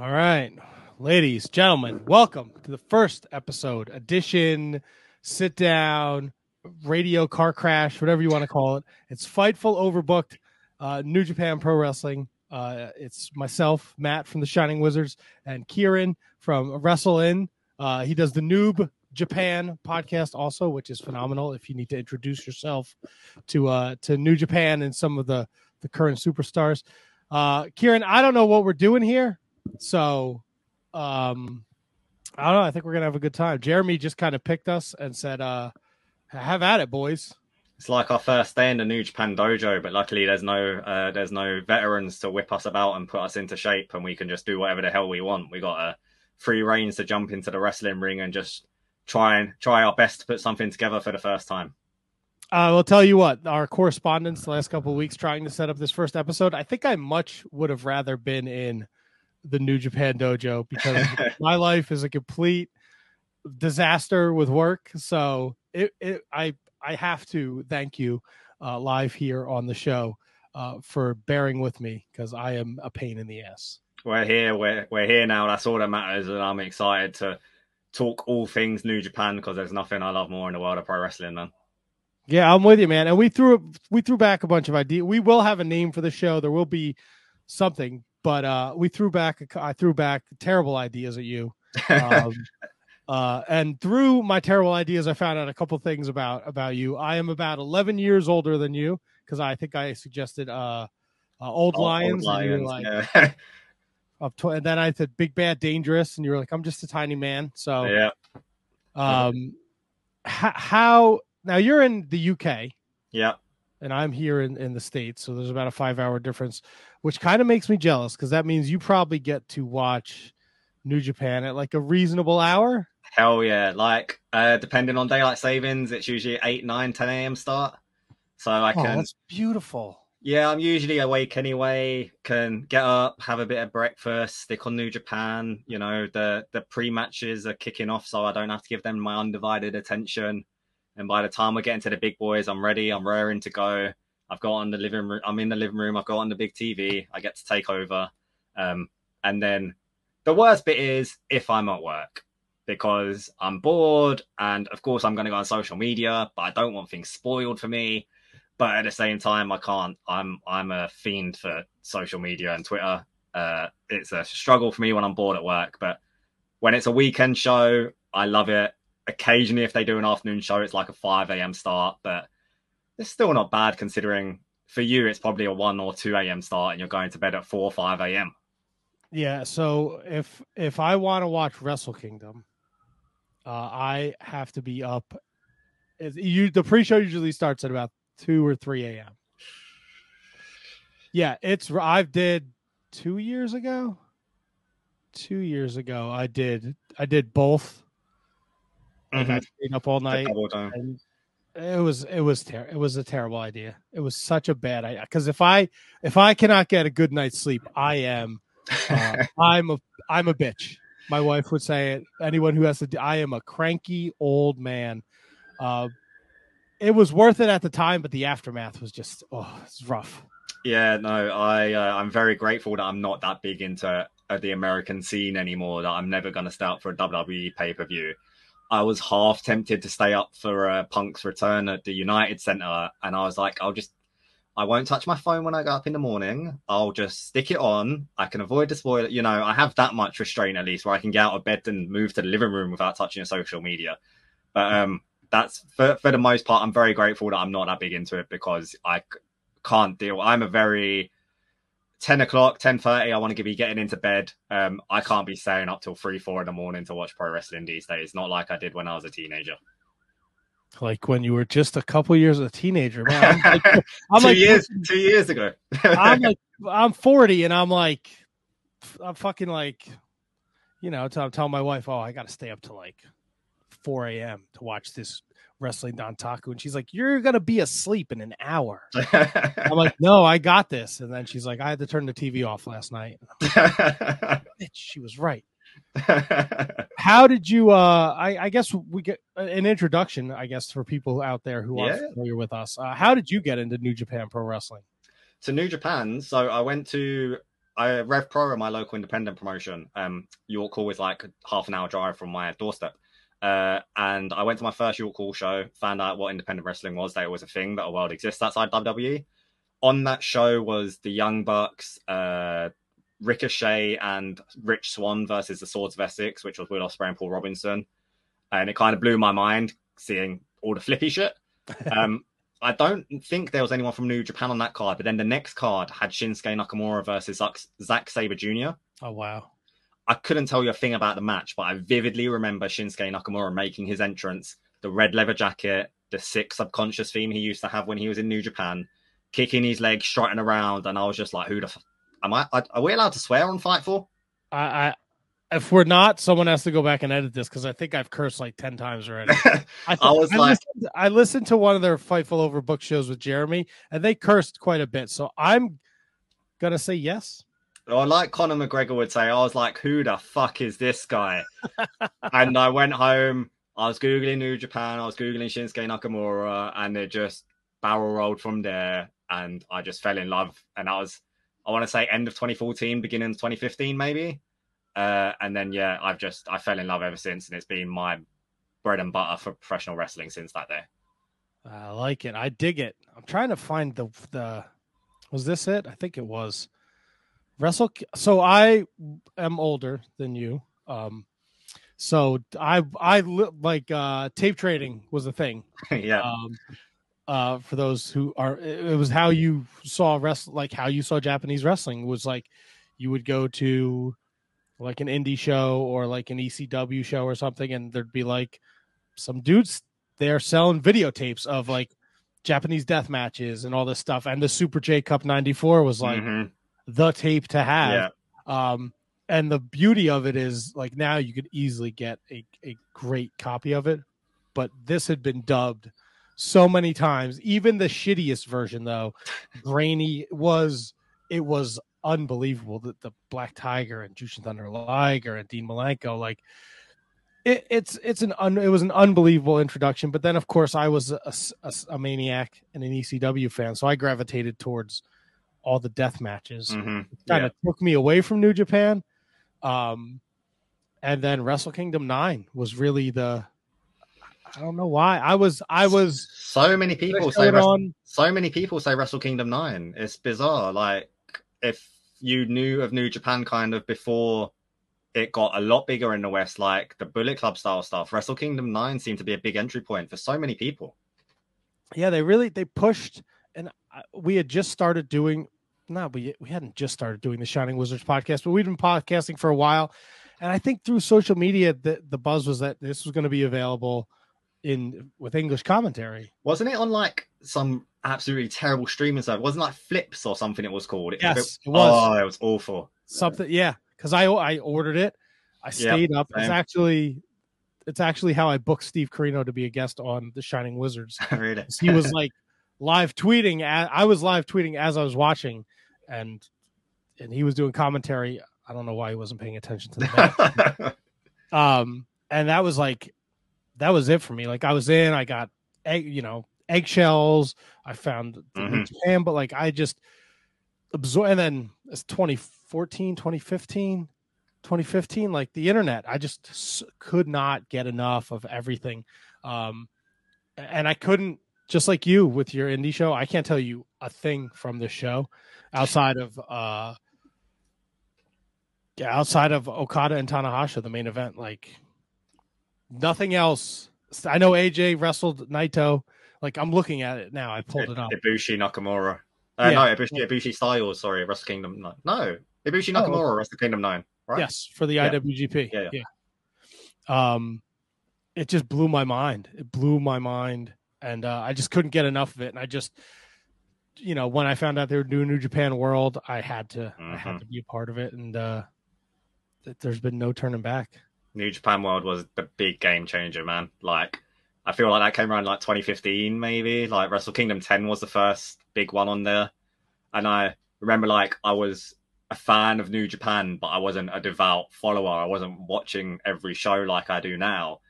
All right, ladies, gentlemen, welcome to the first episode, edition, sit down, radio car crash, whatever you want to call it. It's Fightful Overbooked, uh, New Japan Pro Wrestling. Uh, it's myself, Matt from the Shining Wizards, and Ciaran from WrestleInn. Uh, he does the Noob Japan podcast also, which is phenomenal. If you need to introduce yourself to uh, to New Japan and some of the the current superstars, uh, Ciaran, I don't know what we're doing here. So, um, I don't know. I think we're gonna have a good time. Jeremy just kind of picked us and said, uh, "Have at it, boys." It's like our first day in the New Japan dojo, but luckily there's no uh, there's no veterans to whip us about and put us into shape, and we can just do whatever the hell we want. We got a uh, free reigns to jump into the wrestling ring and just try and try our best to put something together for the first time. I uh, will tell you what, our correspondence the last couple of weeks trying to set up this first episode, I think I much would have rather been in the New Japan Dojo because my life is a complete disaster with work. So it, it I I have to thank you uh, live here on the show uh, for bearing with me because I am a pain in the ass. We're here. We're we're here now. That's all that matters, and I'm excited to talk all things New Japan because there's nothing I love more in the world of pro wrestling, man. Yeah, I'm with you, man. And we threw we threw back a bunch of ideas. We will have a name for the show. There will be something, but uh, we threw back. I threw back terrible ideas at you, um, uh, and through my terrible ideas, I found out a couple things about about you. I am about 11 years older than you because I think I suggested uh, uh old, old lions. Old lions like, yeah. up to, and then I said big bad dangerous, and you were like, I'm just a tiny man. So yeah. Um, how, how now you're in the UK? Yeah and I'm here in, in the States. So there's about a five hour difference, which kind of makes me jealous because that means you probably get to watch New Japan at like a reasonable hour. Hell yeah. Like, uh, depending on daylight savings, it's usually 8, 9, 10 a.m. start. So I oh, can. that's beautiful. Yeah, I'm usually awake anyway. Can get up, have a bit of breakfast, stick on New Japan. You know, the the pre matches are kicking off, so I don't have to give them my undivided attention. And by the time we're getting to the big boys, I'm ready. I'm raring to go. I've got on the living room. I'm in the living room. I've got on the big TV. I get to take over. Um, and then the worst bit is if I'm at work because I'm bored. And of course, I'm going to go on social media, but I don't want things spoiled for me. But at the same time, I can't. I'm I'm a fiend for social media and Twitter. Uh, it's a struggle for me when I'm bored at work. But when it's a weekend show, I love it occasionally if they do an afternoon show it's like a 5 a.m start but it's still not bad considering for you it's probably a 1 or 2 a.m start and you're going to bed at 4 or 5 a.m yeah so if if i want to watch wrestle kingdom uh i have to be up you the pre-show usually starts at about 2 or 3 a.m yeah it's i did two years ago two years ago i did i did both mm-hmm. I stayed up all night. It was it was ter- it was a terrible idea. It was such a bad idea because if I if I cannot get a good night's sleep, I am uh, I'm a I'm a bitch. My wife would say it. Anyone who has to, I am a cranky old man. Uh, it was worth it at the time, but the aftermath was just oh, it's rough. Yeah, no, I uh, I'm very grateful that I'm not that big into uh, the American scene anymore. That I'm never going to start for a WWE pay per view. I was half tempted to stay up for uh, Punk's return at the United Center, and I was like, I'll just, I won't touch my phone when I go up in the morning. I'll just stick it on. I can avoid the spoiler. You know, I have that much restraint at least, where I can get out of bed and move to the living room without touching social media. But um, that's for for the most part. I'm very grateful that I'm not that big into it because I can't deal. I'm a very 10 o'clock, 10.30, I want to be getting into bed. Um, I can't be staying up till 3, 4 in the morning to watch pro wrestling these days. Not like I did when I was a teenager. Like when you were just a couple years of a teenager, man. I'm like, I'm two like, years, two years ago. I'm like, I'm 40 and I'm like, I'm fucking like, you know, I'm telling my wife, oh, I got to stay up to like 4 a.m. to watch this wrestling Dontaku, and she's like, "You're gonna be asleep in an hour." I'm like, "No, I got this." And then she's like, "I had to turn the TV off last night." Like, she was right. How did you? uh I, I guess we get an introduction. I guess for people out there who are Yeah. familiar with us. Uh, how did you get into New Japan Pro Wrestling? to New Japan. So I went to I Rev Pro, my local independent promotion. Um, York Hall is like half an hour drive from my doorstep. Uh, and I went to my first York Hall show, found out what independent wrestling was, that it was a thing, that a world exists outside WWE. On that show was the Young Bucks, uh, Ricochet, and Rich Swann versus the Swords of Essex, which was Will Ospreay and Paul Robinson. And it kind of blew my mind seeing all the flippy shit. Um, I don't think there was anyone from New Japan on that card, but then the next card had Shinsuke Nakamura versus Zack, Zack Sabre Jr. Oh wow! I couldn't tell you a thing about the match, but I vividly remember Shinsuke Nakamura making his entrance, the red leather jacket, the sick subconscious theme he used to have when he was in New Japan, kicking his legs, strutting around, and I was just like, "Who the? F- am I? Are we allowed to swear on Fightful?" I, I if we're not, someone has to go back and edit this because I think I've cursed like ten times already. I, I was like- listened, I listened to one of their Fightful Overbook shows with Jeremy, and they cursed quite a bit. So I'm gonna say yes. Or like Conor McGregor would say, I was like, "Who the fuck is this guy?" and I went home. I was googling New Japan. I was googling Shinsuke Nakamura, and it just barrel rolled from there. And I just fell in love. And I was, I want to say, end of 2014, beginning of 2015, maybe. Uh, and then yeah, I've just I fell in love ever since, and it's been my bread and butter for professional wrestling since that day. I like it. I dig it. I'm trying to find the the. Was this it? I think it was. Wrestle. So I am older than you. Um, so I I li- like uh tape trading was a thing. yeah, Um, uh, for those who are, it was how you saw wrestling, like how you saw Japanese wrestling was like you would go to like an indie show or like an ECW show or something, and there'd be like some dudes there selling videotapes of like Japanese death matches and all this stuff. And the Super J Cup '94 was like Mhm. The tape to have. yeah, Um, and the beauty of it is like now you could easily get a, a great copy of it, but this had been dubbed so many times. Even the shittiest version, though, grainy was it was unbelievable that the Black Tiger and Jushin Thunder Liger and Dean Malenko like it, it's it's an un, it was an unbelievable introduction. But then of course I was a, a, a maniac and an ECW fan, so I gravitated towards all the death matches Mhm. kind yeah. of took me away from New Japan. Um, and then Wrestle Kingdom Nine was really the. I don't know why I was I was So many people say on. so many people say Wrestle Kingdom 9. It's bizarre. Like, if you knew of New Japan kind of before it got a lot bigger in the West, like the Bullet Club style stuff, Wrestle Kingdom 9 seemed to be a big entry point for so many people. Yeah, they really they pushed, we had just started doing. No, we we hadn't just started doing the Shining Wizards podcast, but we'd been podcasting for a while, and I think through social media the the buzz was that this was going to be available in with English commentary. Wasn't it on like some absolutely terrible streaming service? Wasn't like Flips or something it was called? It, Yes, it was. Oh, it was awful. something yeah because i i ordered it i stayed up it's actually it's actually how i booked steve corino to be a guest on the shining wizards really? he was like live tweeting I was live tweeting as i was watching and and he was doing commentary. I don't know why he wasn't paying attention to the match. um and that was like that was it for me. Like i was in i got egg you know eggshells. I found Mhm. japan but like i just absorb and then it's 2014 2015 2015 like the internet. I just s- could not get enough of everything. Um and i couldn't just like you with your indie show i can't tell you a thing from this show outside of uh yeah outside of okada and tanahashi the main event like nothing else i know aj wrestled naito like i'm looking at it now i pulled it up Ibushi Nakamura. Uh, Yeah. No, Ibushi, Ibushi Styles. Sorry, Wrestle Kingdom 9. No, Ibushi Oh. Nakamura, Wrestle Kingdom 9. Right? Yes, for the Yeah. IWGP. Yeah, yeah. Um, it just blew my mind. It blew my mind, and uh, I just couldn't get enough of it. And I just, you know, when I found out they were doing New Japan World, I had to I had Mhm. to be a part of it, and uh, th- there's been no turning back. New Japan World was the big game changer, man. Like, I feel like that came around like 2015, maybe. Like, Wrestle Kingdom 10 was the first big one on there. And I remember, like, I was a fan of New Japan, but I wasn't a devout follower. I wasn't watching every show like I do now.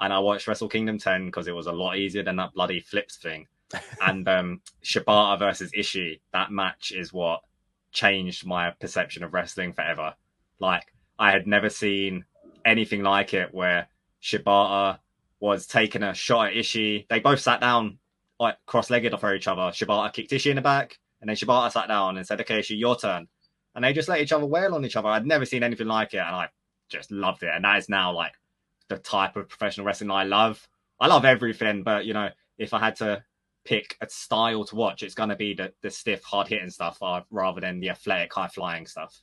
And I watched Wrestle Kingdom 10 because it was a lot easier than that bloody flips thing. and um, Shibata versus Ishii, that match is what changed my perception of wrestling forever. Like, I had never seen anything like it where Shibata was taking a shot at Ishii. They both sat down like cross-legged off of each other. Shibata kicked Ishii in the back, and then Shibata sat down and said, "Okay, Ishii, your turn." And they just let each other wail on each other. I'd never seen anything like it, and I just loved it. And that is now like the type of professional wrestling I love. I love everything, but you know, if I had to pick a style to watch, it's gonna be the the stiff, hard hitting stuff uh, rather than the athletic, high flying stuff.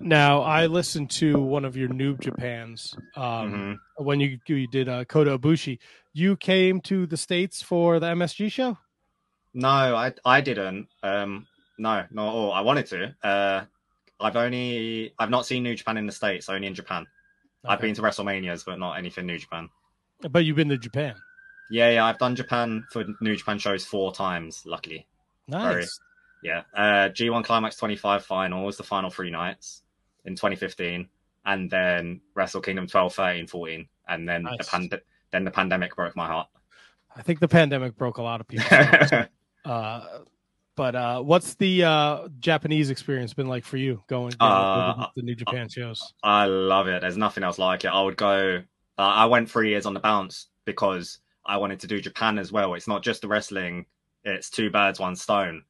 Now, I listened to one of your Noob Japans um, Mhm. when you you did uh, Kota Ibushi. You came to the states for the MSG show. No, I I didn't. Um, no, not at all. I wanted to. Uh, I've only I've not seen New Japan in the states. Only in Japan. I've been to WrestleManias, but not anything New Japan. but you've been to Japan. Yeah, yeah. I've done Japan for New Japan shows four times. Luckily, Nice. yeah. Uh, G1 Climax 25 final was the final three nights in 2015, and then Wrestle Kingdom 12, 13, 14, and then the Nice. pand- then the pandemic broke my heart. I think the pandemic broke a lot of people. uh, but uh, what's the uh, Japanese experience been like for you going going Uh, to the New Japan shows? I love it. There's nothing else like it. I would go. Uh, I went three years on the bounce because I wanted to do Japan as well. It's not just the wrestling; it's two birds, one stone.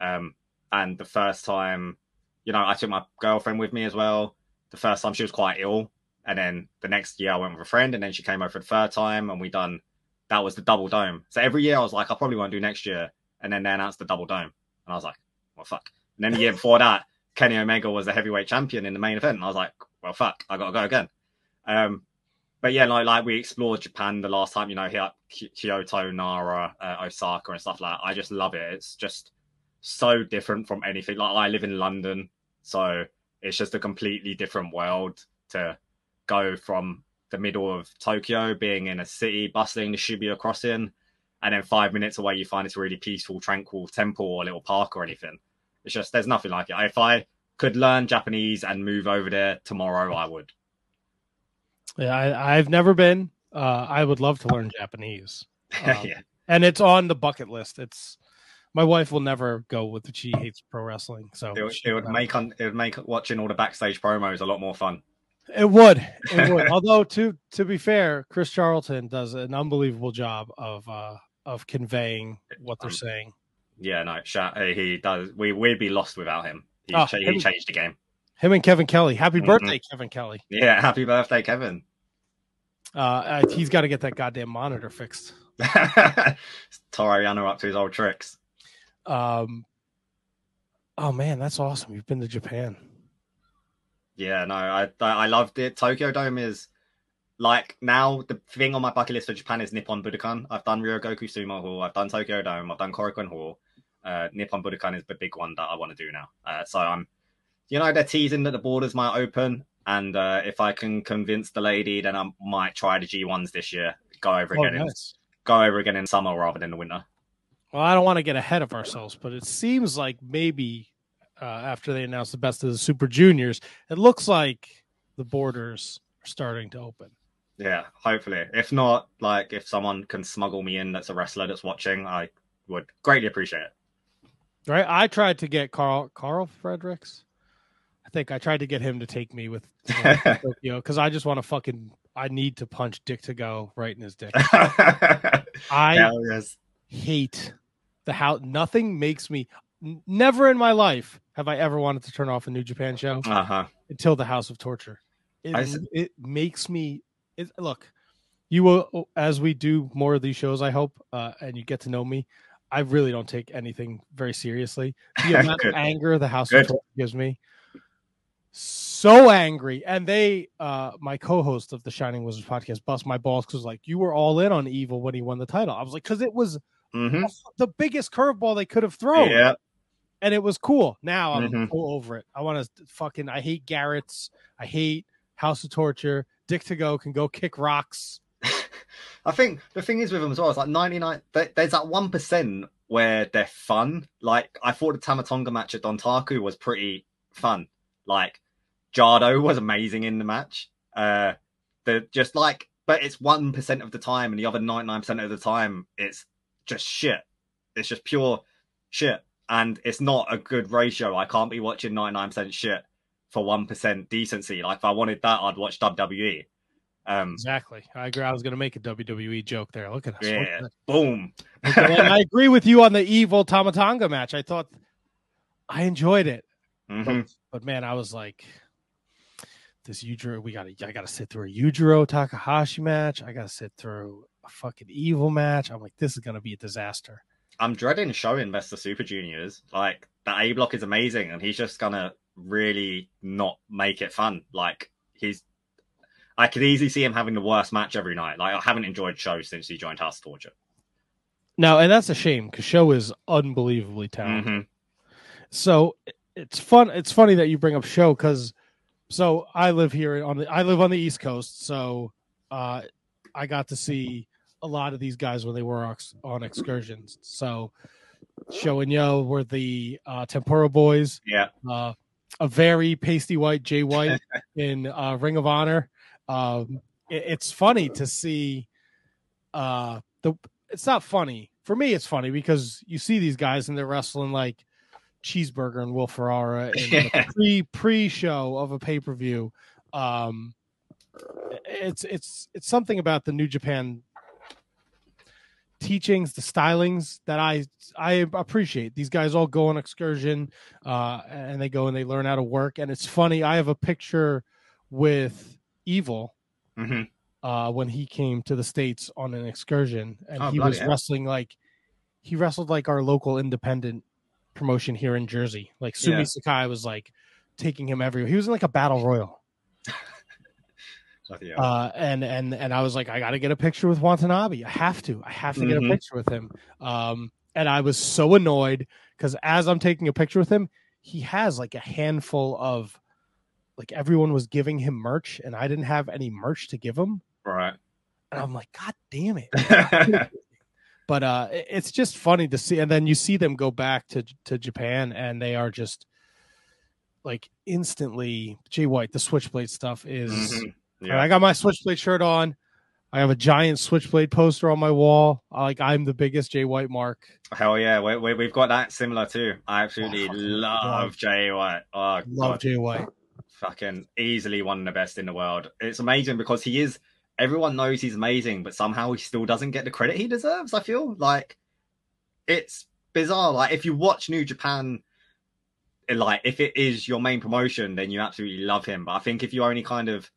Um, and the first time, you know, I took my girlfriend with me as well. The first time she was quite ill, and then the next year I went with a friend, and then she came over for the third time, and we done. That was the double dome. So every year I was like, I probably won't do next year, and then they announced the double dome, and I was like, well, fuck. And then the year before that, Kenny Omega was the heavyweight champion in the main event, and I was like, well, fuck, I gotta go again. Um, but yeah, like like we explored Japan the last time, you know, here Ky- Kyoto, Nara, uh, Osaka, and stuff like that. I just love it. It's just so different from anything. Like I live in London, so it's just a completely different world to go from the middle of Tokyo, being in a city, bustling the Shibuya crossing, and then five minutes away you find this really peaceful, tranquil temple or little park or anything. It's just there's nothing like it. If I could learn Japanese and move over there tomorrow, I would. Yeah, I, I've never been. Uh, I would love to learn Japanese, Um, yeah. and it's on the bucket list. It's my wife will never go with the she hates pro wrestling, so It would, it would make un, it would make watching all the backstage promos a lot more fun. It would. It would. Although to to be fair, Chris Charlton does an unbelievable job of uh of conveying what they're Um, saying. Yeah, no, uh, he does. We we'd be lost without him. He, Oh, cha- he changed the game. Him and Kevin Kelly. Happy Mhm. birthday, Kevin Kelly. Yeah, happy birthday, Kevin. Uh, uh, he's got to get that goddamn monitor fixed. Toru Yano up to his old tricks. Um. Oh man, that's awesome. You've been to Japan. Yeah, no, I I loved it. Tokyo Dome is like now the thing on my bucket list for Japan is Nippon Budokan. I've done Ryogoku Sumo Hall, I've done Tokyo Dome, I've done Korakuen Hall. Uh, Nippon Budokan is the big one that I want to do now. Uh, so I'm, you know, they're teasing that the borders might open, and uh, if I can convince the lady, then I might try the G1s this year. Go over Oh, again, in, go over again in summer rather than the winter. Well, I don't want to get ahead of ourselves, but it seems like maybe uh, after they announced the best of the Super Juniors, it looks like the borders are starting to open. Yeah, hopefully. If not, like if someone can smuggle me in, that's a wrestler that's watching, I would greatly appreciate it. Right? I tried to get Karl Karl Fredericks. I think I tried to get him to take me with to Tokyo because I just want to fucking. I need to punch Dick Togo right in his dick. I yes. hate the how nothing makes me. Never in my life have I ever wanted to turn off a New Japan show Uh huh. until the House of Torture. It, I it makes me. It, look, you will as we do more of these shows. I hope, uh, and you get to know me. I really don't take anything very seriously. The amount of anger the House of gives me, so angry. And they, uh, my co-host of the Shining Wizards podcast, bust my balls because like you were all in on Evil when he won the title. I was like, because it was hmm the biggest curveball they could have thrown. Yeah. and it was cool. Now I'm Mhm. all over it. I want to fucking. I hate Garrett's. I hate House of Torture. Dick Togo can go kick rocks. I think the thing is with them as well, it's like 99. There's that 1% where they're fun. Like, I thought the Tama Tonga match at Dontaku was pretty fun. Like, Jado was amazing in the match. Uh, just like, but it's 1% of the time, and the other 99% of the time, it's just shit. It's just pure shit. And it's not a good ratio. I can't be watching 99% shit for 1% decency. Like, if I wanted that, I'd watch WWE. Um, Exactly. I agree. I was going to make a WWE joke there. Look at us. Yeah. at boom. Look at that. And I agree with you on the evil Tama Tonga match. I thought I enjoyed it, Mhm. but man, I was like, this Yujiro. We got to. I got to sit through a Yujiro Takahashi match. I got to sit through a fucking evil match. I'm like, this is going to be a disaster. I'm dreading showing Vesta Super Juniors. Like that A block is amazing, and he's just gonna really not make it fun. Like he's, I could easily see him having the worst match every night. Like I haven't enjoyed Sho since he joined House Torture. No, and that's a shame because Sho is unbelievably talented. Mhm. So it's fun. It's funny that you bring up Sho because so I live here on the I live on the East Coast, so uh, I got to see a lot of these guys when they were on excursions. So Sho and Yo were the uh, Tempura Boys, Yeah, uh, a very pasty white Jay White in uh, Ring of Honor. Um, it- it's funny to see uh, the. It's not funny for me. It's funny because you see these guys and they're wrestling like Cheeseburger and Will Ferrara in pre pre show of a pay per view. Um, it's it's it's something about the New Japan teachings, the stylings that I I appreciate. These guys all go on excursion, uh, and they go and they learn how to work. And it's funny. I have a picture with Evil hmm uh, when he came to the states on an excursion, and Oh, he was wrestling like he wrestled like our local independent promotion here in Jersey. Like Sumi Yeah. Sakai was like taking him everywhere. He was in like a battle royal. Hell. Uh, and and and I was like, I got to get a picture with Watanabe. I have to. I have to get a Mhm. picture with him. Um, and I was so annoyed because as I'm taking a picture with him, he has like a handful of like everyone was giving him merch, and I didn't have any merch to give him. right. And I'm like, God damn it! but uh, it's just funny to see. And then you see them go back to to Japan, and they are just like instantly. Jay White, the Switchblade stuff is. Mhm. Yeah. right, I got my Switchblade shirt on. I have a giant Switchblade poster on my wall. Like I'm the biggest Jay White mark. Hell yeah, we, we, we've got that similar too. I absolutely oh, fucking love love- Jay White. Oh, Love God. Jay White. fucking easily one of the best in the world. It's amazing because he is. Everyone knows he's amazing, but somehow he still doesn't get the credit he deserves. I feel like it's bizarre. Like if you watch New Japan, like if it is your main promotion, then you absolutely love him. But I think if you only kind of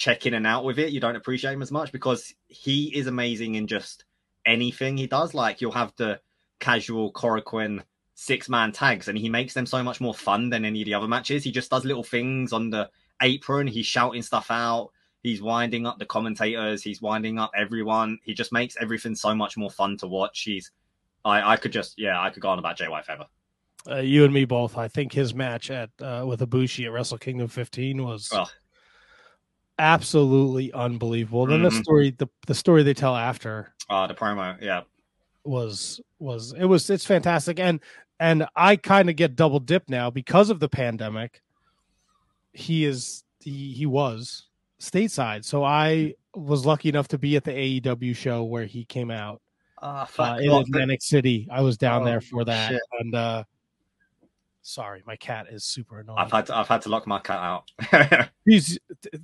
check in and out with it, you don't appreciate him as much because he is amazing in just anything he does. Like you'll have the casual Korakuen six man tags and he makes them so much more fun than any of the other matches. He just does little things on the apron, he's shouting stuff out, he's winding up the commentators, he's winding up everyone. He just makes everything so much more fun to watch. He's I, I could just yeah, I could go on about Jay White forever. Uh, you and me both. I think his match at uh, with Ibushi at Wrestle Kingdom 15 was Oh. Absolutely unbelievable. Then the Mhm. story, the the story they tell after Uh the promo, yeah. was was it was it's fantastic and and I kind of get double dip now because of the pandemic. He is he he was stateside, so I was lucky enough to be at the AEW show where he came out Ah, uh, fuck. in Atlantic City. I was down Oh, there for that, shit. and uh sorry, my cat is super annoying. I've had to, I've had to lock my cat out. He's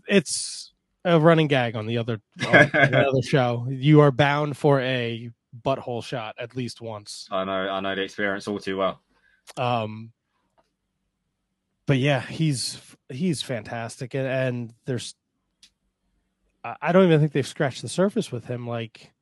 it's a running gag on the other on the other show. You are bound for a butthole shot at least once. I know I know the experience all too well. Um, but yeah, he's he's fantastic, and, and there's I I don't even think they've scratched the surface with him. Like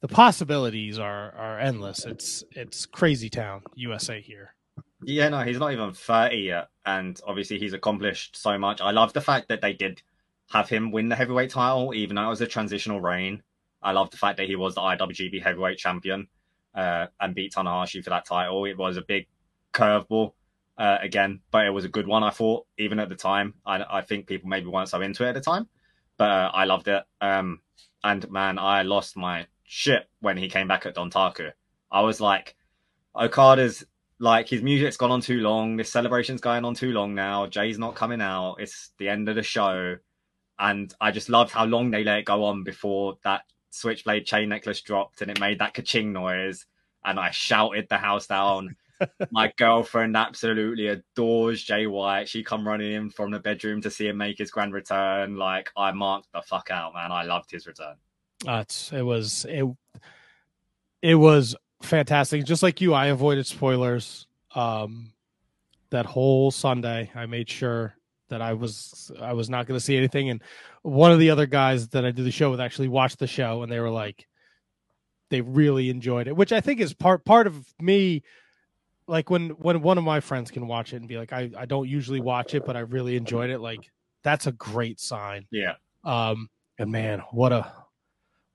the possibilities are are endless. It's it's crazy town, USA here. Yeah, no, he's not even 30 yet. And obviously, he's accomplished so much. I love the fact that they did have him win the heavyweight title, even though it was a transitional reign. I love the fact that he was the IWGP heavyweight champion. uh, and beat Tanahashi for that title. It was a big curveball uh, again, but it was a good one. I thought even at the time. I, I think people maybe weren't so into it at the time, but uh, I loved it. Um, and man, I lost my shit when he came back at Dontaku. I was like, Okada's like his music's gone on too long. This celebration's going on too long now. Jay's not coming out. It's the end of the show. And I just loved how long they let it go on before that switchblade chain necklace dropped and it made that ka-ching noise. And I shouted the house down. My girlfriend absolutely adores Jay White. She come running in from the bedroom to see him make his grand return. Like I marked the fuck out, man. I loved his return. Uh, it was it it was fantastic. Just like you, I avoided spoilers. Um, that whole Sunday, I made sure that I was I was not going to see anything. And one of the other guys that I did the show with actually watched the show, and they were like, they really enjoyed it, which I think is part part of me. Like when when one of my friends can watch it and be like, I I don't usually watch it, but I really enjoyed it. Like that's a great sign. Yeah. Um. And man, what a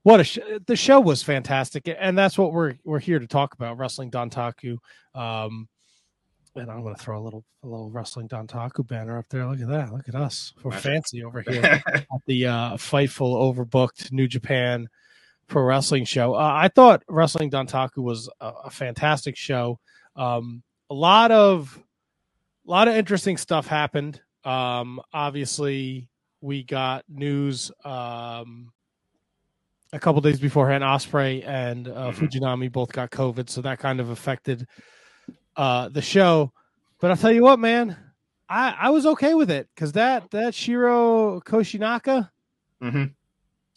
what a sh- the show was fantastic, and that's what we're we're here to talk about wrestling Dontaku. Um, and I'm going to throw a little a little wrestling Dontaku banner up there. Look at that! Look at us. We're fancy over here at the uh, Fightful Overbooked New Japan Pro Wrestling show. Uh, I thought Wrestling Dontaku was a, a fantastic show. Um, a lot of a lot of interesting stuff happened. Um, obviously, we got news. Um, a couple days beforehand, Ospreay and uh, mm-hmm. Fujinami both got COVID, so that kind of affected uh, the show. But I'll tell you what, man, I, I was okay with it because that that Shiro Koshinaka. Mm-hmm.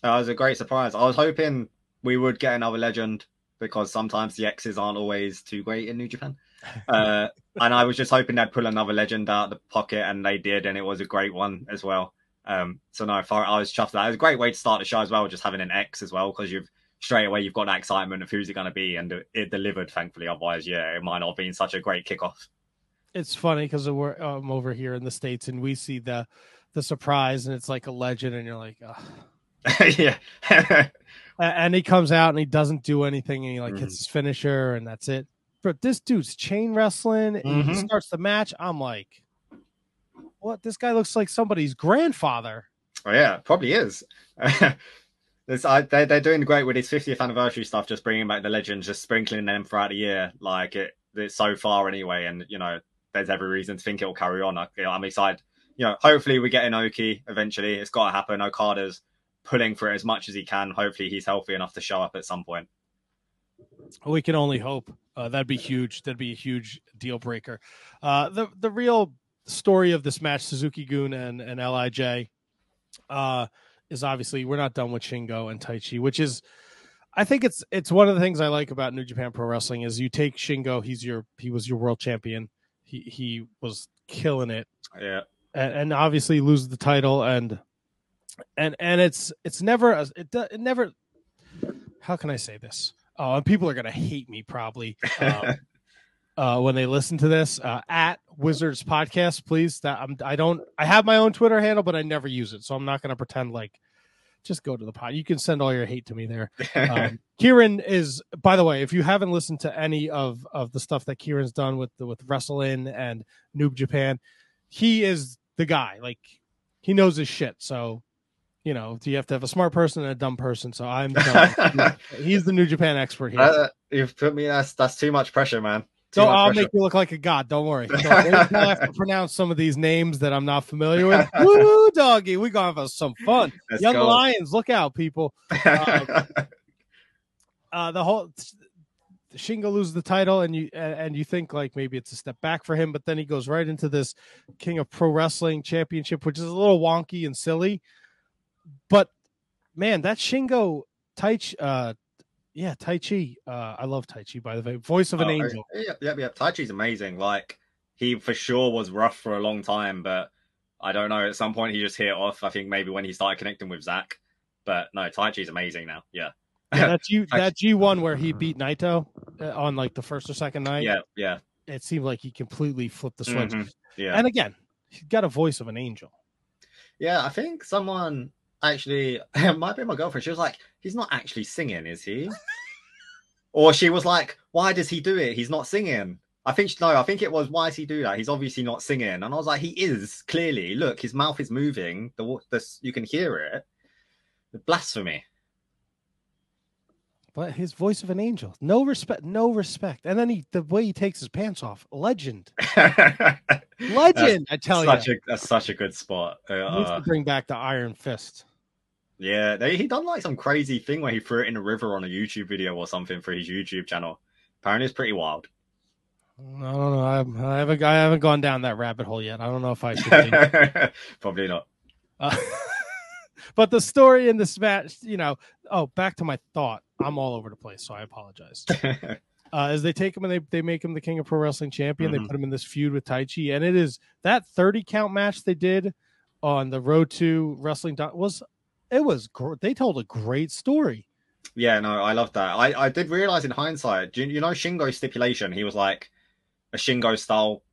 That was a great surprise. I was hoping we would get another legend because sometimes the X's aren't always too great in New Japan. Uh, and I was just hoping they'd pull another legend out of the pocket, and they did, and it was a great one as well. Um, so no, far, I was chuffed. That it was a great way to start the show as well, just having an X as well, because you've straight away you've got that excitement of who's it going to be, and it delivered. Thankfully, otherwise, yeah, it might not have been such a great kickoff. It's funny because we're um, over here in the states, and we see the the surprise, and it's like a legend, and you're like, yeah. and he comes out and he doesn't do anything, and he like mm. hits his finisher, and that's it. But this dude's chain wrestling, mm-hmm. he starts the match. I'm like, what? This guy looks like somebody's grandfather. Oh yeah, probably is. this, I, they, they're doing great with his 50th anniversary stuff, just bringing back the legends, just sprinkling them throughout the year. Like it, it's so far anyway, and you know, there's every reason to think it'll carry on. I, am excited. You know, hopefully we get an Inoki eventually. It's got to happen. Okada's pulling for it as much as he can. Hopefully he's healthy enough to show up at some point. We can only hope. Uh, that'd be huge. That'd be a huge deal breaker. Uh, the the real story of this match, Suzuki-gun and, and Lij, uh, is obviously we're not done with Shingo and Taichi, which is I think it's it's one of the things I like about New Japan Pro Wrestling is you take Shingo, he's your he was your world champion. He he was killing it. Yeah. And, and obviously loses the title and and and it's it's never it, it never how can I say this? Oh, and people are gonna hate me probably. Um, uh, when they listen to this uh, at Wizards Podcast, please. That I'm, I don't. I have my own Twitter handle, but I never use it, so I'm not going to pretend like. Just go to the pod. You can send all your hate to me there. Um, Ciaran is, by the way, if you haven't listened to any of of the stuff that Ciaran's done with the, with Wrestling and Noob Japan, he is the guy. Like he knows his shit. So you know, do you have to have a smart person and a dumb person. So I'm, he's the New Japan expert here. Uh, you've put me. That's that's too much pressure, man. So I'll make you look like a god. Don't worry. Don't I have to pronounce some of these names that I'm not familiar with. Woo, doggy, we gonna have some fun. Let's Young go. Lions, look out, people. Uh, uh, the whole Shingo loses the title, and you and you think like maybe it's a step back for him, but then he goes right into this King of Pro Wrestling Championship, which is a little wonky and silly. But man, that Shingo Taichi, uh, yeah, Taichi. Uh, I love Taichi, by the way. Voice of an oh, angel. Yeah, yeah, yeah. Tai Taichi's amazing. Like he for sure was rough for a long time, but I don't know. At some point, he just hit off. I think maybe when he started connecting with Zack. But no, Tai Taichi's amazing now. Yeah. yeah that G that G one where he beat Naito uh, on like the first or second night. Yeah, yeah. It seemed like he completely flipped the switch. Mm-hmm. Yeah. And again, he's got a voice of an angel. Yeah, I think someone actually it might be my girlfriend. She was like, "He's not actually singing, is he?" Or she was like, "Why does he do it? He's not singing." I think no, I think it was why does he do that? He's obviously not singing, and I was like, he is clearly. Look, his mouth is moving. The this you can hear it. The Blasphemy. But his voice of an angel, no respect, no respect, and then he the way he takes his pants off, legend, legend. I tell such you, a, that's such a good spot. Uh, bring back the Iron Fist. Yeah, they, he done like some crazy thing where he threw it in a river on a YouTube video or something for his YouTube channel. Apparently, it's pretty wild. I don't know. I, I haven't. I haven't gone down that rabbit hole yet. I don't know if I should. Probably not. Uh, but the story in this match, you know. Oh, back to my thought. I'm all over the place, so I apologize. Uh, as they take him and they, they make him the King of Pro Wrestling Champion, they Mhm. put him in this feud with Taichi, and it is that 30 count match they did on the Road to Wrestling was it was gr- they told a great story. Yeah, no, I love that. I, I did realize in hindsight, you, you know Shingo's stipulation? He was like a Shingo style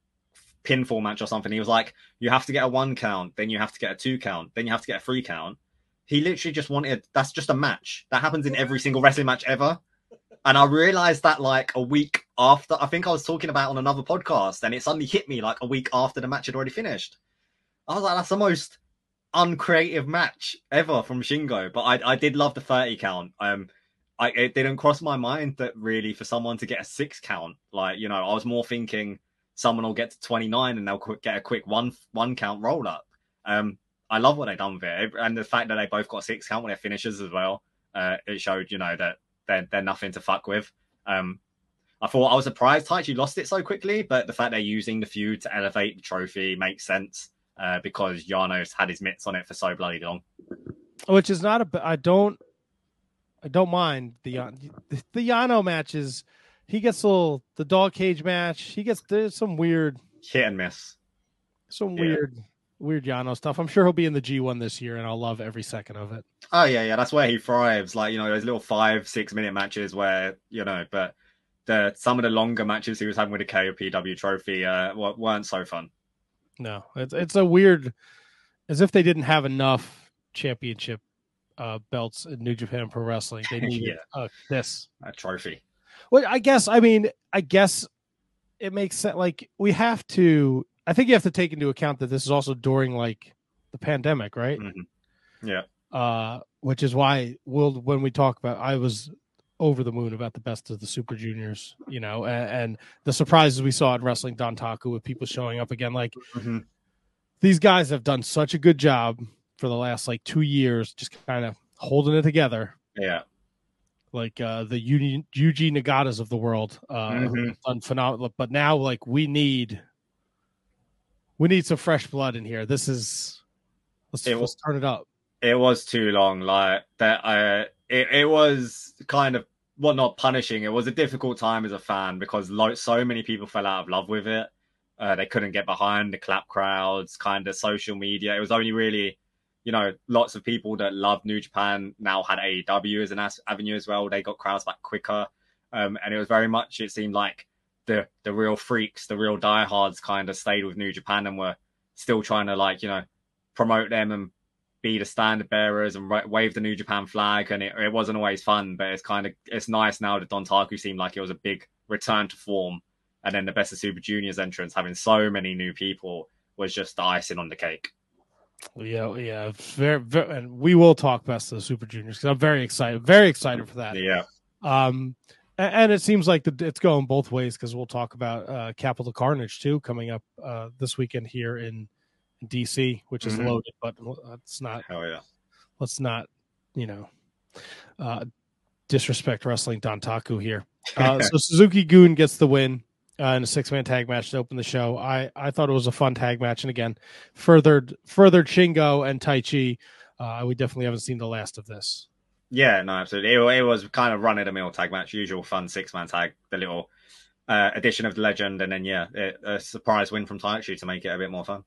pinfall match or something. He was like, you have to get a one count, then you have to get a two count, then you have to get a three count. He literally just wanted that's just a match that happens in every single wrestling match ever. And I realized that like a week after, I think I was talking about on another podcast, and it suddenly hit me like a week after the match had already finished. I was like, that's the most uncreative match ever from Shingo. But I, I did love the 30 count. Um, I, it didn't cross my mind that really for someone to get a six count, like, you know, I was more thinking someone will get to 29 and they'll qu- get a quick one one count roll up. Um, I love what they done with it. And the fact that they both got six count when their finishes as well, uh, it showed, you know, that they're, they're nothing to fuck with. Um, I thought I was surprised Taichi lost it so quickly, but the fact they're using the feud to elevate the trophy makes sense uh, because Yano's had his mitts on it for so bloody long. which is not a. I don't. I don't mind the the Yano matches. He gets a little the dog cage match. He gets there's some weird, Hit and miss. some Yeah. weird, weird Yano stuff. I'm sure he'll be in the G1 this year, and I'll love every second of it. Oh yeah, yeah, that's where he thrives. Like you know, those little five, six minute matches where you know, but the some of the longer matches he was having with the KOPW trophy uh, weren't so fun. No, it's it's a weird, as if they didn't have enough championship uh, belts in New Japan Pro Wrestling. They needed uh, this. A trophy. Well, I guess I mean I guess it makes sense. Like we have to. I think you have to take into account that this is also during like the pandemic, right? Mhm. Yeah. Uh, which is why we'll when we talk about, I was over the moon about the best of the Super Juniors, you know, and, and the surprises we saw in Wrestling Dontaku with people showing up again. Like Mhm. these guys have done such a good job for the last like two years, just kind of holding it together Yeah. like uh the Yuji, Yuji Nagatas of the world uh Mhm. done phenomenal but now like we need we need some fresh blood in here this is let's, It will- let's turn it up It was too long. Like that. Uh, it it was kind of well, not punishing. It was a difficult time as a fan because lo- so many people fell out of love with it. Uh, they couldn't get behind the clap crowds, kind of social media. It was only really, you know, lots of people that loved New Japan now had AEW as an as- avenue as well. They got crowds back quicker, um, and it was very much. It seemed like the the real freaks, the real diehards, kind of stayed with New Japan and were still trying to like you know promote them and be the standard bearers and wave the New Japan flag, and it, it wasn't always fun. But it's kind of it's nice now that Dontaku seemed like it was a big return to form, and then the Best of Super Juniors entrance having so many new people was just the icing on the cake. yeah yeah very, very and we will talk best of the super juniors because i'm very excited very excited for that Yeah, um a- and it seems like the, it's going both ways because we'll talk about uh capital carnage too coming up uh this weekend here in dc which is Mhm. loaded but it's not hell yeah. let's not, you know, uh, disrespect wrestling Dontaku here. Uh, so Suzuki-gun gets the win uh, in a six man tag match to open the show. I, I thought it was a fun tag match, and again, furthered furthered Shingo and Taichi. Uh, we definitely haven't seen the last of this. Yeah, no, absolutely. It, it was kind of run of the mill tag match, usual fun six man tag, the little uh, addition of the legend, and then yeah, it, a surprise win from Taichi to make it a bit more fun.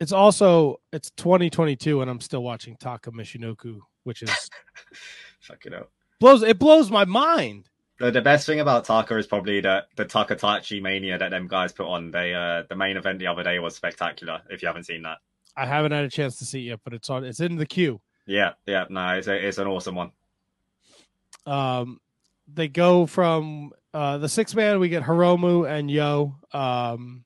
It's also it's 2022, and I'm still watching Taka Michinoku, which is Fuck it up. blows it blows my mind. The, the best thing about Taka is probably that the Takataichi mania that them guys put on. They uh, the main event the other day was spectacular. If you haven't seen that, I haven't had a chance to see it yet, but it's on. It's in the queue. yeah, yeah, no, it's a, it's an awesome one. Um, they go from uh, the six man. We get Hiromu and Yo. Um,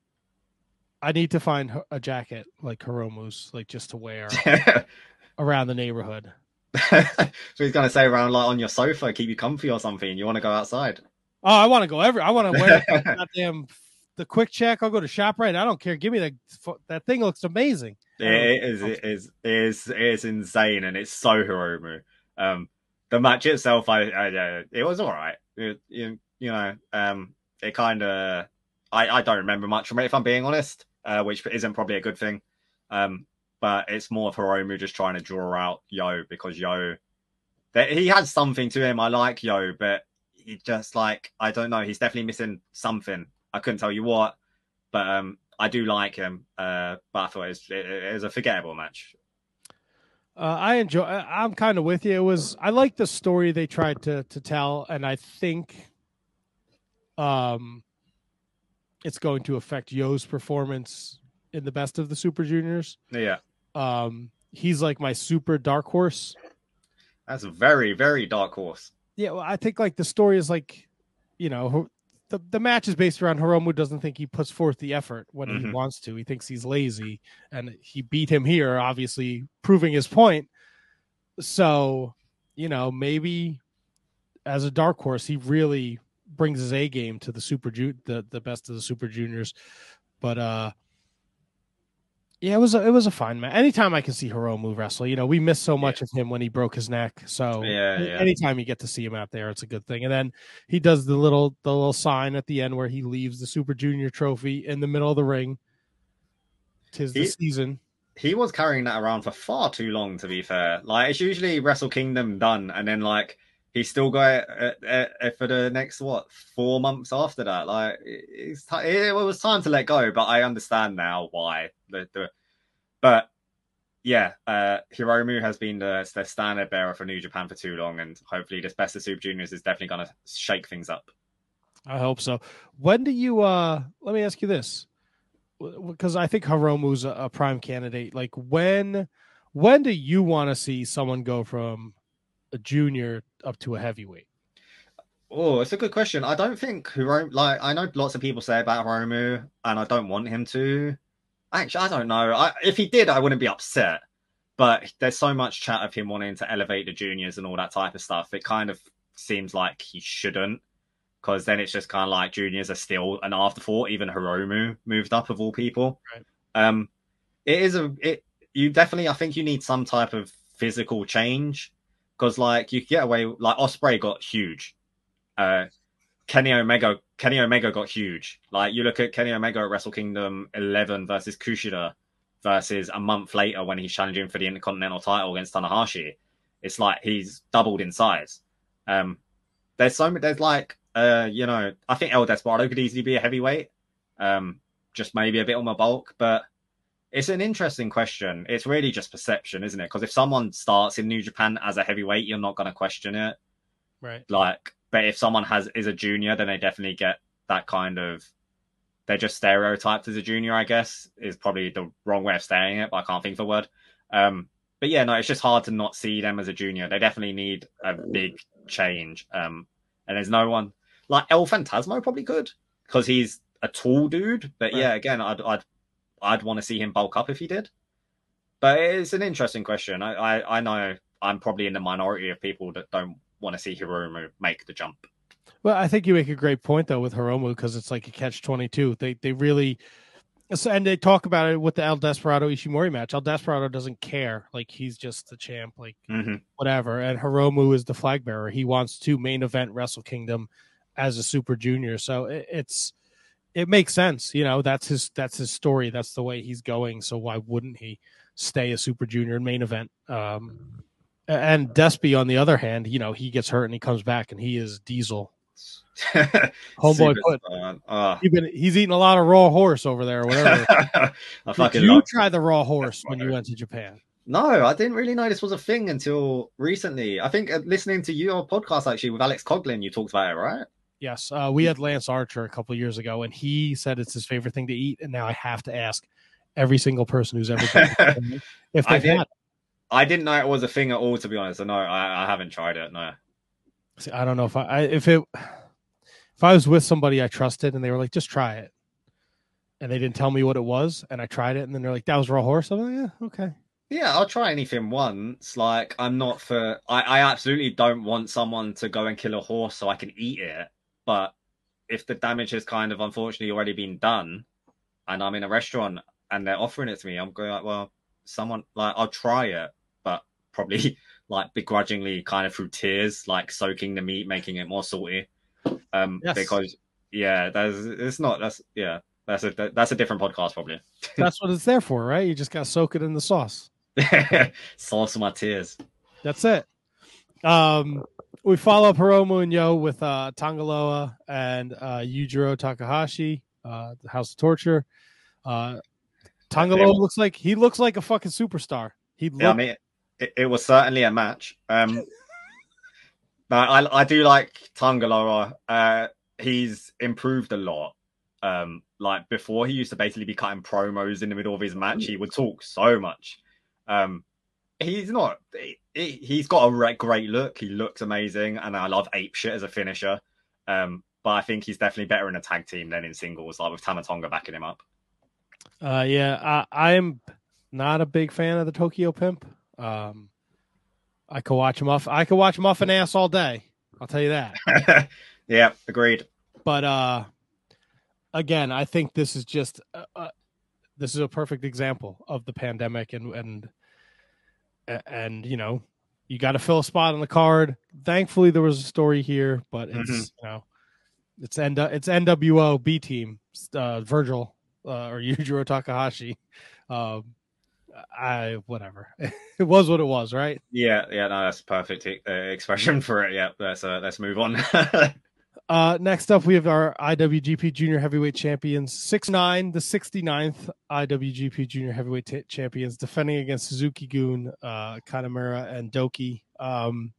I need to find a jacket like Hiromu's, like just to wear around the neighborhood. so he's gonna say around like on your sofa, keep you comfy or something. You want to go outside? Oh, I want to go every. I want to wear goddamn the quick check. I'll go to Shoprite. I don't care. Give me that. That thing looks amazing. It is. It is. It is. It is insane, and it's so Hiromu. Um, the match itself, I, I, it was all right. It, you, you know, um, it kind of, I, I don't remember much from it if I'm being honest, uh, which isn't probably a good thing. Um, but it's more of Hiromu just trying to draw out Yo because Yo, he has something to him. I like Yo, but he just like I don't know. He's definitely missing something. I couldn't tell you what, but um, I do like him. Uh, but I thought it was, it, it was a forgettable match. Uh, I enjoy. I'm kind of with you. It was. I like the story they tried to to tell, and I think, um, it's going to affect Yo's performance in the best of the Super Juniors. Yeah. Um, he's like my super dark horse. That's a very very dark horse. Yeah, well, I think like the story is like, you know, the the match is based around Hiromu doesn't think he puts forth the effort when mm-hmm. he wants to. He thinks he's lazy, and he beat him here, obviously proving his point. So, you know, maybe as a dark horse, he really brings his A game to the super ju- the the best of the super juniors. But uh yeah, it was a, it was a fine match. Anytime I can see Hiromu wrestle, you know, we missed so much yeah. of him when he broke his neck. So yeah, yeah, anytime you get to see him out there, it's a good thing. And then he does the little the little sign at the end where he leaves the Super Junior trophy in the middle of the ring. Tis the he, season. He was carrying that around for far too long. To be fair, like it's usually Wrestle Kingdom done, and then like he still got it uh, uh, for the next what four months after that. Like it's t- it was time to let go, but I understand now why the, the but yeah, uh, Hiromu has been the, the standard bearer for New Japan for too long, and hopefully this Best of Super Juniors is definitely going to shake things up. I hope so. When do you? uh Let me ask you this, because I think Hiromu's a, a prime candidate. Like when, when do you want to see someone go from a junior up to a heavyweight? Oh, it's a good question. I don't think Hiromu. Like I know lots of people say about Hiromu, and I don't want him to. Actually, I don't know. I, if he did, I wouldn't be upset. But there's so much chat of him wanting to elevate the juniors and all that type of stuff. It kind of seems like he shouldn't, because then it's just kind of like juniors are still an afterthought. Even Hiromu moved up of all people. Right. Um, it is a it. You definitely, I think, you need some type of physical change because, like, you get away. Like Ospreay got huge. Uh, Kenny Omega Kenny Omega got huge. Like you look at Kenny Omega at Wrestle Kingdom 11 versus Kushida versus a month later when he's challenging for the Intercontinental title against Tanahashi. It's like he's doubled in size. Um, there's so many, there's like, uh, you know, I think El Desperado could easily be a heavyweight. Um, just maybe a bit on my bulk, but it's an interesting question. It's really just perception, isn't it? Because if someone starts in New Japan as a heavyweight, you're not going to question it. Right. Like, but if someone has is a junior, then they definitely get that kind of they're just stereotyped as a junior, I guess, is probably the wrong way of saying it, but I can't think of the word. Um, but yeah, no, it's just hard to not see them as a junior. They definitely need a big change. Um, and there's no one like El Phantasmo probably could because he's a tall dude. But right. yeah, again, I'd I'd I'd want to see him bulk up if he did. But it's an interesting question. I, I, I know I'm probably in the minority of people that don't want to see Hiromu make the jump. Well, I think you make a great point though with Hiromu because it's like a catch twenty two. They they really and they talk about it with the El Desperado Ishimori match. El Desperado doesn't care, like he's just the champ, like mm-hmm. whatever. And Hiromu is the flag bearer. He wants to main event Wrestle Kingdom as a Super Junior. So it, it's it makes sense, you know. That's his that's his story. That's the way he's going. So why wouldn't he stay a Super Junior and main event? Um, and Despy, on the other hand, you know, he gets hurt and he comes back and he is Diesel. Homeboy put. Uh, he's, been, he's eating a lot of raw horse over there or whatever. Did you try the raw horse when you went to Japan? No, I didn't really know this was a thing until recently. I think uh, listening to your podcast actually with Alex Coglin, you talked about it, right? Yes, uh, we had Lance Archer a couple years ago, and he said it's his favorite thing to eat. And now I have to ask every single person who's ever been if they've had I didn't know it was a thing at all. To be honest, no, I, I haven't tried it. No. See, I don't know if I, I if it if I was with somebody I trusted and they were like, just try it, and they didn't tell me what it was, and I tried it, and then they're like, that was raw horse. I'm like, yeah, okay. Yeah, I'll try anything once. Like I'm not for I, I absolutely don't want someone to go and kill a horse so I can eat it. But if the damage has kind of unfortunately already been done and I'm in a restaurant and they're offering it to me, I'm going like, well, someone like I'll try it, but probably like begrudgingly kind of through tears, like soaking the meat, making it more salty. Um Yes. because yeah, that's it's not that's yeah, that's a that's a different podcast probably. That's what it's there for, right? You just gotta soak it in the sauce. Sauce my tears. That's it. Um, we follow Hiromu and Yo with uh, Tangaloa and uh, Yujiro Takahashi, uh, the House of Torture. Uh, Tangaloa looks like he looks like a fucking superstar. He Yeah, I mean, it, it was certainly a match. Um, but I, I do like Tangaloa. Uh, he's improved a lot. Um, like before, he used to basically be cutting promos in the middle of his match. He would talk so much. Um, he's not. He, he's got a great look. He looks amazing, and I love ape shit as a finisher. Um, but I think he's definitely better in a tag team than in singles, like with Tama Tonga backing him up. uh, yeah, I, I'm not a big fan of the Tokyo Pimp. Um, I could watch him off. I could watch Muffin ass all day. I'll tell you that. yeah, agreed. but uh again i think this is just uh, uh, this is a perfect example of the pandemic and and and you know you got to fill a spot on the card thankfully there was a story here but it's Mhm. you know it's N- it's nwo b team uh virgil uh, or yujiro takahashi um i whatever it was what it was right Yeah, yeah, no, that's a perfect uh, expression for it. Yeah, let's uh, let's move on. Uh, next up, we have our IWGP Junior Heavyweight Champions, six nine, the 69th IWGP Junior Heavyweight t- Champions, defending against Suzuki-gun, uh, Kanemaru, and Douki. Um,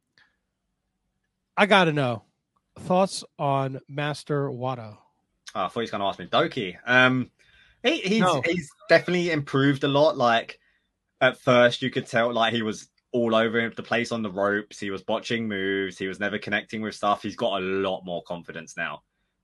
I gotta know thoughts on Master Wato. Oh, I thought he was going to ask me Douki. Um, he, he's No. he's definitely improved a lot. Like at first, you could tell like he was all over the place on the ropes. He was botching moves. He was never connecting with stuff. He's got a lot more confidence now.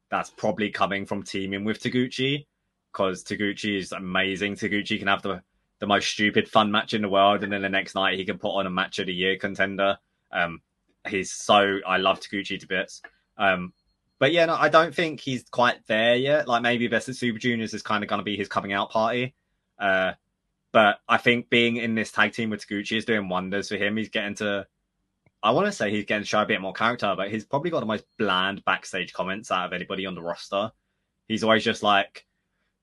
That's probably coming from teaming with Taguchi because Taguchi is amazing. Taguchi can have the the most stupid fun match in the world, and then the next night he can put on a match of the year contender. Um, he's so I love Taguchi to bits. Um, but yeah, no, I don't think he's quite there yet. Like maybe Best of Super Juniors is kind of going to be his coming out party. Uh, but I think being in this tag team with Taguchi is doing wonders for him. He's getting to, I want to say he's getting to show a bit more character, but he's probably got the most bland backstage comments out of anybody on the roster. He's always just like,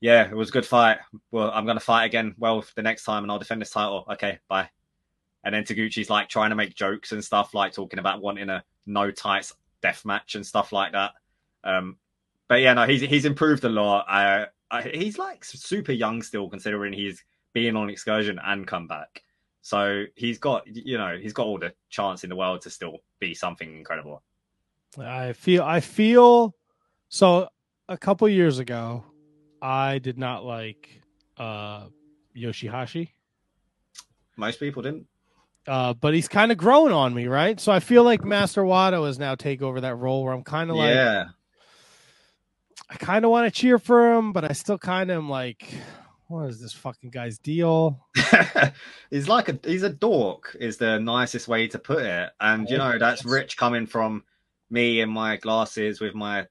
yeah, it was a good fight. Well, I'm going to fight again. Well, the next time, and I'll defend this title. Okay, bye. And then Taguchi's like trying to make jokes and stuff, like talking about wanting a no tights death match and stuff like that. Um, but yeah, no, he's he's improved a lot. I, I, he's like super young still, considering he's being on excursion and come back. So he's got, you know, he's got all the chance in the world to still be something incredible. I feel, I feel so. A couple years ago, I did not like uh, Yoshihashi. Most people didn't. uh, but he's kind of grown on me, right? So I feel like Master Wato has now take over that role where I'm kind of like, yeah, I kind of want to cheer for him, but I still kind of am like, what is this fucking guy's deal? he's like a he's a dork is the nicest way to put it, and you know that's rich coming from me and my glasses with my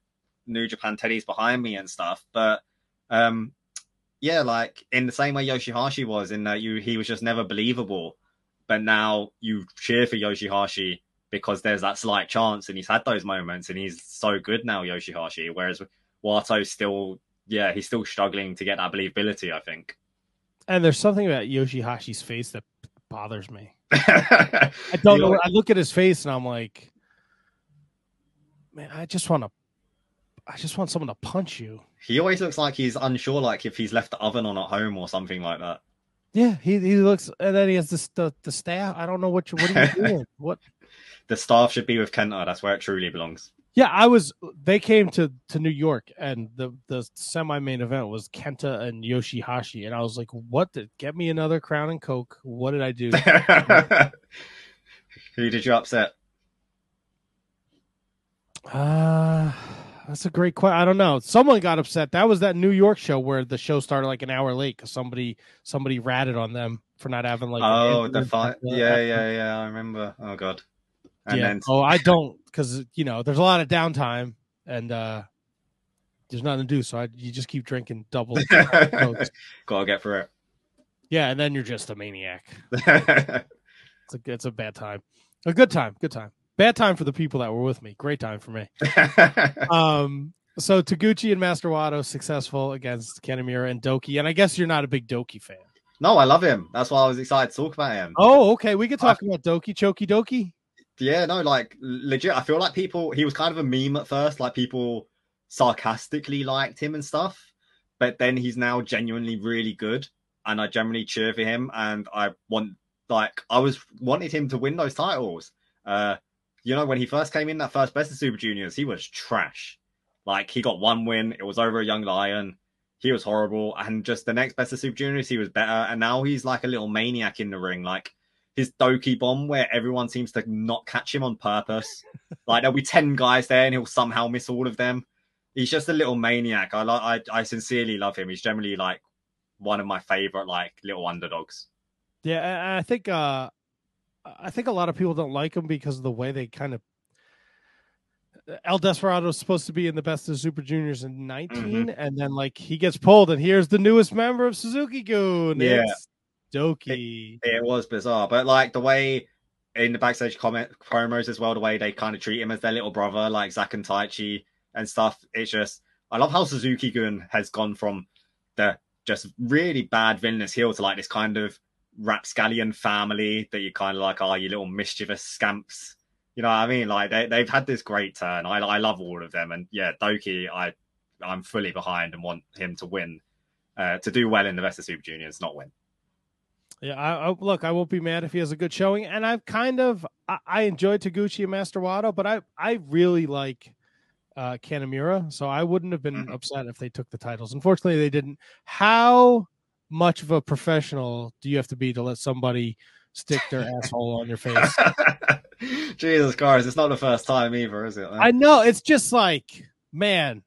New Japan teddies behind me and stuff. But um, yeah, like in the same way Yoshihashi was, in that you he was just never believable, but now you cheer for Yoshihashi because there's that slight chance, and he's had those moments, and he's so good now, Yoshihashi. Whereas Wato's still, yeah, he's still struggling to get that believability. I think. And there's something about Yoshihashi's face that bothers me. I don't know. I look at his face and I'm like, man, I just want to, I just want someone to punch you. He always looks like he's unsure, like if he's left the oven on at home or something like that. Yeah, he he looks, and then he has this the, the staff. I don't know what you what are you doing. What The staff should be with Kenta. That's where it truly belongs. Yeah, I was. They came to to New York, and the the semi main event was Kenta and Yoshihashi, and I was like, "What? Did, get me another Crown and Coke? What did I do?" Who did you upset? Uh that's a great question. I don't know. Someone got upset. That was that New York show where the show started like an hour late because somebody somebody ratted on them for not having like. Oh, the fight. Yeah, yeah, yeah. I remember. Oh god. And yeah. Then... Oh, I don't because you know there's a lot of downtime and uh there's nothing to do, so I, you just keep drinking double. Gotta get through it. Yeah, and then you're just a maniac. it's a it's a bad time. A good time, good time. Bad time for the people that were with me. Great time for me. um, so Taguchi and Master Wato successful against Kanemaru and Douki, and I guess you're not a big Douki fan. No, I love him. That's why I was excited to talk about him. Oh, okay. We could talk I, about Doki Choki Doki. Yeah, no, like legit. I feel like people. He was kind of a meme at first. Like people sarcastically liked him and stuff, but then he's now genuinely really good, and I generally cheer for him. And I want, like, I was wanted him to win those titles. Uh, you know, when he first came in that first best of Super Juniors, he was trash. Like he got one win, it was over a young lion. He was horrible, and just the next best of Super Juniors, he was better. And now he's like a little maniac in the ring, like his Douki bomb, where everyone seems to not catch him on purpose. like there'll be ten guys there, and he'll somehow miss all of them. He's just a little maniac. I like, I, I sincerely love him. He's generally like one of my favorite like little underdogs. Yeah, I think uh I think a lot of people don't like him because of the way they kind of. El Desperado is supposed to be in the best of Super Juniors in 19, mm-hmm. and then like he gets pulled, and here's the newest member of Suzuki-gun. Yeah, it's Douki. It, it, was bizarre, but like the way in the backstage comment promos as well, the way they kind of treat him as their little brother, like Zack and Taichi and stuff. It's just I love how Suzuki-gun has gone from the just really bad villainous heel to like this kind of rapscallion family that you kind of like, oh, you little mischievous scamps. You know what I mean? Like they they've had this great turn. I I love all of them, and yeah, Douki, I I'm fully behind and want him to win, uh, to do well in the best of Super Juniors, not win. Yeah, I, I, look, I won't be mad if he has a good showing, and I've kind of I, I enjoyed Taguchi and Master Wato, but I I really like uh Kanemaru, so I wouldn't have been mm-hmm. upset if they took the titles. Unfortunately, they didn't. How much of a professional do you have to be to let somebody stick their asshole on your face? Jesus Christ, it's not the first time either, is it? Man? I know. It's just like, man,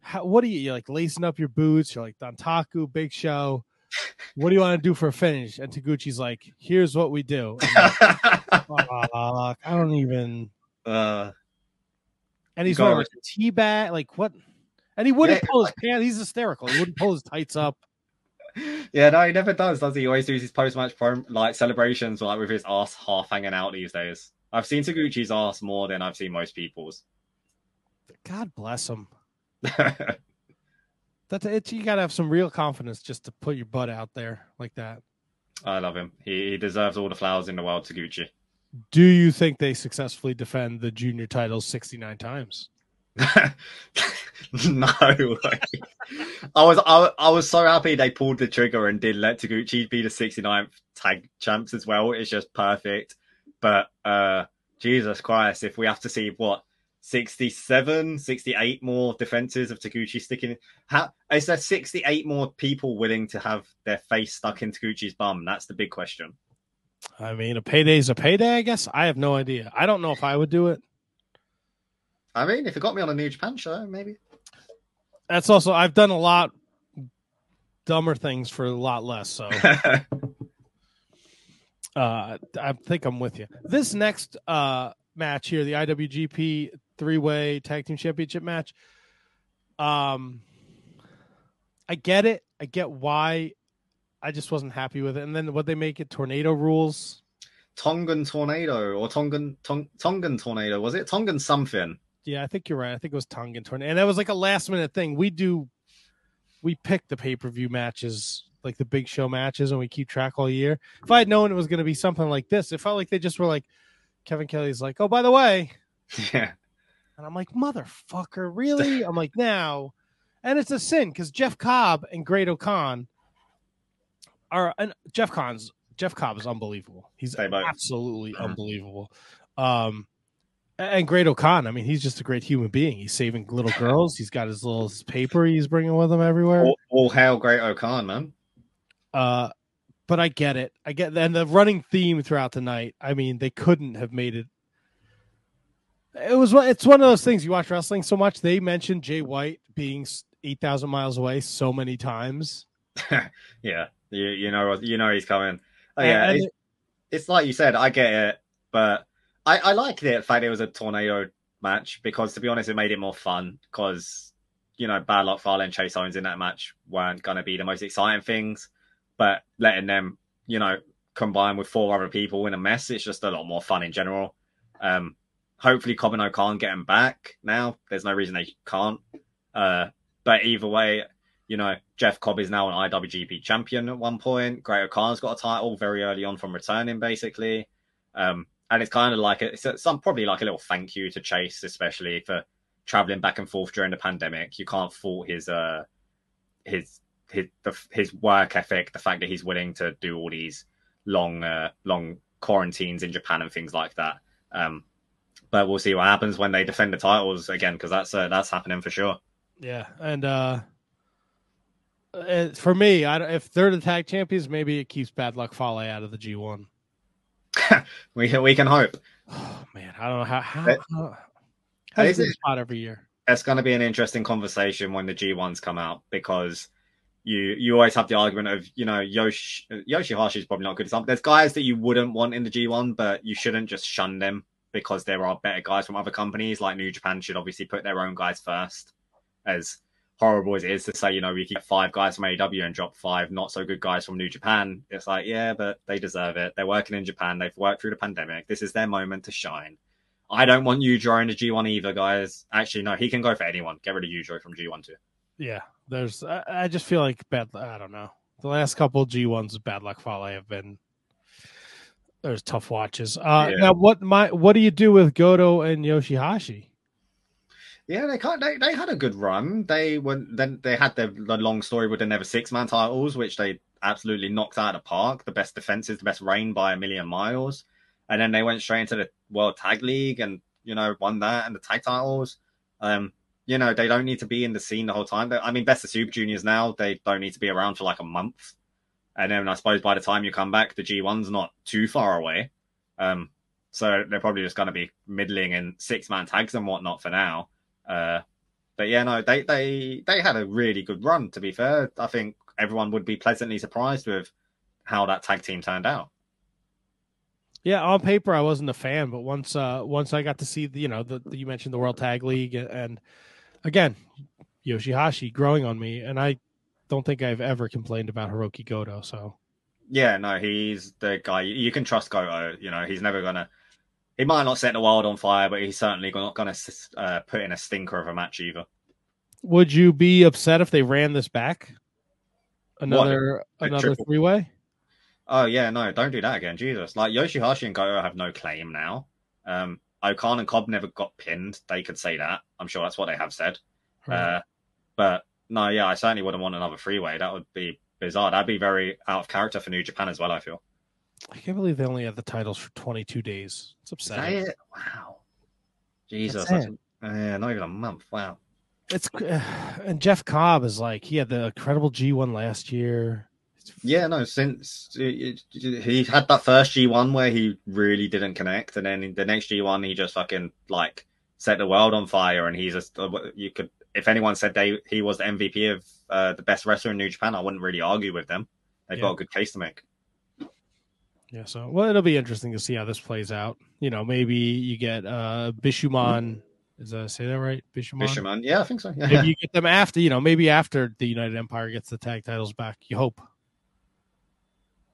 how, what are you you're like lacing up your boots? You're like Dontaku, Big Show. What do you want to do for a finish? And Taguchi's like, here's what we do. Like, I don't even. Uh, and he's wearing a tea bag. Like what? And he wouldn't yeah, pull his pants. He's hysterical. He wouldn't pull his tights up yeah, no, he never does, does he? He always does his post match like celebrations like with his ass half hanging out these days. I've seen Taguchi's ass more than I've seen most people's. God bless him. That's it. You gotta have some real confidence just to put your butt out there like that. I love him. He, he deserves all the flowers in the world, Taguchi. Do you think they successfully defend the junior titles sixty nine times? no way. I was I, I was so happy they pulled the trigger and did let Taguchi be the 69th tag champs as well. It's just perfect. But uh Jesus Christ, if we have to see what 67, 68 more defenses of Taguchi sticking how is there 68 more people willing to have their face stuck in Taguchi's bum? That's the big question. I mean, a payday's a payday, I guess. I have no idea. I don't know if I would do it. I mean, if it got me on a New Japan show, maybe. That's also I've done a lot dumber things for a lot less. So uh, I think I'm with you. This next uh, match here, the IWGP three way tag team championship match. Um, I get it. I get why. I just wasn't happy with it. And then what they make it tornado rules. Tongan tornado or Tongan Tong, Tongan tornado was it? Tongan something yeah, I think you're right. I think it was Tongan Tornado, and that was like a last minute thing. We do, we pick the pay per view matches, like the big show matches, and we keep track all year. If I had known it was going to be something like this, it felt like they just were like, Kevin Kelly's like, oh, by the way, yeah, and I'm like, motherfucker, really? I'm like, now, and it's a sin because Jeff Cobb and Great-O-Khan are, and Jeff Khan's Jeff Cobb is unbelievable. He's absolutely mm-hmm. unbelievable. Um, and Great-O-Khan, I mean, he's just a great human being. He's saving little girls. He's got his little paper he's bringing with him everywhere. All, all hail Great-O-Khan, man. Uh, but I get it. I get, and the running theme throughout the night. I mean, they couldn't have made it. It was it's one of those things you watch wrestling so much. They mentioned Jay White being eight thousand miles away so many times. yeah, you you know you know he's coming. Oh, yeah, and, it's, it's like you said. I get it, but I I like the fact it was a tornado match because to be honest, it made it more fun because you know Bad Luck Fale and Chase Owens in that match weren't going to be the most exciting things, but letting them you know combine with four other people in a mess, it's just a lot more fun in general. Um, hopefully and O-Khan get him back now. There's no reason they can't. Uh, but either way, you know, Jeff Cobb is now an IWGP champion at one point. Great-O-Khan's got a title very early on from returning, basically. Um, and it's kind of like a, it's some probably like a little thank you to Chase, especially for traveling back and forth during the pandemic. You can't fault his uh his his the, his work ethic, the fact that he's willing to do all these long uh, long quarantines in Japan and things like that. Um, but we'll see what happens when they defend the titles again because that's uh, that's happening for sure. Yeah, and uh, for me, I, if they're the tag champions, maybe it keeps Bad Luck Fale out of the G one. we can, we can hope. Oh man, I don't know how how, it, how, how it, spot every year. It's going to be an interesting conversation when the G ones come out because you you always have the argument of you know Yoshi Yoshihashi is probably not good Something There's guys that you wouldn't want in the G1, but you shouldn't just shun them because there are better guys from other companies. Like New Japan should obviously put their own guys first. As horrible as it is to say, you know, we keep five guys from AEW and drop five not so good guys from New Japan. It's like, yeah, but they deserve it. They're working in Japan. They've worked through the pandemic. This is their moment to shine. I don't want you in the G1 either, guys. Actually, no, he can go for anyone. Get rid of Yujiro from G1 too. Yeah, there's. I, I, just feel like bad. I don't know. The last couple G ones of Bad Luck Fale have been. There's tough watches. Uh, yeah. Now, what my what do you do with Goto and Yoshihashi? Yeah, they can't. They, they had a good run. They went then they had the, the long story with the never six man titles, which they absolutely knocked out of the park. The best defenses, the best reign by a million miles, and then they went straight into the World Tag League and you know won that and the tag titles. Um, you know, they don't need to be in the scene the whole time. I mean, best of Super Juniors now, they don't need to be around for like a month. And then I suppose by the time you come back, the G1's not too far away. Um, so they're probably just going to be middling in six man tags and whatnot for now. Uh, but yeah, no, they, they, they had a really good run, to be fair. I think everyone would be pleasantly surprised with how that tag team turned out. Yeah, on paper I wasn't a fan, but once uh once I got to see the, you know the, the you mentioned the World Tag League and again, Yoshihashi growing on me, and I don't think I've ever complained about Hiroki Goto. So yeah, no, he's the guy you can trust. Goto, you know, he's never gonna. He might not set the world on fire, but he's certainly not gonna uh, put in a stinker of a match either. Would you be upset if they ran this back? Another what? another three way. Oh yeah, no, don't do that again, Jesus! Like Yoshihashi and Goto have no claim now. Um, O-Khan and Cobb never got pinned. They could say that. I'm sure that's what they have said. Right. Uh, but no, yeah, I certainly wouldn't want another freeway. That would be bizarre. That'd be very out of character for New Japan as well. I feel. I can't believe they only had the titles for 22 days. It's upsetting. It? Wow. Jesus. That's that's, yeah, not even a month. Wow. It's and Jeff Cobb is like he had the incredible G1 last year. Yeah, no, since he had that first G1 where he really didn't connect, and then the next G1 he just fucking like set the world on fire, and he's just you could if anyone said they he was the MVP of uh, the best wrestler in New Japan, I wouldn't really argue with them. They've yeah. got a good case to make. Yeah, so well, it'll be interesting to see how this plays out. You know, maybe you get uh Bishamon. Is that say that right? Bishamon. Bishamon. Yeah, I think so. Yeah. Maybe you get them after. You know, maybe after the United Empire gets the tag titles back. You hope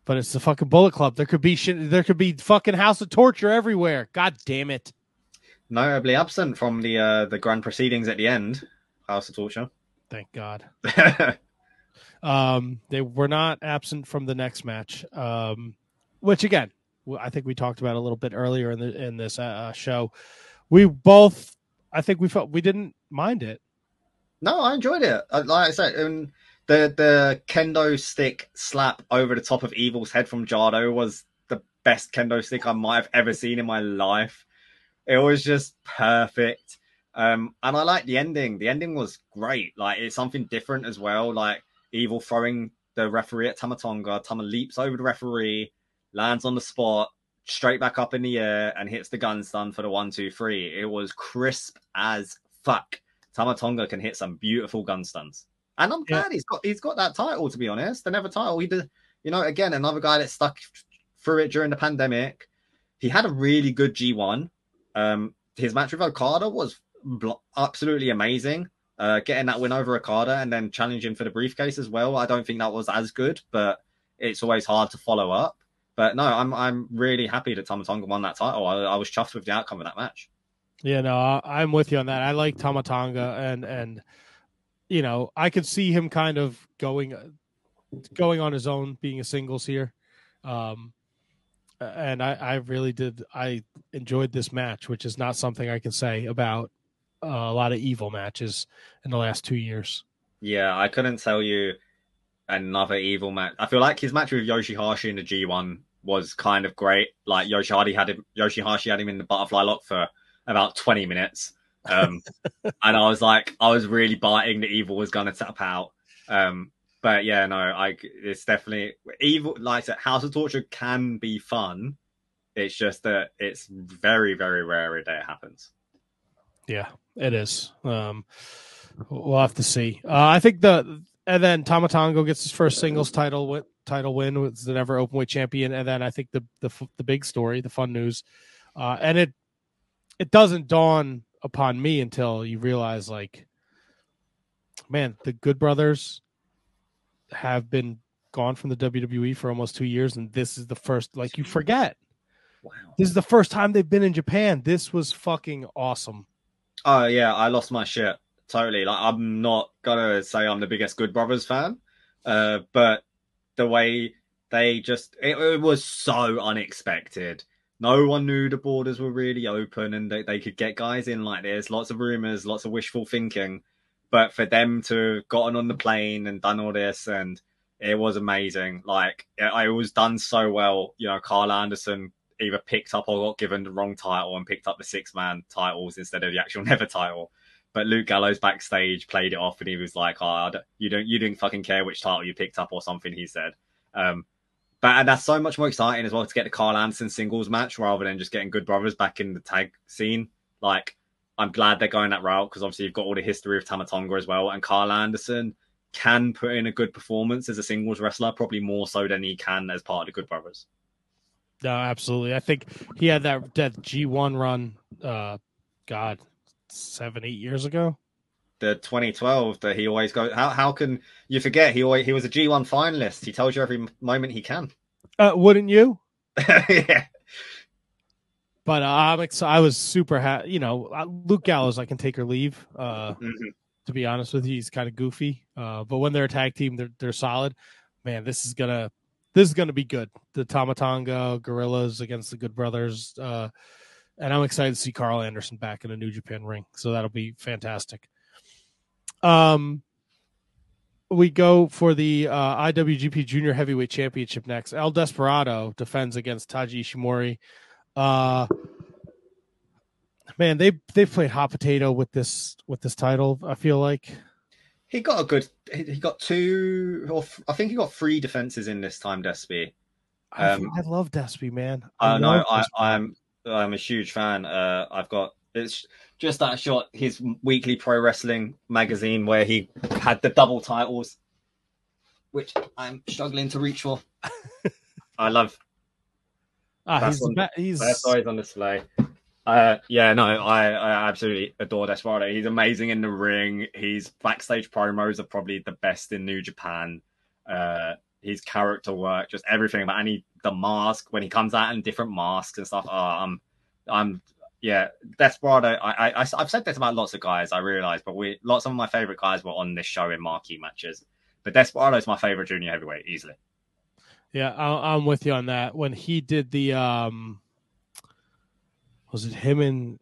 but it's the fucking Bullet Club. There could be shit. There could be fucking House of Torture everywhere. God damn it! Notably absent from the uh, the grand proceedings at the end. House of Torture. Thank God. um, they were not absent from the next match. Um, which again, I think we talked about a little bit earlier in the in this uh, uh, show. We both, I think we felt we didn't mind it. No, I enjoyed it. Like I said, and the the kendo stick slap over the top of Evil's head from Jado was the best kendo stick I might have ever seen in my life. It was just perfect. Um, and I like the ending. The ending was great. Like it's something different as well. Like Evil throwing the referee at Tama Tonga. Tama leaps over the referee, lands on the spot. straight back up in the air and hits the gun stun for the one, two, three. It was crisp as fuck. Tama Tonga can hit some beautiful gun stuns. And I'm glad yeah. he's got he's got that title, to be honest. The never title. He did you know, again, another guy that stuck through it during the pandemic. He had a really good G1. Um, his match with Okada was absolutely amazing. Uh, getting that win over Okada and then challenging for the briefcase as well. I don't think that was as good, but it's always hard to follow up. But no, I'm I'm really happy that Tama Tonga won that title. I, I, was chuffed with the outcome of that match. Yeah, no, I'm with you on that. I like Tama Tonga, and and you know I could see him kind of going going on his own, being a singles here. Um, and I, I really did. I enjoyed this match, which is not something I can say about uh, a lot of evil matches in the last two years. Yeah, I couldn't tell you another evil match. I feel like his match with Yoshihashi in the G1 was kind of great. Like Yoshihashi had him, Yoshihashi had him in the butterfly lock for about 20 minutes. Um, and I was like, I was really biting that evil was going to tap out. Um, but yeah, no, I it's definitely evil. Like House of Torture can be fun. It's just that it's very, very rare a day it happens. Yeah, it is. Um, we'll have to see. Uh, I think the and then Tama Tonga gets his first singles title title win with the never openweight champion, and then I think the the the big story, the fun news, uh, and it it doesn't dawn upon me until you realize like, man, the Good Brothers have been gone from the WWE for almost two years, and this is the first. Like you forget, wow, this is the first time they've been in Japan. This was fucking awesome. Oh yeah, I lost my shit totally. Like I'm not gonna say I'm the biggest Good Brothers fan, uh, but the way they just it, it, was so unexpected. No one knew the borders were really open and they, they could get guys in like this. Lots of rumors, lots of wishful thinking. But for them to have gotten on the plane and done all this, and it was amazing. Like it, it was done so well. You know, Karl Anderson either picked up or got given the wrong title and picked up the six man titles instead of the actual never title. But Luke Gallows backstage played it off and he was like, "Oh, you don't, you didn't fucking care which title you picked up or something." He said. Um, but and that's so much more exciting as well to get the Karl Anderson singles match rather than just getting Good Brothers back in the tag scene. Like I'm glad they're going that route because obviously you've got all the history of Tama Tonga as well, and Karl Anderson can put in a good performance as a singles wrestler, probably more so than he can as part of the Good Brothers. No, absolutely. I think he had that that G one run. Uh, God, seven eight years ago. The 2012 that he always goes. How how can you forget? He always he was a G1 finalist. He tells you every moment he can. Uh, wouldn't you? yeah. But uh, I'm ex- I was super happy. You know, Luke Gallows, I can take or leave. Uh, mm-hmm. To be honest with you, he's kind of goofy. Uh, but when they're a tag team, they're they're solid. Man, this is gonna this is gonna be good. The Tama Tonga Gorillas against the Good Brothers, uh, and I'm excited to see Karl Anderson back in a New Japan ring. So that'll be fantastic. Um, we go for the uh, IWGP Junior Heavyweight Championship next. El Desperado defends against Taiji Ishimori. Uh, man, they they played hot potato with this with this title. I feel like he got a good. He got two, or I think he got three defenses in this time. Despy. Um, I, I love Despy, man. I, I know. I, I'm I'm a huge fan. Uh, I've got it's just that shot. His weekly pro wrestling magazine where he had the double titles, which I'm struggling to reach for. I love Ah, he's, on, he's... Always on display. Uh, yeah, no, I, I absolutely adore Desperado. He's amazing in the ring. His backstage promos are probably the best in New Japan. Uh, his character work, just everything about any the mask when he comes out in different masks and stuff. Oh, I'm, I'm, yeah, Desperado. I, I, I've said this about lots of guys. I realize, but we lots of my favorite guys were on this show in marquee matches. But Desperado is my favorite junior heavyweight easily. Yeah, I, am with you on that. When he did the, um, was it him and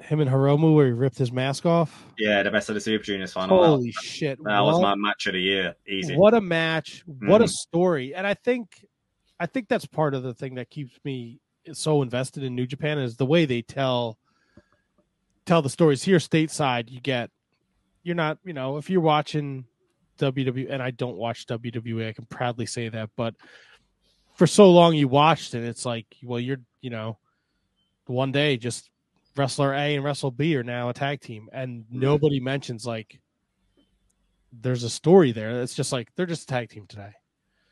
him and Hiromu where he ripped his mask off? Yeah, the best of the Super Juniors final. Holy that, shit! That what, was my match of the year. Easy. What a match! What mm. a story! And I think, I think that's part of the thing that keeps me so invested in New Japan is the way they tell tell the stories here stateside. You get, you're not, you know, if you're watching WWE, and I don't watch WWE. I can proudly say that, but for so long you watched it, it's like, well, you're you know, one day just wrestler A and wrestler B are now a tag team, and nobody mentions like there's a story there. It's just like they're just a tag team today.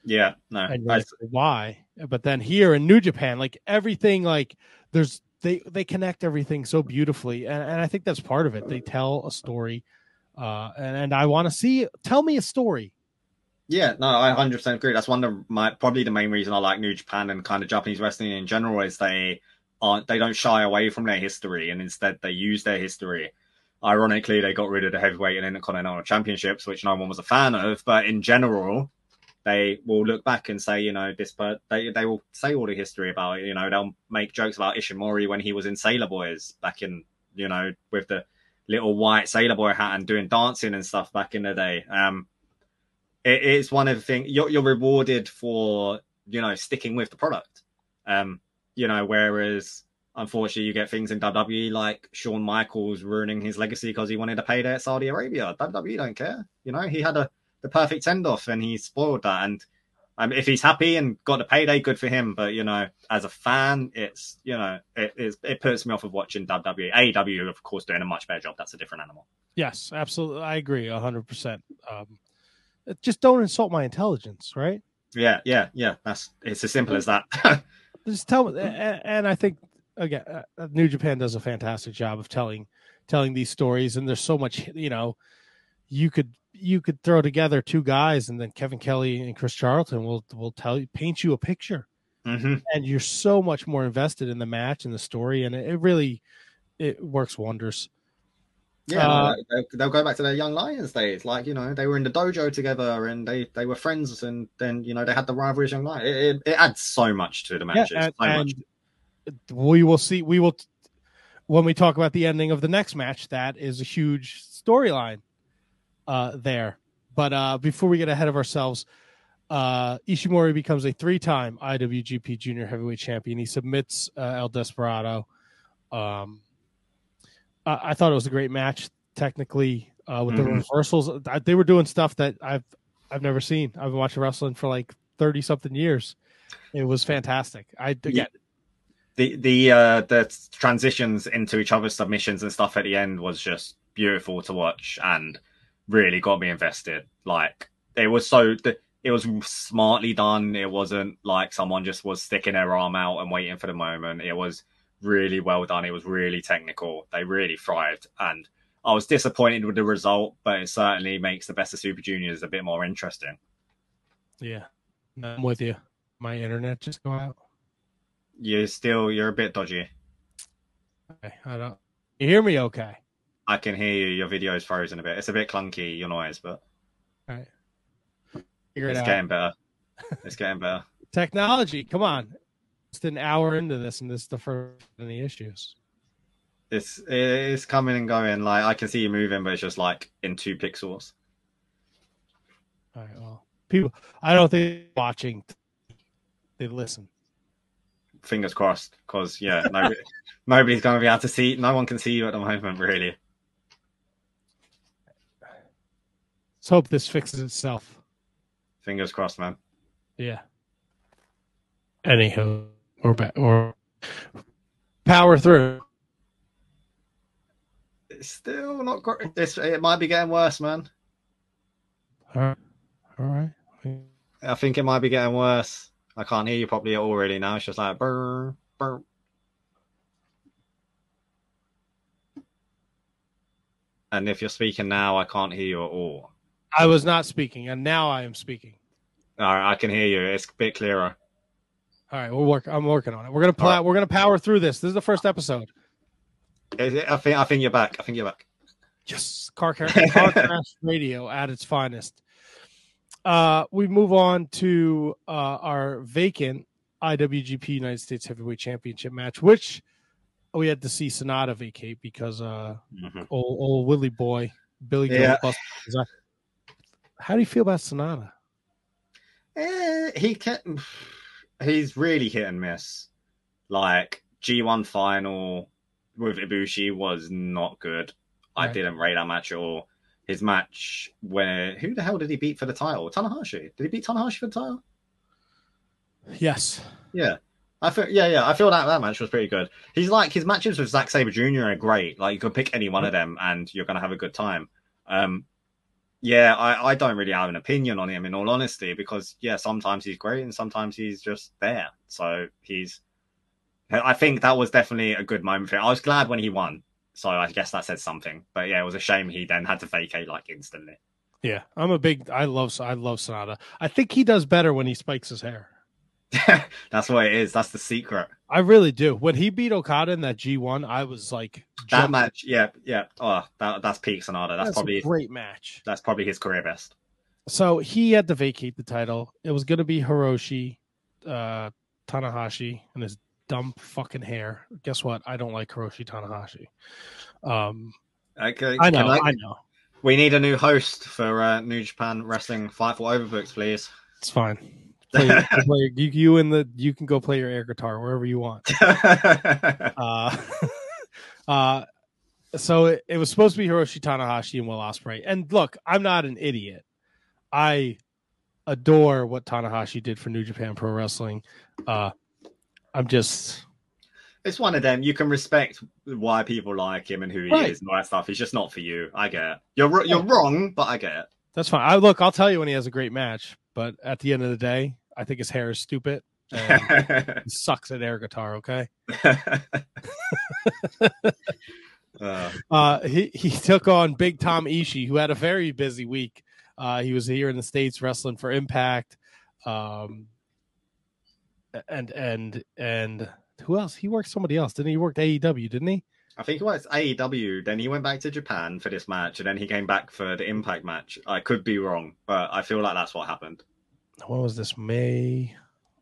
Yeah, no, And like, why? But then here in New Japan, like everything, like there's they they connect everything so beautifully, and, and I think that's part of it. They tell a story, uh, and, and I want to see. Tell me a story. Yeah, no, I 100% agree. That's one of my probably the main reason I like New Japan and kind of Japanese wrestling in general is they aren't they don't shy away from their history and instead they use their history. Ironically, they got rid of the heavyweight and intercontinental championships, which no one was a fan of. But in general, they will look back and say, you know, this, but they they will say all the history about it. You know, they'll make jokes about Ishimori when he was in Sailor Boys back in, you know, with the little white Sailor Boy hat and doing dancing and stuff back in the day. Um, it is one of the things you're, you're rewarded for you know sticking with the product um you know whereas unfortunately you get things in WWE like Shawn Michaels ruining his legacy because he wanted a payday at Saudi Arabia. WWE don't care. You know he had a the perfect send off and he spoiled that. And um, if he's happy and got the payday good for him. But you know as a fan it's you know it it puts me off of watching WWE AEW of course doing a much better job. That's a different animal. Yes, absolutely. I agree hundred percent. Um, just don't insult my intelligence, right? yeah yeah yeah. That's it's as simple as that just tell me and, and i think again uh, new japan does a fantastic job of telling telling these stories and there's so much you know you could you could throw together two guys and then kevin kelly and chris charlton will will tell you paint you a picture. Hmm and you're so much more invested in the match and the story and it, it really it works wonders Yeah, Uh, they'll, they'll go back to their young lions days. Like you know, they were in the dojo together, and they they were friends, and then you know they had the rivalry as young lions. It, it, it adds so much to the matches. yeah, and, so and we will see we will when we talk about the ending of the next match that is a huge storyline uh there but uh before we get ahead of ourselves uh ishimori becomes a three-time iwgp junior heavyweight champion he submits uh, el desperado um I, I thought it was a great match technically uh with the Mhm. reversals. I- they were doing stuff that i've i've never seen. I've been watching wrestling for like 30 something years. It was fantastic. I again the the uh the transitions into each other's submissions and stuff at the end was just beautiful to watch and really got me invested. Like it was so the, it was smartly done. It wasn't like someone just was sticking their arm out and waiting for the moment. It was really well done it was really technical they really thrived and i was disappointed with the result but it certainly makes the best of super juniors a bit more interesting Yeah, I'm with you. My internet just go out. you're still you're a bit dodgy Okay, I don't. You hear me? Okay. i can hear you your video is frozen a bit it's a bit clunky your noise but All right. Figure it It's out. getting better. It's getting better. Technology. Come on. Just an hour into this, and this is the first of the issues. It's it's coming and going. Like I can see you moving, but it's just like in two pixels. All right. Well, people. I don't think watching. They listen. Fingers crossed, because yeah, nobody, nobody's going to be able to see. No one can see you at the moment, really. Let's hope this fixes itself. Fingers crossed, man. Yeah. Anywho, back. Or power through. It's still not great. It's, it might be getting worse, man. All right. All right. I think it might be getting worse. I can't hear you properly already now. It's just like burr, burr. And if you're speaking now, I can't hear you at all. I was not speaking, and now I am speaking. All right, I can hear you. It's a bit clearer. All right, we're work. I'm working on it. We're gonna. All right. We're gonna power through this. This is the first episode. I think I think you're back. I think you're back. Yes, car, car, car crash radio at its finest. Uh, we move on to uh, our vacant IWGP United States Heavyweight Championship match, which we had to see Sanada vacate because uh, old, old Willie boy Billy Yeah. How do you feel about Sanada? Eh, he can. He's really hit and miss. Like G1 final with Ibushi was not good. I didn't rate that match at all. His match where who the hell did he beat for the title? Tanahashi. Did he beat Tanahashi for the title? Yes, Yeah. I feel yeah, yeah. I feel that that match was pretty good. He's like his matches with Zack Sabre Jr. are great. Like you can pick any one of them and you're gonna have a good time. Um, yeah, I, I don't really have an opinion on him in all honesty because yeah, sometimes he's great and sometimes he's just there. So he's. I think that was definitely a good moment for him. I was glad when he won, so I guess that said something. But yeah, it was a shame he then had to vacate like instantly. Yeah, I'm a big. I love. I love Sanada. I think he does better when he spikes his hair. That's what it is. That's the secret. I really do. When he beat Okada in that G1, I was like that match. Yeah, yeah. Oh, that, that's peak Sanada. That's, that's probably a great match. That's probably his career best. So he had to vacate the title. It was going to be Hiroshi uh, Tanahashi and his dumb fucking hair. Guess what? I don't like Hiroshi Tanahashi. Um, okay, I know. I, I, know. We need a new host for uh, New Japan Wrestling Fightful Overbooks, please. It's fine. Play, play, you, you and the you can go play your air guitar wherever you want. uh, uh, so it, it, was supposed to be Hiroshi Tanahashi and Will Ospreay. And look, I'm not an idiot. I adore what Tanahashi did for New Japan Pro Wrestling. Uh, I'm just. It's one of them. You can respect why people like him and who he right. is and all that stuff. He's just not for you. I get it. You're you're wrong, but I get it. That's fine. I look. I'll tell you when he has a great match. But at the end of the day, I think his hair is stupid. sucks at air guitar. Okay. uh, uh, he he took on Big Tom Ishii, who had a very busy week. Uh, he was here in the states wrestling for Impact, um, and and and who else? He worked somebody else, didn't he? He worked AEW, didn't he? I think it was AEW. Then he went back to Japan for this match, and then he came back for the Impact match. I could be wrong, but I feel like that's what happened. What was this? May.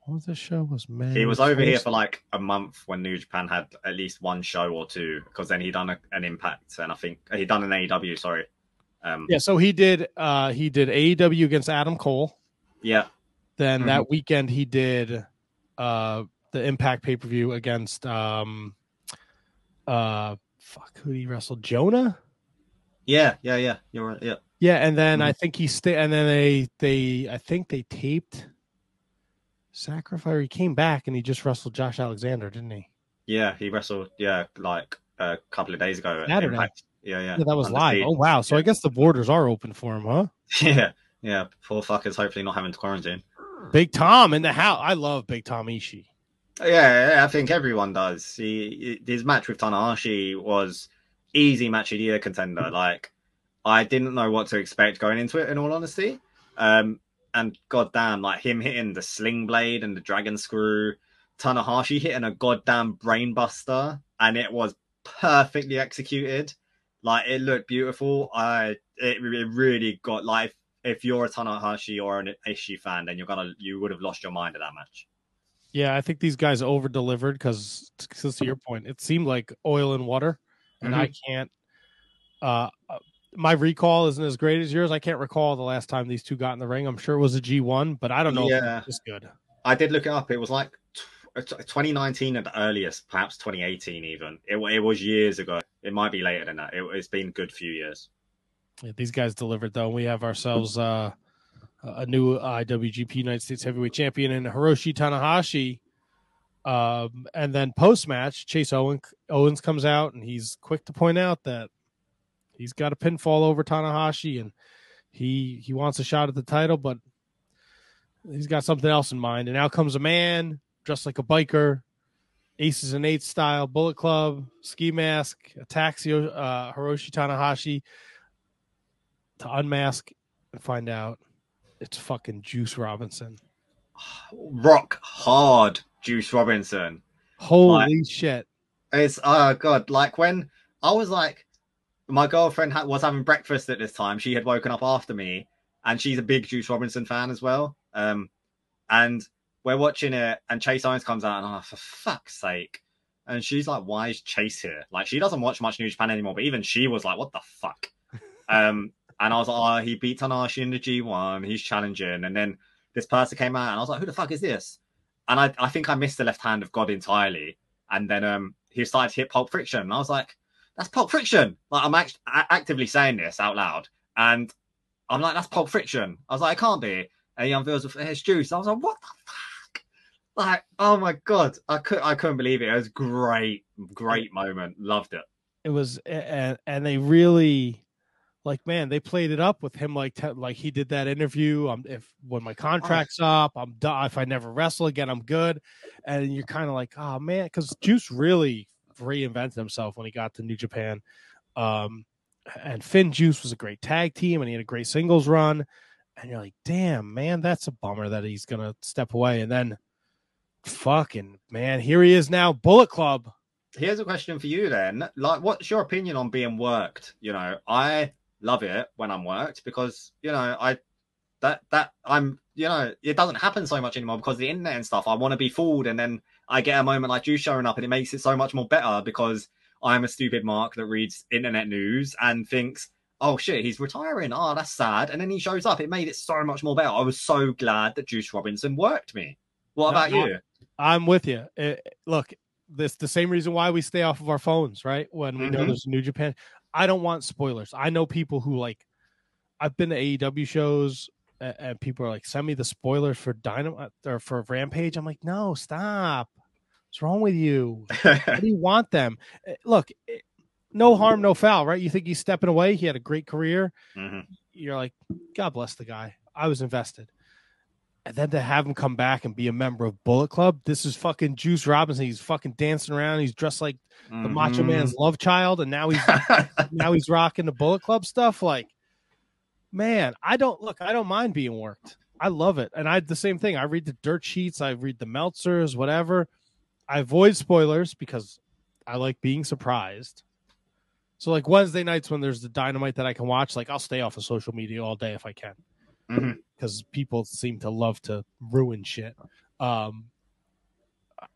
What was this show? Was May? He was over here for like a month when New Japan had at least one show or two, because then he done a, an Impact, and I think he done an AEW. Sorry. Um, yeah, so he did. uh He did AEW against Adam Cole. Yeah. Then mm-hmm. that weekend he did uh the Impact pay per view against um uh fuck who he wrestled Jonah. Yeah, yeah, yeah. You're right. Yeah. Yeah, and then mm-hmm. I think he stayed, and then they they I think they taped Sacrifice. He came back and he just wrestled Josh Alexander, didn't he? Yeah, he wrestled. Yeah, like a couple of days ago. Saturday. Yeah, yeah, yeah. That was live. Oh wow! So yeah. I guess the borders are open for him, huh? Yeah, yeah. Poor fuckers. Hopefully not having to quarantine. Big Tom in the house. I love Big Tom Ishii. Yeah, I think everyone does. He, his match with Tanahashi was easy match of the year contender. Like, I didn't know what to expect going into it. In all honesty, um, and goddamn, like him hitting the sling blade and the dragon screw, Tanahashi hitting a goddamn brainbuster, and it was perfectly executed. Like it looked beautiful. I it, it really got like if you're a Tanahashi or an Ishii fan, then you're gonna you would have lost your mind at that match. Yeah, I think these guys over delivered because, to your point, it seemed like oil and water, and mm-hmm. I can't. Uh, uh, my recall isn't as great as yours. I can't recall the last time these two got in the ring. I'm sure it was a G1, but I don't know yeah. it's good. I did look it up. It was like 2019 at the earliest, perhaps 2018 even. It, it was years ago. It might be later than that. It, has been a good few years. Yeah, these guys delivered though. We have ourselves uh, a new IWGP United States Heavyweight Champion in Hiroshi Tanahashi. Um, and then post match, Chase Owen, Owens comes out and he's quick to point out that he's got a pinfall over Tanahashi and he he wants a shot at the title, but he's got something else in mind. And out comes a man dressed like a biker, aces and eights style, Bullet Club, ski mask, attacks uh, Hiroshi Tanahashi to unmask and find out it's fucking Juice Robinson. Rock hard Juice Robinson. Holy like, shit. It's oh god, like when I was like my girlfriend ha- was having breakfast at this time. She had woken up after me and she's a big Juice Robinson fan as well. Um and we're watching it and Chase Owens comes out and I'm like, for fuck's sake. And she's like, why is Chase here? Like she doesn't watch much New Japan anymore, but even she was like, what the fuck? um and I was like, oh, he beat Tanahashi in the G1. He's challenging. And then this person came out, and I was like, who the fuck is this? And I, I think I missed the left hand of God entirely. And then um, he started to hit Pulp Friction. And I was like, that's Pulp Friction. Like, I'm act- actively saying this out loud. And I'm like, that's Pulp Friction. I was like, it can't be. And he unveils the Juice. I was like, what the fuck? Like, oh my god, I could I couldn't believe it. It was great, great moment. Loved it. It was, and and they really like man they played it up with him like te- like he did that interview um if when my contract's up i'm done if i never wrestle again i'm good. And you're kind of like oh man because juice really reinvented himself when he got to new japan. Um and finn juice was a great tag team and he had a great singles run. And you're like damn man that's a bummer that he's gonna step away. And then fucking man here he is now bullet club. Here's a question for you then. Like what's your opinion on being worked? You know i love it when I'm worked because you know I that that I'm you know it doesn't happen so much anymore because the internet and stuff. I want to be fooled, and then I get a moment like you showing up, and it makes it so much more better because I'm a stupid mark that reads internet news and thinks, "Oh shit, he's retiring. Oh, that's sad." And then he shows up. It made it so much more better. I was so glad that Juice Robinson worked me. What about no, you? I'm with you. It, look, this the same reason why we stay off of our phones, right? When we mm-hmm. know there's New Japan. I don't want spoilers. I know people who like. I've been to AEW shows and, and people are like, "Send me the spoilers for Dynamite or for Rampage." I'm like, "No, stop. What's wrong with you? How do you want them? Eh, look, eh, no harm, no foul, right? You think he's stepping away? He had a great career. Mm-hmm. You're like, God bless the guy. I was invested and then to have him come back and be a member of Bullet Club, this is fucking Juice Robinson. He's fucking dancing around. He's dressed like the mm-hmm. Macho Man's love child, and now he's now he's rocking the Bullet Club stuff. Like, man, I don't look. I don't mind being worked. I love it, and I the same thing. I read the dirt sheets. I read the Meltzers, whatever. I avoid spoilers because I like being surprised. So, like Wednesday nights when there's the dynamite that I can watch, like I'll stay off of social media all day if I can because mm-hmm. people seem to love to ruin shit. Um,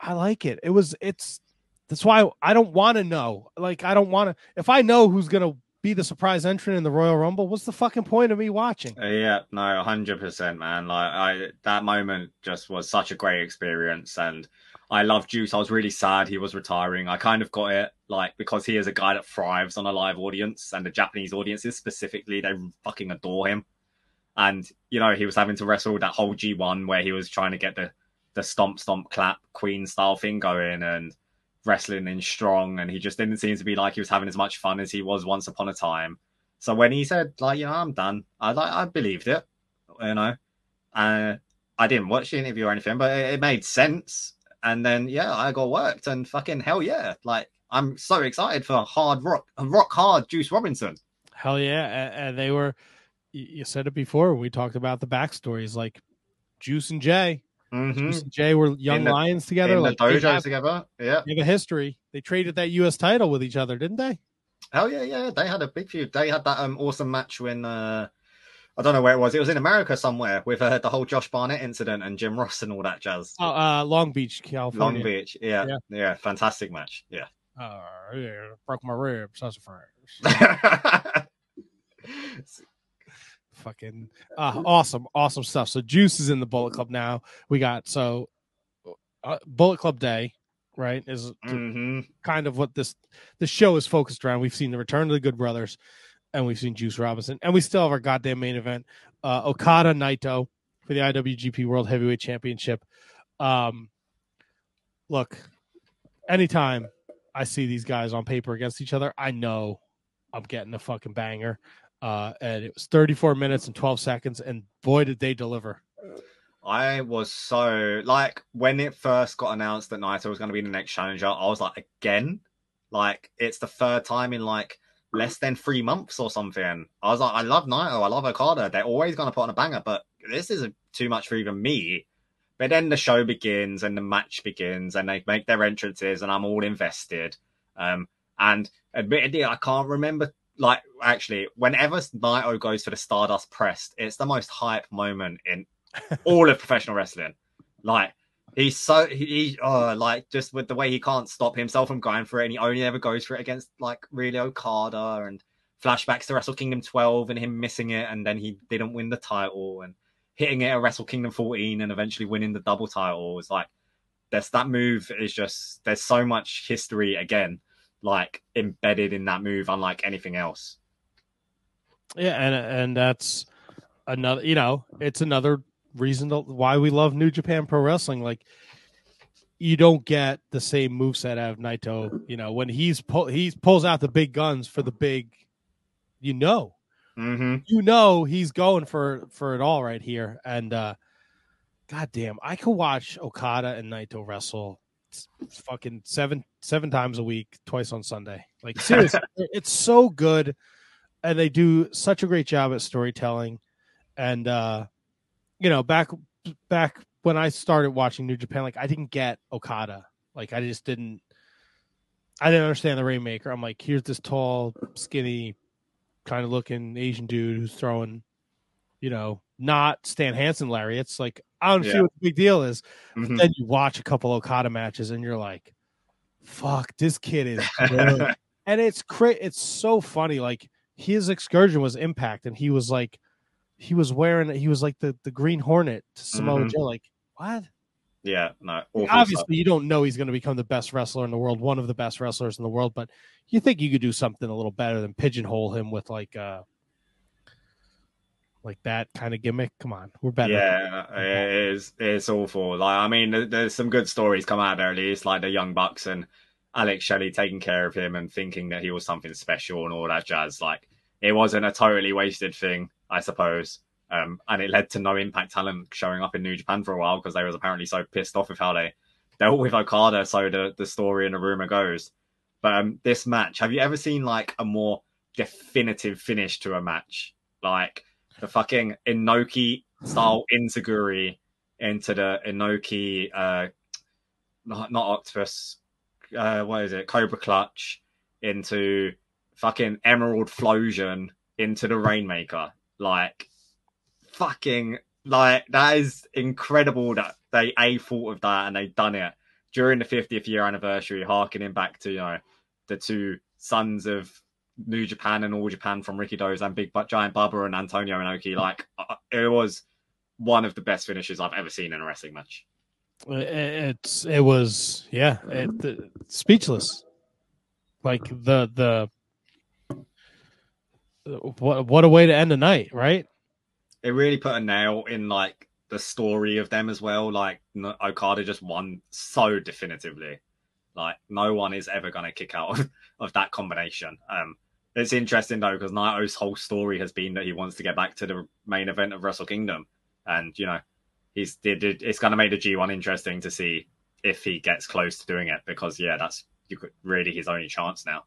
I like it. It was it's that's why I don't want to know. Like I don't want to. If I know who's gonna be the surprise entrant in the Royal Rumble, what's the fucking point of me watching? Uh, yeah, no, hundred percent, man. Like I, that moment just was such a great experience, and I love Juice. I was really sad he was retiring. I kind of got it, like because he is a guy that thrives on a live audience, and the Japanese audiences specifically, they fucking adore him and you know he was having to wrestle that whole G1 where he was trying to get the the stomp stomp clap queen style thing going and wrestling in strong. And he just didn't seem to be like he was having as much fun as he was once upon a time. So when he said like you know i'm done i like i believed it you know. Uh, i didn't watch the interview or anything but it, it made sense. And then yeah i got worked and fucking hell yeah. Like i'm so excited for hard rock rock hard juice robinson. Hell yeah. And they were you said it before. We talked about the backstories, like Juice and Jay. Mm-hmm. Juice and Jay were young the, lions together, like the dojo have, together. Yeah, they have a history. They traded that U.S. title with each other, didn't they? Oh yeah, yeah. They had a big feud. They had that um, awesome match when uh, I don't know where it was. It was in America somewhere with uh, the whole Josh Barnett incident and Jim Ross and all that jazz. Oh, uh, Long Beach, California. Long Beach, yeah, yeah, yeah. fantastic match. Yeah. Uh, yeah, broke my ribs. That's a friend. fucking uh, awesome, awesome stuff. So Juice is in the Bullet Club now. We got so uh, Bullet Club Day, right? Is mm-hmm. kind of what this the show is focused around. We've seen the return of the Good Brothers, and we've seen Juice Robinson, and we still have our goddamn main event, uh, Okada Naito for the IWGP World Heavyweight Championship. Um, look, anytime I see these guys on paper against each other, I know I'm getting a fucking banger uh, and it was 34 minutes and 12 seconds, and boy, did they deliver! I was so like when it first got announced that Naito was going to be the next challenger, I was like, again, like it's the third time in like less than three months or something. I was like, I love Naito, I love Okada. They're always going to put on a banger, but this isn't too much for even me. But then the show begins and the match begins, and they make their entrances, and I'm all invested. Um, and admittedly, I can't remember like actually, whenever Naito goes for the Stardust Pressed, it's the most hype moment in all of professional wrestling. Like he's so he uh like just with the way he can't stop himself from going for it, and he only ever goes for it against like really Okada and flashbacks to Wrestle Kingdom 12 and him missing it, and then he didn't win the title and hitting it at Wrestle Kingdom 14 and eventually winning the double title. It's like there's that move is just there's so much history again like embedded in that move, unlike anything else. Yeah, and and that's another. You know, it's another reason to, why we love New Japan Pro Wrestling. Like you don't get the same moveset out of Naito. You know, when he's pull, he pulls out the big guns for the big, you know, Mm-hmm. you know he's going for for it all right here. And uh god damn, I could watch Okada and Naito wrestle fucking seven seven times a week, twice on Sunday. Like seriously, it's so good. And they do such a great job at storytelling. And uh you know, back back when I started watching New Japan, like I didn't get Okada. Like I just didn't I didn't understand the Rainmaker. I'm like, here's this tall, skinny, kind of looking Asian dude who's throwing, you know, not Stan Hansen lariats. Like, I don't see what the big deal is. Mhm. Then you watch a couple Okada matches and you're like, fuck, this kid is good. and it's cra- it's so funny. Like his excursion was impact, and he was like he was wearing he was like the, the green hornet to Samoa Mhm. Joe. Like, what? Yeah, no. Obviously, stuff. you don't know he's going to become the best wrestler in the world, one of the best wrestlers in the world, but you think you could do something a little better than pigeonhole him with like uh like that kind of gimmick. Come on, we're better. Yeah, it is. It's awful. Like, I mean, there's some good stories come out there at least, like the Young Bucks and Alex Shelley taking care of him and thinking that he was something special and all that jazz. Like, it wasn't a totally wasted thing, I suppose. Um, and it led to no Impact talent showing up in New Japan for a while because they was apparently so pissed off with how they dealt with Okada. So the the story and the rumor goes. But um, this match, have you ever seen like a more definitive finish to a match? Like the fucking Inoki style Enzuigiri into the Inoki, uh, not, not Octopus, uh, what is it? Cobra Clutch into fucking Emerald Flowsion into the Rainmaker. Like, fucking, like, that is incredible that they A thought of that and they done it during the 50th year anniversary, harkening back to, you know, the two sons of New Japan and All Japan from Rikidozan and Big Giant Baba and Antonio Inoki. Like uh, it was one of the best finishes I've ever seen in a wrestling match. It- it's it was yeah, it, the- speechless. Like the the what what a way to end the night, right? It really put a nail in like the story of them as well. Like Okada just won so definitively. Like no one is ever going to kick out of, of that combination. Um, it's interesting though because Naito's whole story has been that he wants to get back to the main event of Wrestle Kingdom, and you know he's it's going to make the G1 interesting to see if he gets close to doing it because yeah, that's you could, really his only chance now.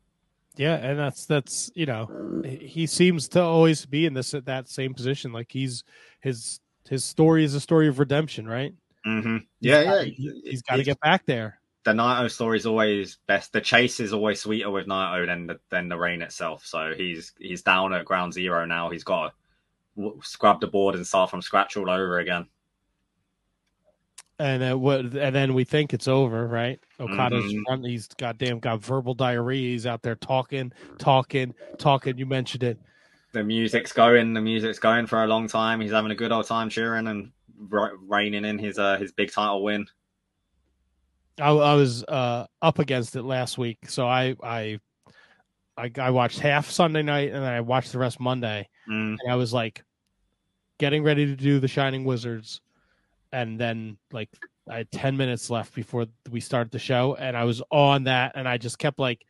Yeah, and that's that's you know he seems to always be in this at that same position. Like he's his his story is a story of redemption, right? Mm-hmm. He's Yeah, got- yeah. he- he's got to get back there. The Naito story is always best. The chase is always sweeter with Naito than the, than the rain itself. So he's he's down at ground zero now. He's got to scrub the board and start from scratch all over again. And uh, what? And then we think it's over, right? Okada's Mhm. front. He's goddamn got verbal diarrhea. He's out there talking, talking, talking. You mentioned it. The music's going. The music's going for a long time. He's having a good old time cheering and reining in his uh, his big title win. I, I was uh, up against it last week, so I, I I I watched half Sunday night and then I watched the rest Monday, Mm. and I was like getting ready to do the Shining Wizards, and then like I had ten minutes left before we started the show, and I was on that, and I just kept like.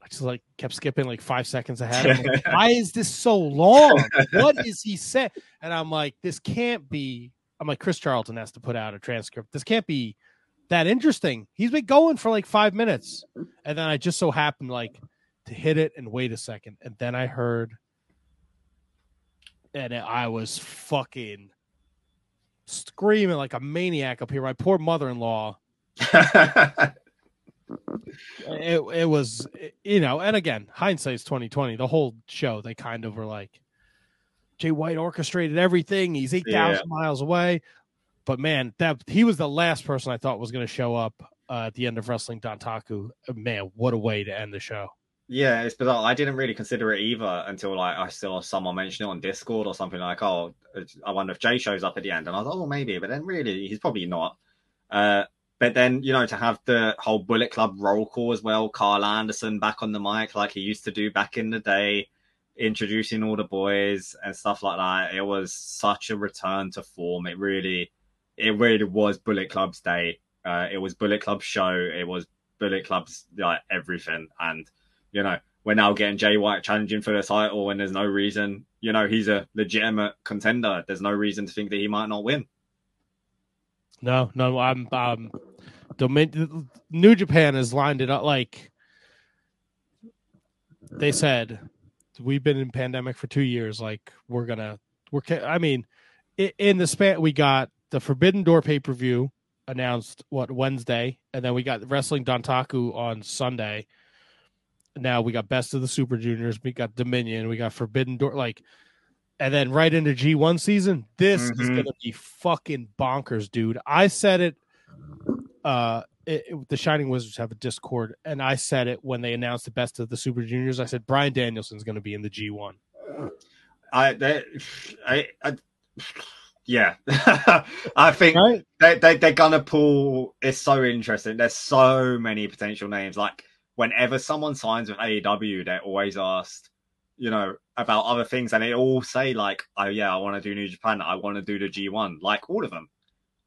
I just like kept skipping like five seconds ahead. Like, Why is this so long? What is he saying? And I'm like, this can't be. I'm like, Chris Charlton has to put out a transcript. This can't be that interesting. He's been going for like five minutes, and then I just so happened like to hit it and wait a second, and then I heard, and I was fucking screaming like a maniac up here. My poor mother-in-law. It it was you know, and again, hindsight's twenty twenty. The whole show, they kind of were like, Jay White orchestrated everything. He's eight thousand miles away, but man, that he was the last person I thought was going to show up uh, at the end of Wrestling Dontaku. Man, what a way to end the show. Yeah, it's bizarre. I didn't really consider it either until like I saw someone mention it on Discord or something like, "Oh, I wonder if Jay shows up at the end," and I was "Oh, maybe," but then really, he's probably not. Uh, but then you know to have the whole Bullet Club roll call as well, Karl Anderson back on the mic like he used to do back in the day, introducing all the boys and stuff like that. It was such a return to form. It really, it really was Bullet Club's day Uh, it was Bullet Club's show. It was Bullet Club's like everything, and you know we're now getting Jay White challenging for the title when there's no reason. You know he's a legitimate contender. There's no reason to think that he might not win. No, no, I'm um, Domin- New Japan has lined it up like they said. We've been in pandemic for two years. Like we're gonna, we're. I mean, in the span we got the Forbidden Door pay per view announced what Wednesday, and then we got Wrestling Dontaku on Sunday. Now we got Best of the Super Juniors, we got Dominion, we got Forbidden Door, like, and then right into G one season. This mm-hmm. is gonna be fucking bonkers, dude. I said it. Uh, it, it, the Shining Wizards have a Discord, and I said it when they announced the Best of the Super Juniors. I said Bryan Danielson's to be in the G one. I, they, I, I yeah, I think right? they, they, they're gonna pull. It's so interesting. There's so many potential names. Like whenever someone signs with AEW, they're always asked, you know, about other things, and they all say like, "Oh yeah, I want to do New Japan. I want to do the G1." Like all of them.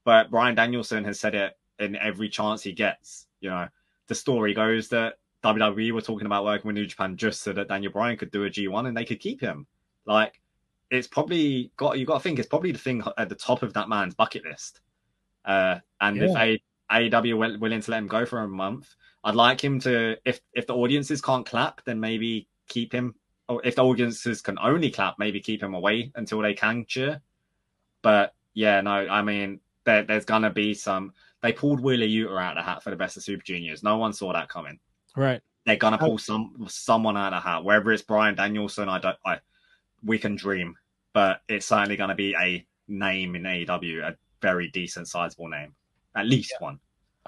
But Bryan Danielson has said it in every chance he gets. You know, the story goes that WWE were talking about working with New Japan just so that Daniel Bryan could do a G1 and they could keep him. Like it's probably got you got to think it's probably the thing at the top of that man's bucket list. Uh, and yeah. if a, AEW were willing to let him go for a month, I'd like him to. If if the audiences can't clap, then maybe keep him. Or if the audiences can only clap, maybe keep him away until they can cheer. But yeah, no, I mean there, there's gonna be some. They pulled Wheeler Yuta out of the hat for the best of Super Juniors. No one saw that coming. Right. They're gonna pull some someone out of the hat. Whether it's Bryan Danielson, I don't. I we can dream but it's certainly going to be a name in AEW, a very decent, sizable name, at least yeah. one.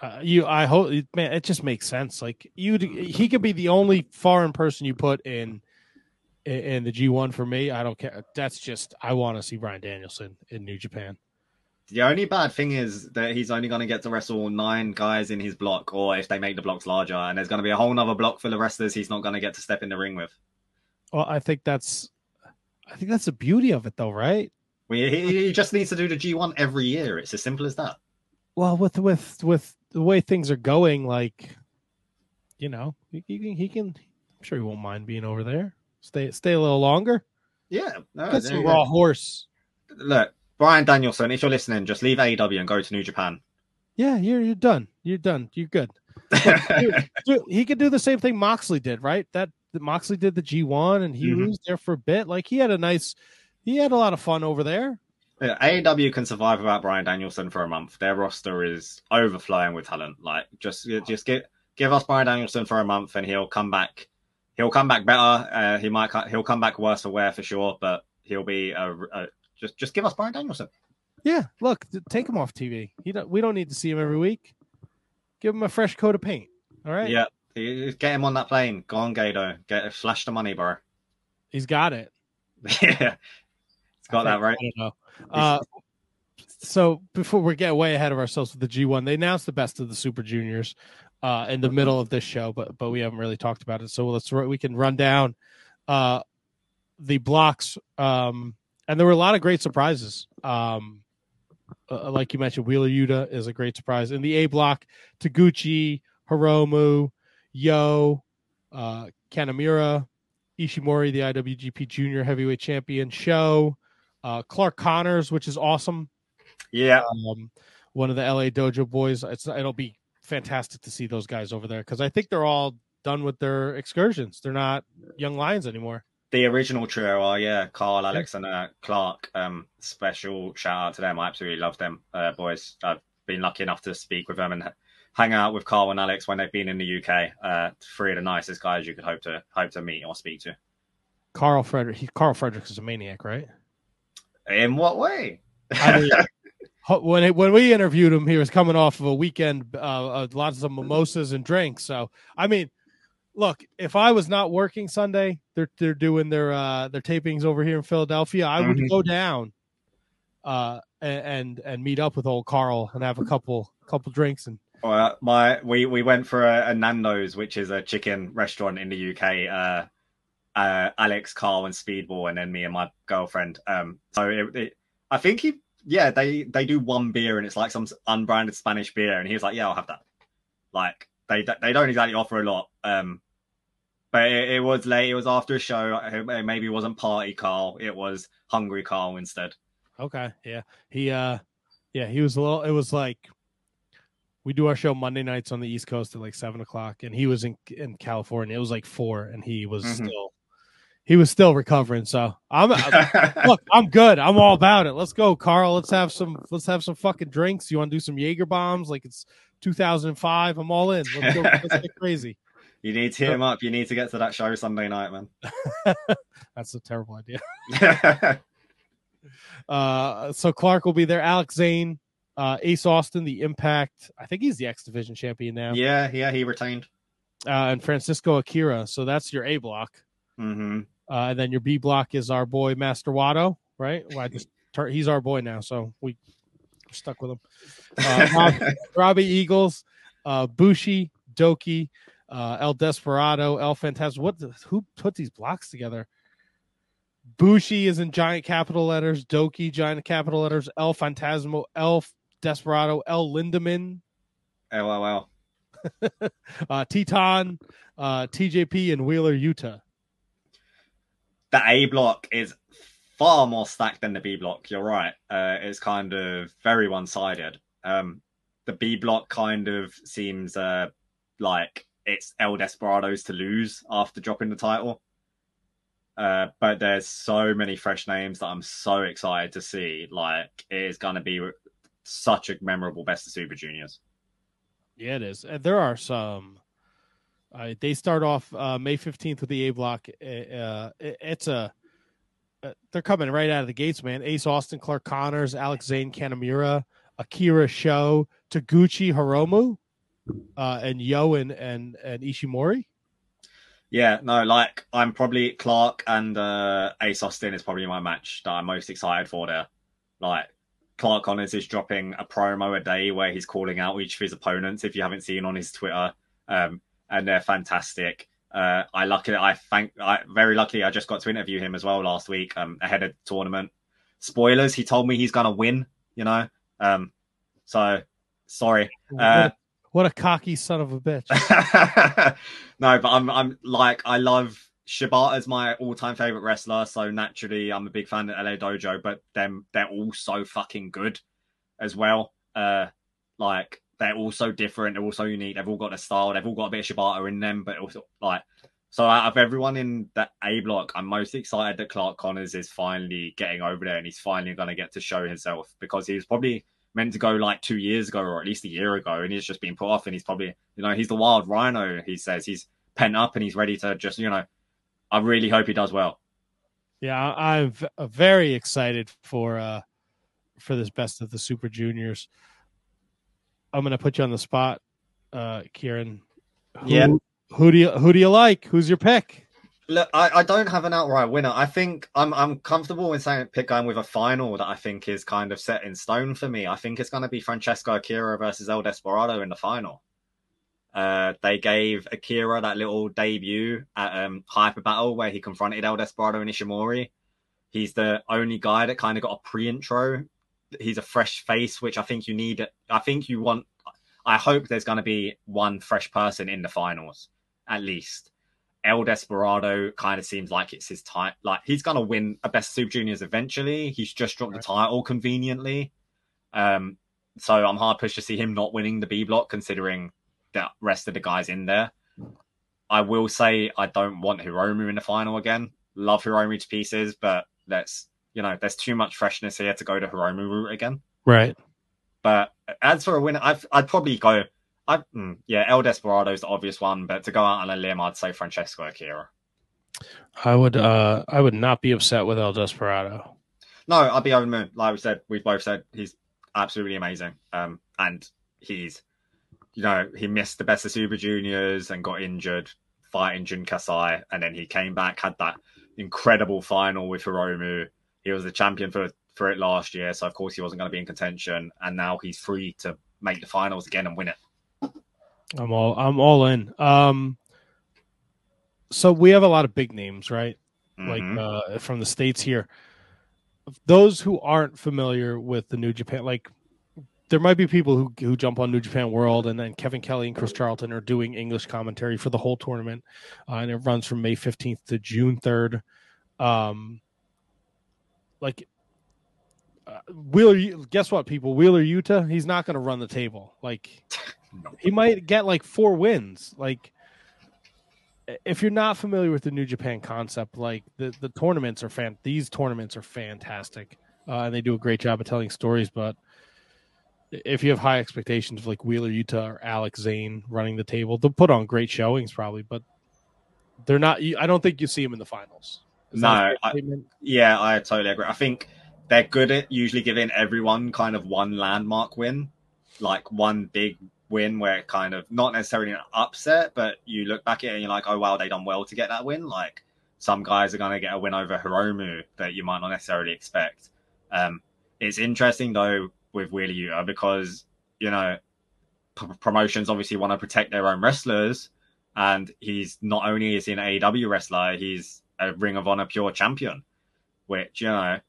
Uh, you, I hope, man, it just makes sense. Like you, he could be the only foreign person you put in in the G one for me. I don't care. That's just I want to see Bryan Danielson in New Japan. The only bad thing is that he's only going to get to wrestle nine guys in his block, or if they make the blocks larger, and there's going to be a whole other block full of wrestlers he's not going to get to step in the ring with. Well, I think that's I think that's the beauty of it, though, right? Well, he, he just needs to do the G one every year. It's as simple as that. Well, with with with the way things are going, like you know, he, he, he can. I'm sure he won't mind being over there. Stay stay a little longer. Yeah, no, get some raw horse. Look, Bryan Danielson, if you're listening, just leave AEW and go to New Japan. Yeah, you're you're done. You're done. You're good. he could do the same thing Moxley did, right? That Moxley did the G1 and he mm-hmm. was there for a bit. Like he had a nice, he had a lot of fun over there. Yeah, AEW can survive without Bryan Danielson for a month. Their roster is overflowing with talent. Like just just get give us Bryan Danielson for a month and he'll come back. He'll come back better. Uh, he might he'll come back worse for wear for sure, but he'll be a, a, just just give us Bryan Danielson. Yeah, look, take him off TV. He don't, we don't need to see him every week. Give him a fresh coat of paint. All right. Yeah, Get him on that plane. Go on, Gedo. Get flash the money, bro. He's got it. yeah, he's got that right. Uh, so before we get way ahead of ourselves with the G1, they announced the best of the Super Juniors uh, in the middle of this show, but but we haven't really talked about it. So let's we can run down uh, the blocks. Um, and there were a lot of great surprises. Um, uh, like you mentioned, Wheeler Yuta is a great surprise in the A block. Taguchi, Hiromu, YOH, uh, Kanemaru, Ishimori, the IWGP Junior Heavyweight Champion, Sho, uh, Clark Connors, which is awesome. Yeah, um, one of the LA Dojo boys. It's it'll be fantastic to see those guys over there because I think they're all done with their excursions. They're not young lions anymore. The original trio are yeah, Karl, Alex, and uh, Clark. Um, special shout out to them. I absolutely love them, uh, boys. I've been lucky enough to speak with them and hang out with Karl and Alex when they've been in the UK. Uh, three of the nicest guys you could hope to hope to meet or speak to. Karl Frederick. He, Karl Fredericks is a maniac, right? In what way? I mean, when it, when we interviewed him, he was coming off of a weekend, uh, lots of mimosas and drinks. So, I mean, look, if I was not working Sunday, they're they're doing their uh, their tapings over here in Philadelphia. I would mm-hmm. go down, uh, and and meet up with old Karl and have a couple couple drinks and my we we went for a, a, Nando's, which is a chicken restaurant in the UK. Uh, uh, Alex, Karl, and Speedball, and then me and my girlfriend. Um, so it, it, I think he yeah, they they do one beer and it's like some unbranded Spanish beer, and he was like, yeah, I'll have that. Like they they don't exactly offer a lot. Um, but it, it was late. It was after a show. It maybe wasn't party Karl. It was hungry Karl instead. Okay, yeah, he uh, yeah, he was a little. It was like we do our show Monday nights on the East Coast at like seven o'clock, and he was in in California. It was like four, and he was mm-hmm. still he was still recovering. So I'm look, I'm good. I'm all about it. Let's go, Karl. Let's have some let's have some fucking drinks. You want to do some Jaeger bombs like it's 2005? I'm all in. Let's go. let's get crazy. You need to hit him up. You need to get to that show Sunday night, man. That's a terrible idea. uh, so Clark will be there. Alex Zayne, uh, Ace Austin, the Impact. I think he's the X Division champion now. Yeah, yeah, he retained. Uh, and Francesco Akira. So that's your A block. Mm-hmm. Uh, and then your B block is our boy Master Wato, right? Well, I just he's our boy now, so we are stuck with him. Uh, Rob, Robbie Eagles, uh, Bushi, Douki, uh, El Desperado, El Phantasmo. What? The, who put these blocks together? Bushi is in giant capital letters. Douki giant capital letters. El Phantasmo, El Desperado, El Lindaman. LOL. uh, Titán, uh, TJP, and Wheeler Yuta. the A block is far more stacked than the B block. You're right. Uh, it's kind of very one sided. Um, the B block kind of seems uh, like it's El Desperados to lose after dropping the title. Uh, but there's so many fresh names that I'm so excited to see. Like, it is going to be such a memorable Best of Super Juniors. Yeah, it is. And there are some uh, they start off uh, May 15th with the A block. Uh, it, it's a uh, they're coming right out of the gates, man. Ace Austin, Clark Connors, Alex Zayne, Kanemaru, Akira Sho, Taguchi Hiromu, uh, and YOH and, and and Ishimori. Yeah, no, like I'm probably Clark and uh, Ace Austin is probably my match that I'm most excited for there. Like Clark Connors is dropping a promo a day where he's calling out each of his opponents. If you haven't seen on his Twitter, um, and they're fantastic. Uh, I luckily, I thank, I very luckily, I just got to interview him as well last week um, ahead of the tournament. Spoilers, he told me he's gonna win. You know, um, so sorry. Uh, what a cocky son of a bitch. no, but I'm, I'm like, I love Shibata's my all-time favorite wrestler, so naturally, I'm a big fan of LA Dojo. But them, they're all so fucking good as well. Uh, like they're all so different. They're all so unique. They've all got a style. They've all got a bit of Shibata in them, but also like so out of everyone in that A block, I'm most excited that Clark Connors is finally getting over there and he's finally going to get to show himself because he was probably meant to go like two years ago or at least a year ago and he's just been put off and he's probably you know he's the wild rhino he says he's pent up and he's ready to just you know I really hope he does well. Yeah, I'm very excited for uh for this best of the Super Juniors. I'm going to put you on the spot, uh, Ciaran. Who, yeah. Who do you who do you like? Who's your pick? Look, I, I don't have an outright winner. I think I'm I'm comfortable in saying pick going with a final that I think is kind of set in stone for me. I think it's going to be Francesco Akira versus El Desperado in the final. Uh, they gave Akira that little debut at um, Hyper Battle where he confronted El Desperado and Ishimori. He's the only guy that kind of got a pre-intro he's a fresh face, which I think you need. I think you want. I hope there's going to be one fresh person in the finals at least. El Desperado kind of seems like it's his time. Like he's going to win a Best Super Juniors eventually. He's just dropped the title conveniently. Um, so I'm hard pushed to see him not winning the B block, considering the rest of the guys in there. I will say I don't want Hiromu in the final again. Love Hiromu to pieces, but let's you know, there's too much freshness here to go to Hiromu route again. Right. But as for a winner, I've, I'd probably go. I mm, yeah, El Desperado's the obvious one, but to go out on a limb, I'd say Francesco Akira. I would uh I would not be upset with El Desperado. No, I'd be over the moon. Like we said, we've both said he's absolutely amazing. Um, and he's, you know, he missed the best of Super Juniors and got injured fighting Jun Kasai, and then he came back, had that incredible final with Hiromu, he was the champion for for it last year, so of course he wasn't going to be in contention, and now he's free to make the finals again and win it. I'm all I'm all in. Um, so we have a lot of big names, right? Mm-hmm. Like uh, from the states here. those who aren't familiar with the New Japan, like there might be people who who jump on New Japan World, and then Kevin Kelly and Chris Charlton are doing English commentary for the whole tournament, uh, and it runs from May fifteenth to June third. Um, like uh, Wheeler, guess what, people? Wheeler Yuta, he's not going to run the table. Like he might get like four wins. Like if you're not familiar with the New Japan concept, like the the tournaments are fan. These tournaments are fantastic, uh, and they do a great job of telling stories. But if you have high expectations of like Wheeler Yuta or Alex Zayne running the table, they'll put on great showings probably, but they're not. I don't think you see them in the finals. Is no, I, yeah, I totally agree. I think they're good at usually giving everyone kind of one landmark win, like one big win where it kind of not necessarily an upset, but you look back at it and you're like, oh wow, they done well to get that win. Like some guys are going to get a win over Hiromu that you might not necessarily expect. Um, it's interesting though with Wheeler Yuta because you know p- promotions obviously want to protect their own wrestlers, and he's not only is he an AEW wrestler, he's a Ring of Honor pure champion, which you know.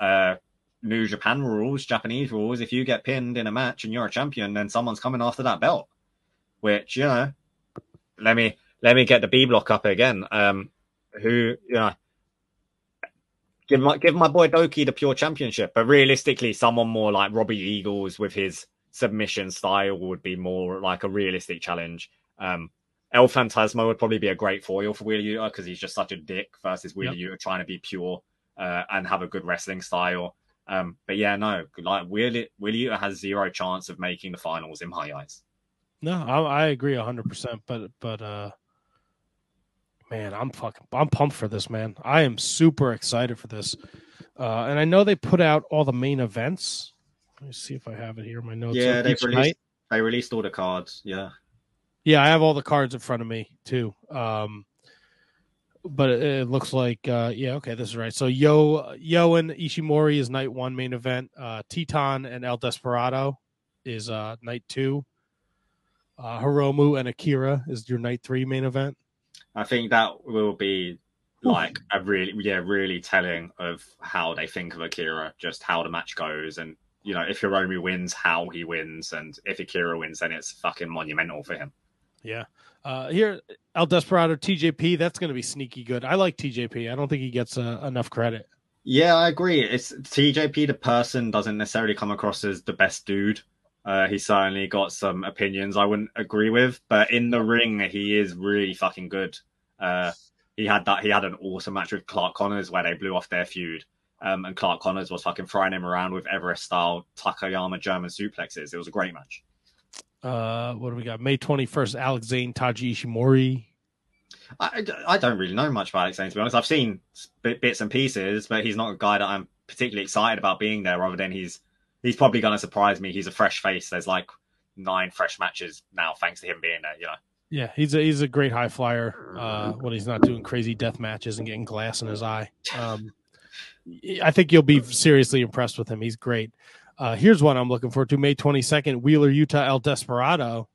Uh, New Japan rules, Japanese rules, if you get pinned in a match and you're a champion, then someone's coming after that belt. Which, you know, let me let me get the B block up again. Um who you know give my give my boy Douki the pure championship. But realistically, someone more like Robbie Eagles with his submission style would be more like a realistic challenge. Um El Phantasmo would probably be a great foil for Wheeler Yuta because he's just such a dick versus Wheeler yep. Yuta trying to be pure uh, and have a good wrestling style. Um, but yeah, no, like Willie Willie has zero chance of making the finals in my eyes. No, I, I agree hundred percent. But but uh, man, I'm fucking I'm pumped for this, man. I am super excited for this. Uh, and I know they put out all the main events. Let me see if I have it here in my notes. Yeah, they released night. they released all the cards. Yeah. Yeah, I have all the cards in front of me too. Um, but it, it looks like uh, yeah, okay, this is right. So YOH YOH and Ishimori is night one main event. Uh, Titán and El Desperado is uh, night two. Uh, Hiromu and Akira is your night three main event. I think that will be like a really yeah really telling of how they think of Akira, just how the match goes, and you know if Hiromu wins, how he wins, and if Akira wins, then it's fucking monumental for him. Yeah. Uh, here, El Desperado, TJP, that's going to be sneaky good. I like TJP. I don't think he gets uh, enough credit. Yeah, I agree. It's TJP, the person, doesn't necessarily come across as the best dude. Uh, he's certainly got some opinions I wouldn't agree with, but in the ring, he is really fucking good. Uh, he had that. He had an awesome match with Clark Connors where they blew off their feud, um, and Clark Connors was fucking throwing him around with Everest style Takayama German suplexes. It was a great match. Uh, what do we got? May 21st, Alex Zayne, Taiji Ishimori. I, I don't really know much about Alex Zayne to be honest. I've seen bits and pieces, but he's not a guy that I'm particularly excited about being there, rather than he's he's probably going to surprise me. He's a fresh face. There's like nine fresh matches now, thanks to him being there, you know. Yeah, he's a he's a great high flyer uh, when he's not doing crazy death matches and getting glass in his eye. Um, I think you'll be seriously impressed with him. He's great. Uh, here's one I'm looking forward to May 22nd Wheeler Yuta, El Desperado.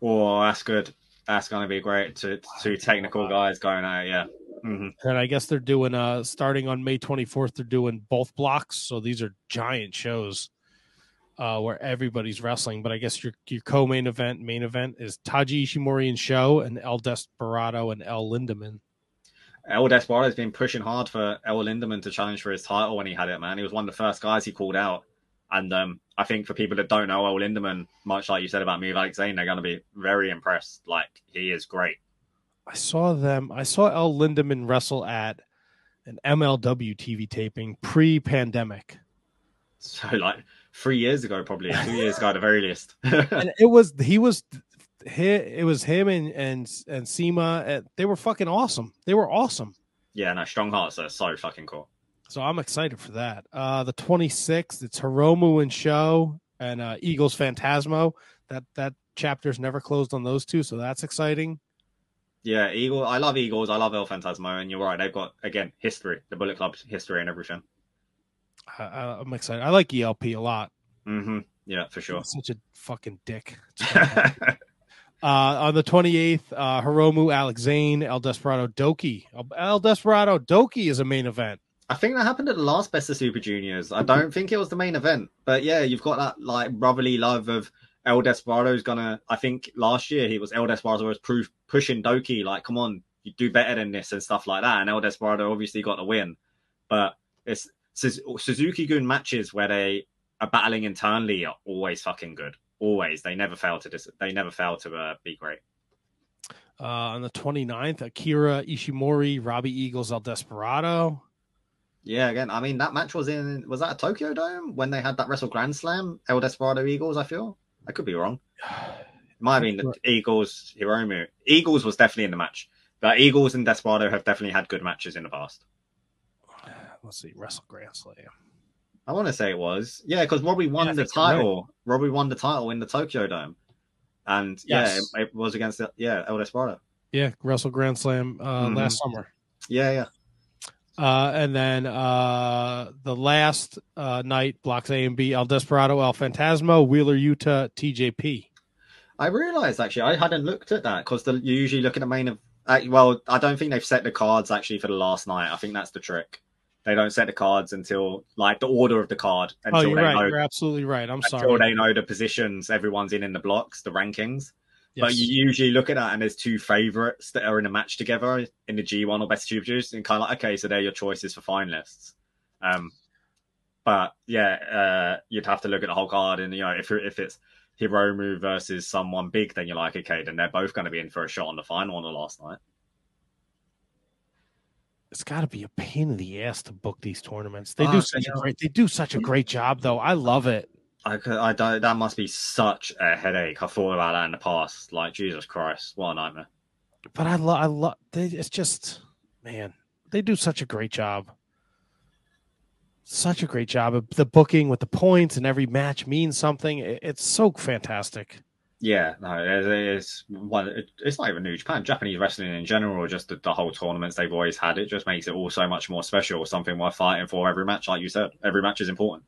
Oh, that's good. That's going to be great. Two, two technical guys going out, yeah. Mm-hmm. And I guess they're doing, uh, starting on May 24th, they're doing both blocks. So these are giant shows uh, where everybody's wrestling. But I guess your, your co main event, main event is Taiji Ishimori and Sho and El Desperado and El Lindaman. El Desperado has been pushing hard for El Lindaman to challenge for his title when he had it, man. He was one of the first guys he called out. And um, I think for people that don't know El Lindaman, much like you said about me, like Zayne, they're going to be very impressed. Like he is great. I saw them. I saw El Lindaman wrestle at an MLW TV taping pre-pandemic. So like three years ago, probably two years ago at the very least. and it was he was it was him and and and CIMA. They were fucking awesome. They were awesome. Yeah, no, Strong Hearts are so fucking cool. So I'm excited for that. Uh, the 26th, it's Hiromu and Sho and uh, Eagles Phantasmo. That that chapter's never closed on those two, so that's exciting. Yeah, Eagle. I love Eagles. I love El Phantasmo, and you're right. They've got again history, the Bullet Club history, and everything. I, am excited. I like ELP a lot. Mm-hmm. Yeah, for sure. Such a fucking dick. uh, on the 28th, uh, Hiromu, Alex Zayne, El Desperado, Douki. El Desperado, Douki is a main event. I think that happened at the last Best of Super Juniors. I don't think it was the main event, but yeah, you've got that like brotherly love of El Desperado's gonna. I think last year he was El Desperado was proof, pushing Douki like, come on, you do better than this and stuff like that. And El Desperado obviously got the win, but it's Suzuki-gun matches where they are battling internally are always fucking good. Always, they never fail to dis- they never fail to uh, be great. Uh, on the 29th, Akira Ishimori, Robbie Eagles, El Desperado. Yeah, again, I mean that match was in was that a Tokyo Dome when they had that Wrestle Grand Slam, El Desperado Eagles. I feel I could be wrong. It might have been the Eagles Hiromu. Eagles was definitely in the match, but Eagles and Desperado have definitely had good matches in the past. Let's see, Wrestle Grand Slam. I want to say it was yeah, because Robbie won Yeah, the you're right. title. Robbie won the title in the Tokyo Dome, and Yes. yeah, it, it was against the, yeah El Desperado. Yeah, Wrestle Grand Slam uh, Mhm. last summer. Yeah, yeah. Uh, and then uh, the last uh, night, blocks A and B, El Desperado, El Phantasmo, Wheeler, Yuta, TJP. I realized actually I hadn't looked at that because you usually look at the main of. Uh, well, I don't think they've set the cards actually for the last night. I think that's the trick. They don't set the cards until like the order of the card Oh, you're they right. know You're absolutely right. I'm until sorry. they know the positions everyone's in in the blocks, the rankings. But you usually look at that and there's two favorites that are in a match together in the G1 or Best Super Juice, and kind of like, okay, so they're your choices for finalists. Um, but yeah, uh, you'd have to look at the whole card, and you know, if if it's Hiromu versus someone big, then you're like, okay, then they're both going to be in for a shot on the final on the last night. it's got to be a pain in the ass to book these tournaments. They Ah, do I such a great. They do such a great job, though. I love it. I, I don't, that must be such a headache. I've thought about that in the past. Like Jesus Christ, what a nightmare. But I love. I love. It's just, man, they do such a great job. Such a great job of the booking with the points and every match means something. It's so fantastic. Yeah, no, it is. Well, it, it's not even New Japan. Japanese wrestling in general, or just the, the whole tournaments they've always had, it just makes it all so much more special. Something worth fighting for every match, like you said. Every match is important.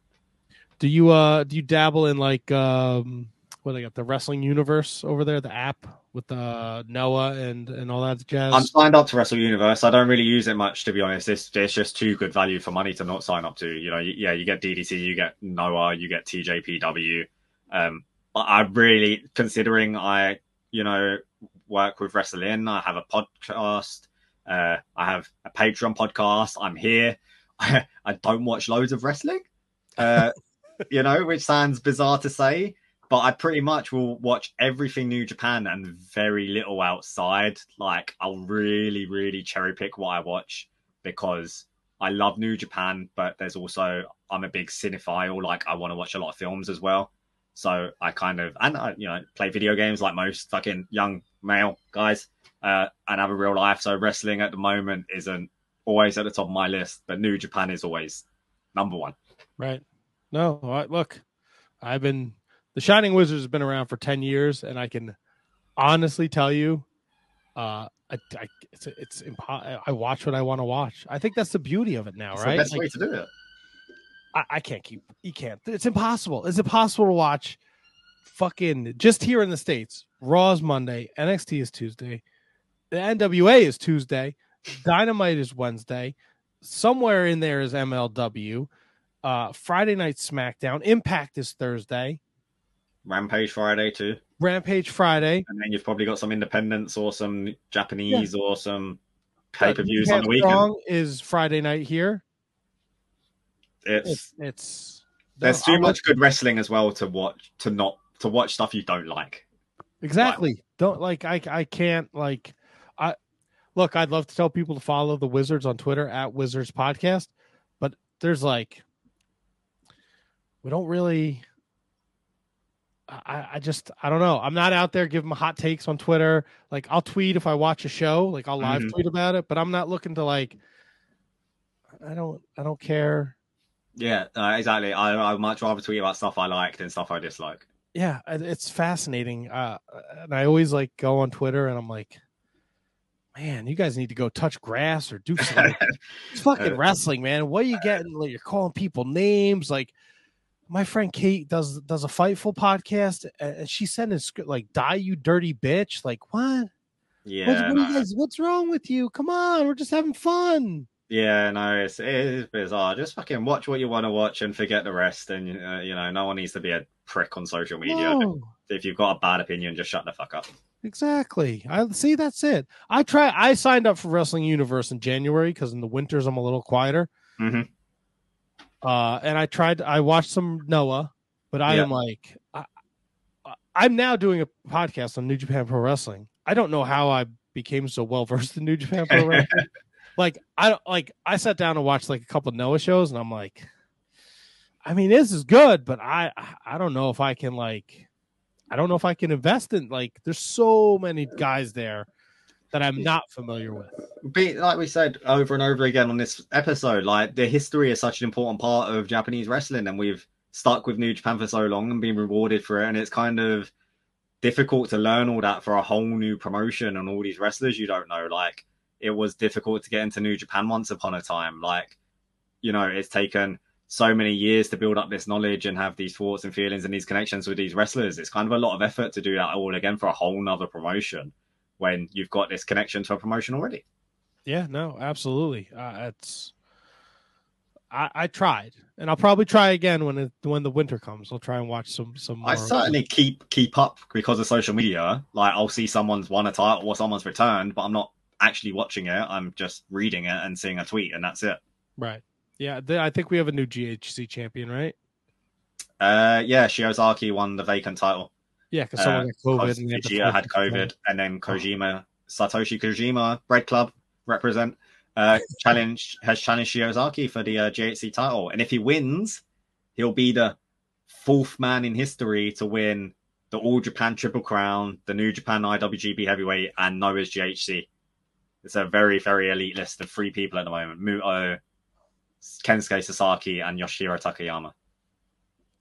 Do you uh do you dabble in like um what they got the wrestling universe over there, the app with uh Noah and and all that jazz? I'm signed up to Wrestle Universe. I don't really use it much, to be honest. It's, it's just too good value for money to not sign up to. You know, yeah, you get DDT, you get Noah, you get TJPW. Um, I really, considering I, you know, work with Wrestling, I have a podcast, uh, I have a Patreon podcast. I'm here. I, don't watch loads of wrestling, uh, you know, which sounds bizarre to say, but I pretty much will watch everything New Japan and very little outside. Like I'll really, really cherry pick what I watch because I love New Japan, but there's also I'm a big cinephile. Like I want to watch a lot of films as well. So I kind of and I you know play video games like most fucking young male guys, uh, and have a real life. So wrestling at the moment isn't always at the top of my list, but New Japan is always number one. Right. No, I, look, I've been the Shining Wizards has been around for ten years, and I can honestly tell you, uh, I, I it's it's impo- I watch what I want to watch. I think that's the beauty of it now, It's right? the best Like, way to do it. I, I can't keep. You can't. It's impossible. It's impossible to watch. Fucking just here in the states, Raw is Monday, NXT is Tuesday, the NWA is Tuesday, Dynamite is Wednesday, somewhere in there is MLW, uh, Friday Night SmackDown, Impact is Thursday, Rampage Friday too. Rampage Friday, And then you've probably got some independents or some Japanese or some pay per views on the weekend. Strong is Friday night here. It's It's it's there's too much good wrestling as well to watch to not to watch stuff you don't like. Exactly. Don't like I I can't like I look, I'd love to tell people to follow the Wizards on Twitter at Wizards Podcast, but there's like we don't really I, I just I don't know. I'm not out there giving hot takes on Twitter. Like I'll tweet if I watch a show, like I'll live Mhm. tweet about it, but I'm not looking to like I don't I don't care. Yeah, uh, exactly. I I'd much rather tweet about stuff I like than stuff I dislike. yeah it's fascinating uh and i always like go on twitter and i'm like man you guys need to go touch grass or do something it's fucking wrestling man what are you getting like you're calling people names like my friend kate does does a fightful podcast and she sent a script like die you dirty bitch like what Yeah, what you guys, what's wrong with you come on we're just having fun Yeah, no, it's it is bizarre. Just fucking watch what you want to watch and forget the rest. And uh, you know, no one needs to be a prick on social media. No, If you've got a bad opinion, just shut the fuck up. exactly. I see. That's it. I try. I signed up for Wrestling Universe in January because in the winters I'm a little quieter. Mhm. Uh, and I tried. I watched some Noah, but I Yeah. am like, I, I'm now doing a podcast on New Japan Pro Wrestling. I don't know how I became so well versed in New Japan Pro Wrestling. like I don't like. I sat down and watched like a couple of Noah shows, and I'm like, I mean, this is good, but I I don't know if I can like, I don't know if I can invest in like. There's so many guys there that I'm not familiar with. Like we said over and over again on this episode, like the history is such an important part of Japanese wrestling, and we've stuck with New Japan for so long and been rewarded for it, and it's kind of difficult to learn all that for a whole new promotion and all these wrestlers you don't know. Like it was difficult to get into New Japan once upon a time. Like you know, it's taken so many years to build up this knowledge and have these thoughts and feelings and these connections with these wrestlers. It's kind of a lot of effort to do that all again for a whole nother promotion when you've got this connection to a promotion already. Yeah, no, absolutely. Uh, it's I, I tried, and I'll probably try again when it, when the winter comes. I'll try and watch some some. More. I certainly keep keep up because of social media. Like I'll see someone's won a title or someone's returned, but I'm not actually watching it. I'm just reading it and seeing a tweet, and that's it. right. Yeah, th- I think we have a new GHC champion, right? Uh, yeah, Shiozaki won the vacant title. Yeah, because someone Uh, got COVID. And had had COVID, and then Kojima, Satoshi Kojima, Bread Club represent, uh, challenge has challenged Shiozaki for the uh, GHC title, and if he wins, he'll be the fourth man in history to win the All Japan Triple Crown, the New Japan IWGP Heavyweight, and Noah's GHC. It's a very very elite list of three people at the moment: Muto, Kensuke Sasaki, and Yoshihiro Takayama.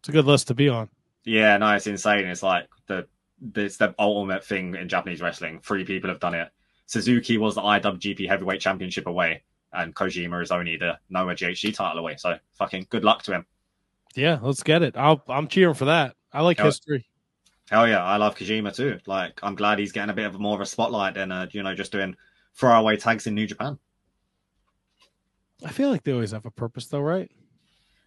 It's a good list to be on. Yeah, no, it's insane. It's like the it's the ultimate thing in Japanese wrestling. Three people have done it. Suzuki was the IWGP Heavyweight Championship away, and Kojima is only the Noah GHC title away. So fucking good luck to him. Yeah, let's get it. I'll, I'm cheering for that. I like Yeah. history. Hell yeah, I love Kojima too. Like I'm glad he's getting a bit of more of a spotlight than uh, you know just doing throwaway tags in New Japan. I feel like they always have a purpose, though, right?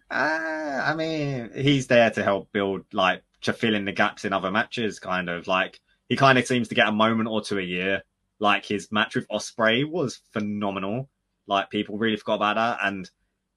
Uh, I mean, he's there to help build, like, to fill in the gaps in other matches, kind of. Like, he kind of seems to get a moment or two a year. Like, his match with Ospreay was phenomenal. Like, people really forgot about that. And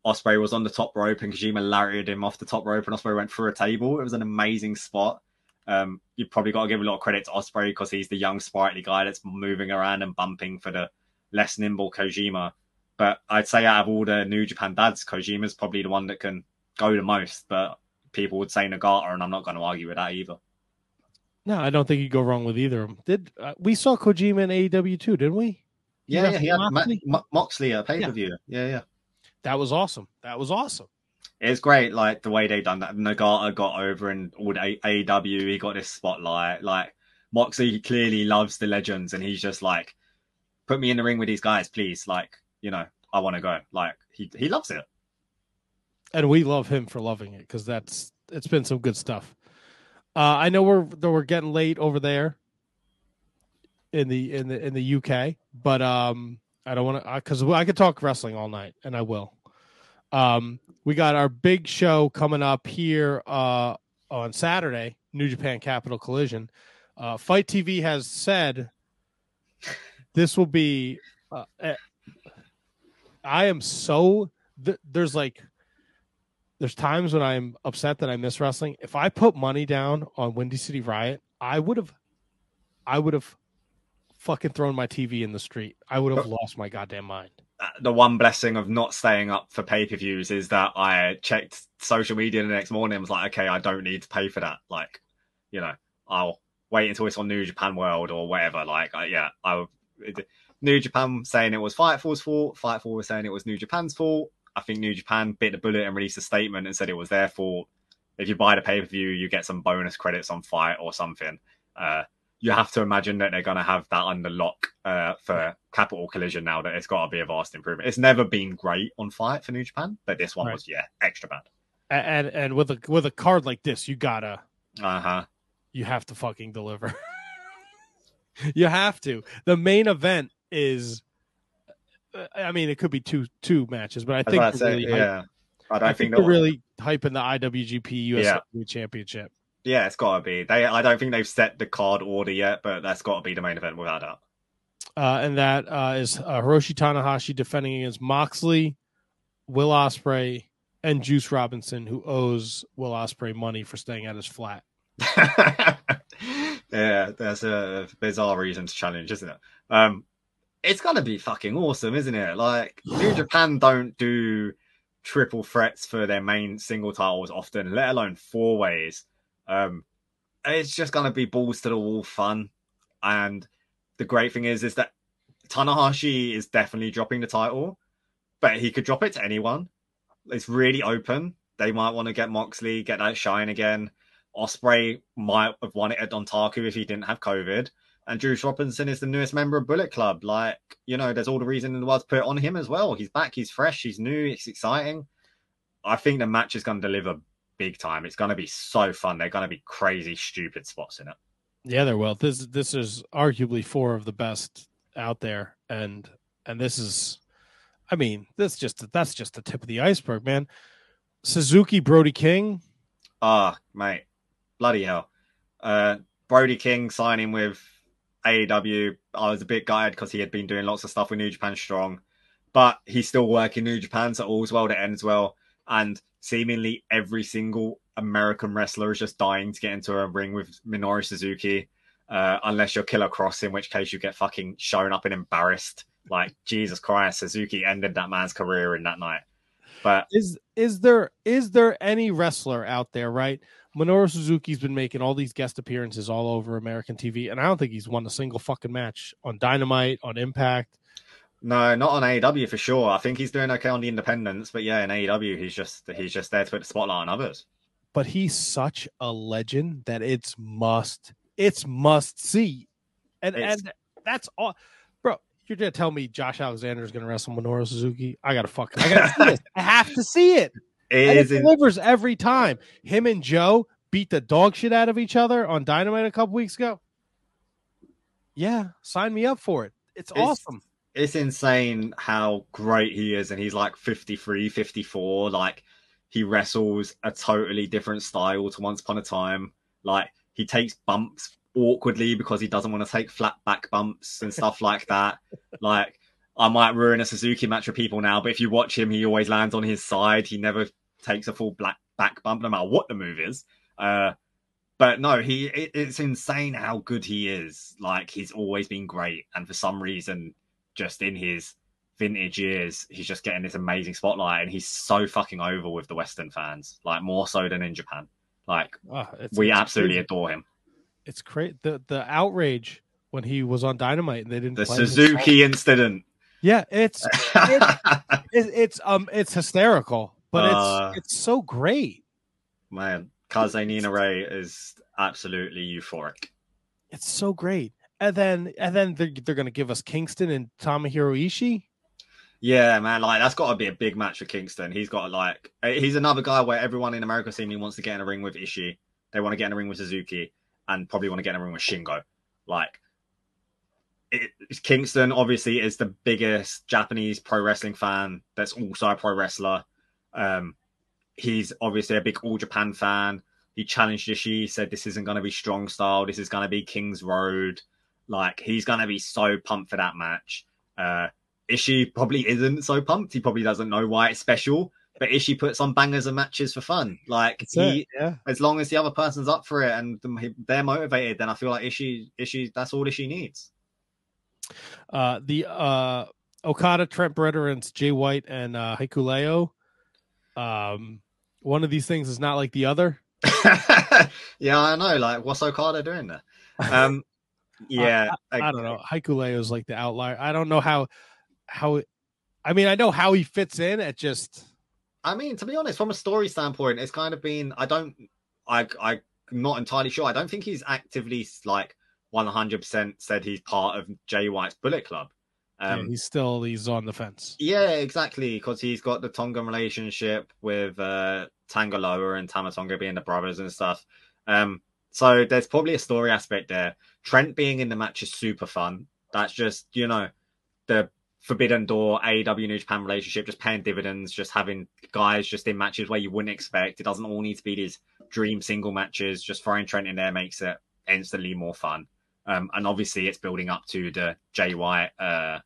Ospreay was on the top rope, and Kojima lariated him off the top rope, and Ospreay went through a table. It was an amazing spot. Um, you've probably got to give a lot of credit to Ospreay because he's the young, sprightly guy that's moving around and bumping for the less nimble Kojima. But I'd say out of all the New Japan dads, Kojima's probably the one that can go the most. But people would say Nagata, and I'm not going to argue with that either. No, I don't think you go wrong with either of them. Did uh, we saw Kojima in AEW too? Didn't we? Yeah, yeah, he had wrestled Ma- Moxley? Mo- Moxley at pay per view. Yeah, yeah. That was awesome. That was awesome. It's great, like the way they done that. Nagata got over and all the A- AEW, he got this spotlight. Like Moxley clearly loves the legends, and he's just like, put me in the ring with these guys, please. Like, you know, I want to go. Like he he loves it. and we love him for loving it because that's it's been some good stuff. Uh, I know we're we're getting late over there in the in the in the UK, but um, I don't want to because I could talk wrestling all night, and I will. Um, we got our big show coming up here uh, on Saturday, New Japan Capital Collision. Uh, Fight TV has said this will be. Uh, I am so th- there's like there's times when I'm upset that I miss wrestling. If I put money down on Windy City Riot, I would have, I would have fucking thrown my TV in the street. I would have lost my goddamn mind. Uh, The one blessing of not staying up for pay per views is that I checked social media the next morning and was like, okay, I don't need to pay for that. Like, you know, I'll wait until it's on New Japan World or whatever. Like, yeah, I New Japan saying it was Fightful's fault. Fightful was saying it was New Japan's fault. I think New Japan bit the bullet and released a statement and said it was their fault. If you buy the pay per view, you get some bonus credits on Fight or something. Uh, you have to imagine that they're going to have that under lock uh, for Capital Collision now. That it's got to be a vast improvement. It's never been great on Fight for New Japan, but this one Right. was yeah extra bad. A- And and with a with a card like this, you gotta Uh huh. you have to fucking deliver. you have to. The main event is I mean, it could be two two matches, but I I think about to say, really hype- yeah. I don't I think think they're really hyping the IWGP US Yeah. Championship. Yeah, it's got to be. They. I don't think they've set the card order yet, but that's got to be the main event without doubt. Uh, and that uh, is uh, Hiroshi Tanahashi defending against Moxley, Will Ospreay, and Juice Robinson, who owes Will Ospreay money for staying at his flat. yeah, that's a bizarre reason to challenge, isn't it? Um, it's gonna be fucking awesome, isn't it? Like New Japan don't do triple threats for their main single titles often, let alone four ways. Um, it's just gonna be balls to the wall fun, and the great thing is, is that Tanahashi is definitely dropping the title, but he could drop it to anyone. It's really open. They might want to get Moxley, get that shine again. Ospreay might have won it at Dontaku if he didn't have COVID. And Juice Robinson is the newest member of Bullet Club. Like, you know, there's all the reason in the world to put it on him as well. He's back, he's fresh, he's new, it's exciting. I think the match is going to deliver big time. It's going to be so fun. They're going to be crazy, stupid spots in it. Yeah, there will. This this is arguably four of the best out there, and and this is, I mean, this just that's just the tip of the iceberg, man. Suzuki Brody King, Ah, mate, bloody hell. Uh, Brody King signing with AEW. I was a bit gutted because he had been doing lots of stuff with New Japan Strong, but he's still working New Japan, so all's well that ends well. And seemingly every single American wrestler is just dying to get into a ring with Minoru Suzuki, uh, unless you're Killer Kross, in which case you get fucking shown up and embarrassed. Like Jesus Christ, Suzuki ended that man's career in that night. But is is there is there any wrestler out there, right? Minoru Suzuki's been making all these guest appearances all over American TV, and I don't think he's won a single fucking match on Dynamite, on Impact. No, not on AEW for sure. I think he's doing okay on the independents, but yeah, in AEW he's just he's just there to put the spotlight on others. But he's such a legend that it's must it's must see, and It's- and that's all, bro. You're gonna tell me Josh Alexander is gonna wrestle Minoru Suzuki? I gotta fucking I gotta see this. I have to see it. It And it delivers every time. Him and Joe beat the dog shit out of each other on Dynamite a couple weeks ago. Yeah, sign me up for it. It's, It's- awesome. it's insane how great he is, and he's like 53, 54. Like he wrestles a totally different style to Once Upon a Time. Like he takes bumps awkwardly because he doesn't want to take flat back bumps and stuff like that. Like I might ruin a Suzuki match for people now, but if you watch him, he always lands on his side. He never takes a full black back bump, no matter what the move is. Uh, but no, he it, it's insane how good he is. Like he's always been great, and for some reason, just in his vintage years, he's just getting this amazing spotlight, and he's so fucking over with the Western fans, like more so than in Japan. Like it's- we it's absolutely crazy. adore him. It's great. The the outrage when he was on Dynamite and they didn't The play Suzuki incident. Yeah, it's it, it's um it's hysterical, but Uh, it's it's so great. Man, Kaze ni Nare is absolutely euphoric. It's so great. And then and then they're, they're gonna give us Kingston and Tomohiro Ishii. Yeah, man, like that's got to be a big match for Kingston. He's got like he's another guy where everyone in America seemingly wants to get in a ring with Ishii. They want to get in a ring with Suzuki, and probably want to get in a ring with Shingo. Like it, Kingston obviously is the biggest Japanese pro wrestling fan. That's also a pro wrestler. Um, he's obviously a big All Japan fan. He challenged Ishii, said this isn't going to be strong style. This is going to be King's Road. Like he's going to be so pumped for that match. Uh, Ishii probably isn't so pumped. He probably doesn't know why it's special. But Ishii puts on bangers and matches for fun. Like That's he, it. Yeah. as long as the other person's up for it and they're motivated, then I feel like Ishii, Ishii, that's all Ishii needs. Uh the uh Okada, Trent Bretterens, Jay White, and uh Hikuleo. Um one of these things is not like the other. yeah, I know. Like, what's Okada doing there? Um, yeah, I don't know. Hikuleo is like the outlier. I don't know how how I mean I know how he fits in at just I mean, to be honest, from a story standpoint, it's kind of been. I don't. I. I'm not entirely sure. I don't think he's actively like 100 percent said he's part of Jay White's Bullet Club. Yeah, Um, he's still he's on the fence. yeah, exactly, because he's got the Tongan relationship with uh, Tanga Loa and Tama Tonga being the brothers and stuff. Um, so there's probably a story aspect there. Trent being in the match is super fun. That's just you know the Forbidden Door, AEW New Japan relationship, just paying dividends, just having guys just in matches where you wouldn't expect. It doesn't all need to be these dream single matches. Just throwing Trent in there makes it instantly more fun. Um, and obviously, it's building up to the Jay White uh,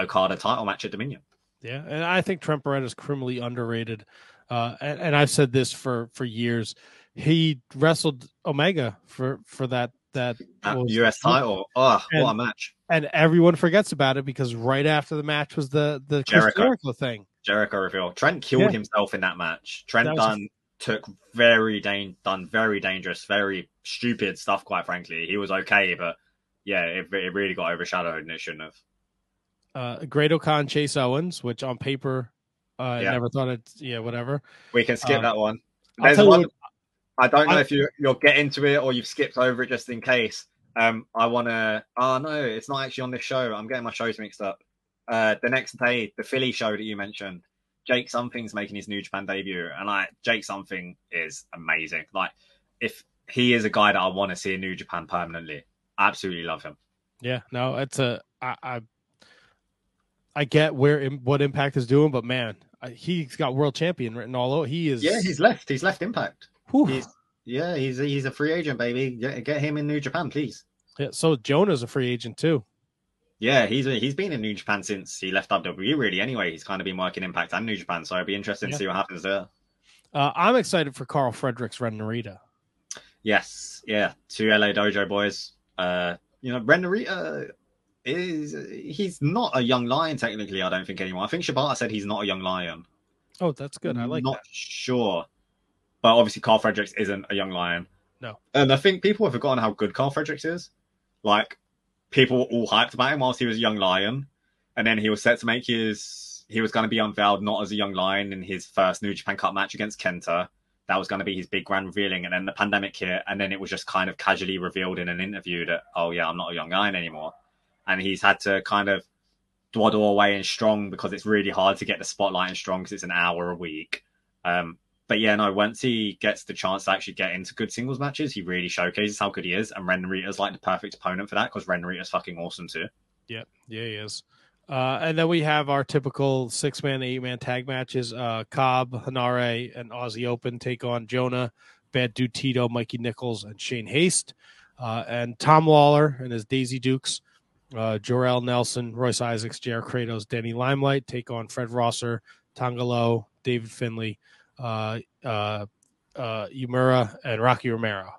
Okada title match at Dominion. Yeah, and I think Trent Beretta is criminally underrated. Uh, and, and, I've said this for for years. He wrestled Omega for for that that, that U.S. title. Oh, and, what a match! And everyone forgets about it because right after the match was the the Jericho, Jericho thing. Jericho reveal. Trent killed yeah. himself in that match. Trent that done a... took very dan- done very dangerous, very stupid stuff. Quite frankly, he was okay, but yeah, it, it really got overshadowed, and it shouldn't have uh, Great-O-Khan Chase Owens, which on paper, uh, I never thought it. Yeah, whatever. We can skip um, that one. There's one. What, I don't know I, if you you'll get into it or you've skipped over it just in case. Um, I want to. Oh no, it's not actually on this show. I'm getting my shows mixed up. Uh, the next day, the Philly show that you mentioned, Jake Something's making his New Japan debut, and like Jake Something is amazing. Like if he is a guy that I want to see in New Japan permanently, absolutely love him. Yeah, no, it's a I, I I get where what Impact is doing, but man, he's got world champion written all over. He is. Yeah, he's left. He's left Impact. He's, yeah, he's he's a free agent, baby. Get, get him in New Japan, please. Yeah. So Jonah's a free agent too. Yeah, he's he's been in New Japan since he left WWE. Really, anyway, he's kind of been working Impact and New Japan, so it'd be interesting yeah. to see what happens there. Uh, I'm excited for Karl Fredericks Ren Narita. Yes, yeah, two LA Dojo boys. Uh, you know, Ren Narita is he's not a young lion technically. I don't think anymore. I think Shibata said he's not a young lion. Oh, that's good. I like. Not that. sure, but obviously Karl Fredericks isn't a young lion. No, and I think people have forgotten how good Karl Fredericks is. Like people were all hyped about him whilst he was a young lion, and then he was set to make his he was going to be unveiled not as a young lion in his first New Japan Cup match against Kenta. That was going to be his big grand revealing, and then the pandemic hit, and then it was just kind of casually revealed in an interview that, oh yeah, I'm not a young lion anymore and he's had to kind of dwaddle away in strong because it's really hard to get the spotlight in strong because it's an hour a week. Um, but yeah, no, once he gets the chance to actually get into good singles matches, he really showcases how good he is. And Ren Narita's like the perfect opponent for that because Ren Narita's fucking awesome too. Yep. Yeah, he is. Uh, and then we have our typical six man, eight man tag matches. Uh, Cobb, Henare, and Aussie Open take on Jonah, Bad Dude Tito, Mikey Nichols, and Shane Haste. Uh, and Tom Lawlor and his Daisy Dukes uh, Jorel Nelson, Royce Isaacs, JR Kratos, Danny Limelight take on Fred Rosser, Tanga Loa, David Finlay, uh, uh, uh, Uemura, and Rocky Romero.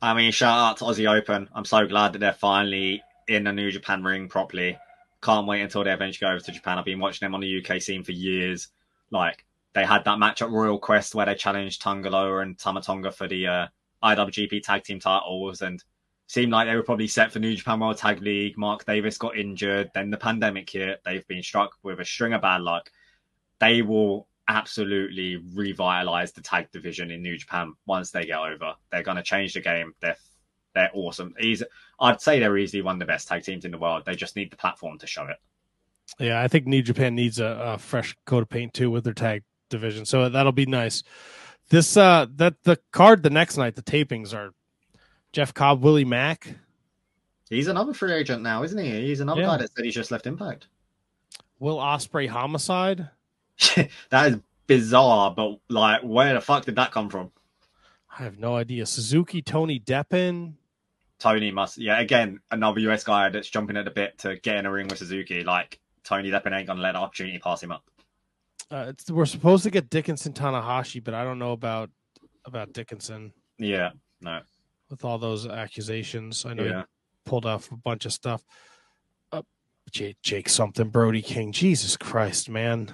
I mean, shout out to Aussie Open. I'm so glad that they're finally in the New Japan ring properly. Can't wait until they eventually go over to Japan. I've been watching them on the UK scene for years. Like, they had that match at Royal Quest where they challenged Tanga Loa and Tama Tonga for the uh, IWGP Tag Team titles, and seemed like they were probably set for New Japan World Tag League. Mark Davis got injured. Then the pandemic hit. They've been struck with a string of bad luck. They will absolutely revitalize the tag division in New Japan once they get over. They're going to change the game. They're they're awesome. He's, I'd say they're easily one of the best tag teams in the world. They just need the platform to show it. Yeah, I think New Japan needs a, a fresh coat of paint too with their tag division. So that'll be nice. This uh that the card the next night, the tapings are Jeff Cobb, Willie Mack. He's another free agent now, isn't he? He's another yeah. guy that said he's just left Impact. Will Ospreay homicide? that is bizarre, but like, where the fuck did that come from? I have no idea. Suzuki, Tony Deppen. Tony must, yeah. Again, another US guy that's jumping at the bit to get in a ring with Suzuki. Like Tony Deppen ain't gonna let the opportunity pass him up. Uh, we're supposed to get Dickinson Tanahashi, but I don't know about about Dickinson. Yeah, no with all those accusations. I know yeah. he pulled off a bunch of stuff. Uh, Jake, Jake something, Brody King. Jesus Christ, man.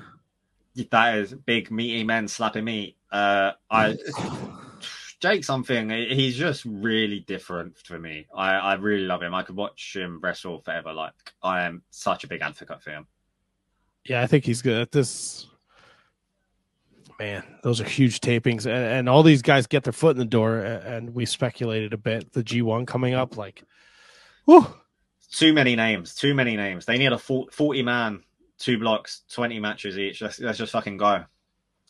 That is big meaty men slapping meat. Uh, I Jake something. He's just really different for me. I, I really love him. I could watch him wrestle forever. Like I am such a big advocate for him. Yeah, I think he's good at this man, those are huge tapings, and, and, all these guys get their foot in the door. And we speculated a bit the G one coming up, like, whew. too many names, too many names. They need a forty man, two blocks, twenty matches each. Let's, let's just fucking go.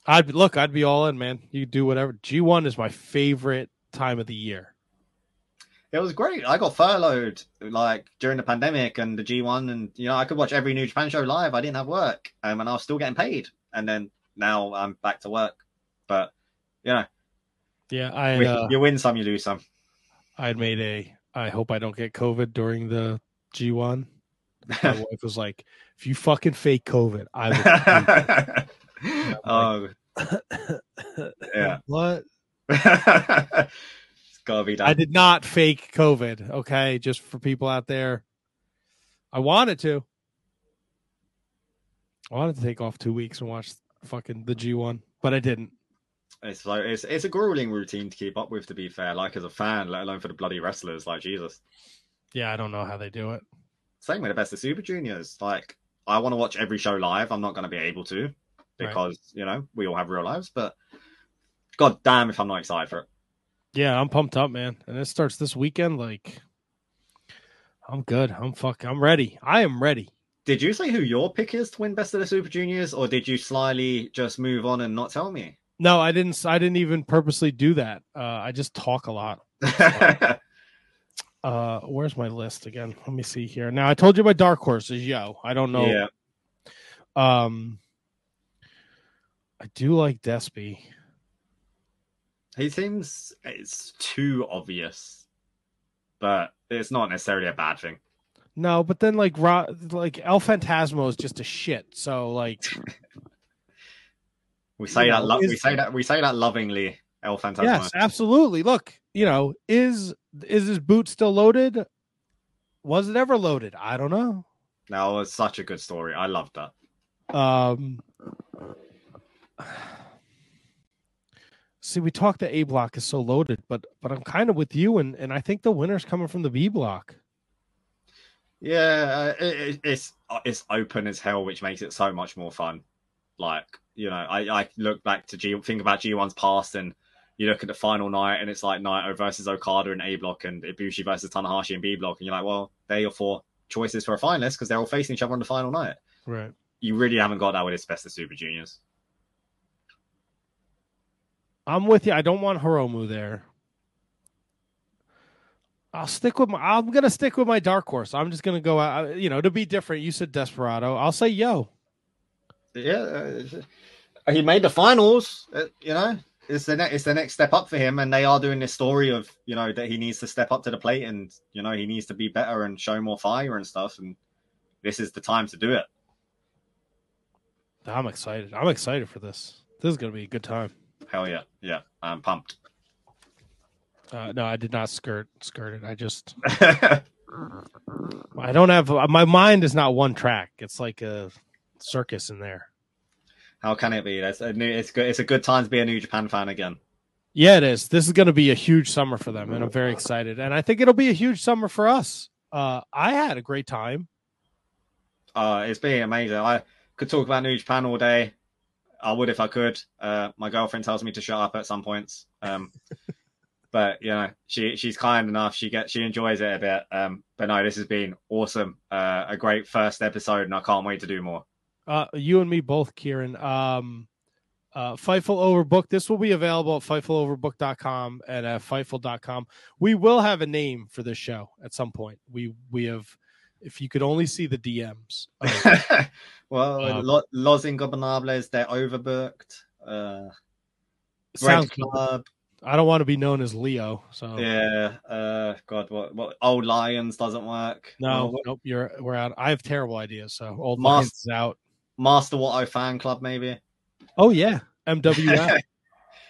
I'd look, I'd be all in, man. You do whatever. G one is my favorite time of the year. it was great. I got furloughed like during the pandemic and the G1, and you know I could watch every New Japan show live. I didn't have work, um, and I was still getting paid. And then now I'm back to work. But you know, Yeah, I uh, you win some, you lose some. I had made a. I hope I don't get COVID during the G1. My wife was like, "If you fucking fake COVID, I will." oh yeah, what? it's gotta be done. I did not fake COVID. Okay, just for people out there, I wanted to. I wanted to take off two weeks and watch fucking the G1, but I didn't. It's like it's it's a grueling routine to keep up with. To be fair, like as a fan, let alone for the bloody wrestlers, like Jesus. Yeah, I don't know how they do it. Same with the best of Super Juniors. Like I want to watch every show live. I'm not going to be able to because you know we all have real lives. But god damn, if I'm not excited for it. Yeah, I'm pumped up, man. And it starts this weekend. Like, I'm good. I'm fuck. I'm ready. I am ready. Did you say who your pick is to win Best of the Super Juniors, or did you slyly just move on and not tell me? No, I didn't. I didn't even purposely do that. Uh, I just talk a lot. Uh, where's my list again? Let me see here. Now I told you my dark horses. is YOH. I don't know. Yeah, Um, I do like Despy. he seems it's too obvious, but it's not necessarily a bad thing. No, but then like Ro- like El Phantasmo is just a shit. So like, We say that lo- we say that we say that lovingly. El Phantasmo. yes, absolutely. Look, you know, is is his boot still loaded? Was it ever loaded? I don't know. That was such a good story. I loved that. Um, see, we talked the A block is so loaded, but but I'm kind of with you, and and I think the winner's coming from the B block. Yeah, uh, it, it- it's it's open as hell, which makes it so much more fun. Like you know, I, I look back to G, think about G1's past, and you look at the final night, and it's like Naito versus Okada in A block, and Ibushi versus Tanahashi in B block, and you're like, well, they're your four choices for a finalist because they're all facing each other on the final night. Right. You really haven't got that with this best of Super Juniors. I'm with you. I don't want Hiromu there. I'll stick with my. I'm gonna stick with my dark horse. I'm just gonna go out. You know, to be different. You said Desperado. I'll say YOH. Yeah, uh, he made the finals. Uh, you know, it's the next it's the next step up for him, and they are doing this story of you know that he needs to step up to the plate, and you know he needs to be better and show more fire and stuff. And this is the time to do it. I'm excited. I'm excited for this. This is gonna be a good time. Hell yeah, yeah, I'm pumped. Uh, no, I did not skirt skirt it. I just I don't have my mind is not one track. It's like a circus in there. How can it be? That's a new. It's good. It's a good time to be a New Japan fan again. Yeah, it is. This is going to be a huge summer for them, and I'm very excited. And I think it'll be a huge summer for us. Uh, I had a great time. Uh, it's been amazing. I could talk about New Japan all day. I would if I could. Uh, my girlfriend tells me to shut up at some points. Um, but you know, she she's kind enough. She gets she enjoys it a bit. Um, but no, this has been awesome. Uh, a great first episode, and I can't wait to do more. Uh, you and me both, Ciaran. Um, uh, Fightful Overbook. This will be available at FightfulOverbook.com and at Fightful.com. We will have a name for this show at some point. We we have, if you could only see the DMs. of- well, Um, Lo- Los Ingobernables, they're overbooked. Uh, sounds Club, I don't want to be known as Leo. So yeah. Uh, God, what what? Old Lions doesn't work. no, nope. You're we're out. I have terrible ideas. So old Mas- Lions is out. Master Wato fan club, maybe. Oh yeah, MWF.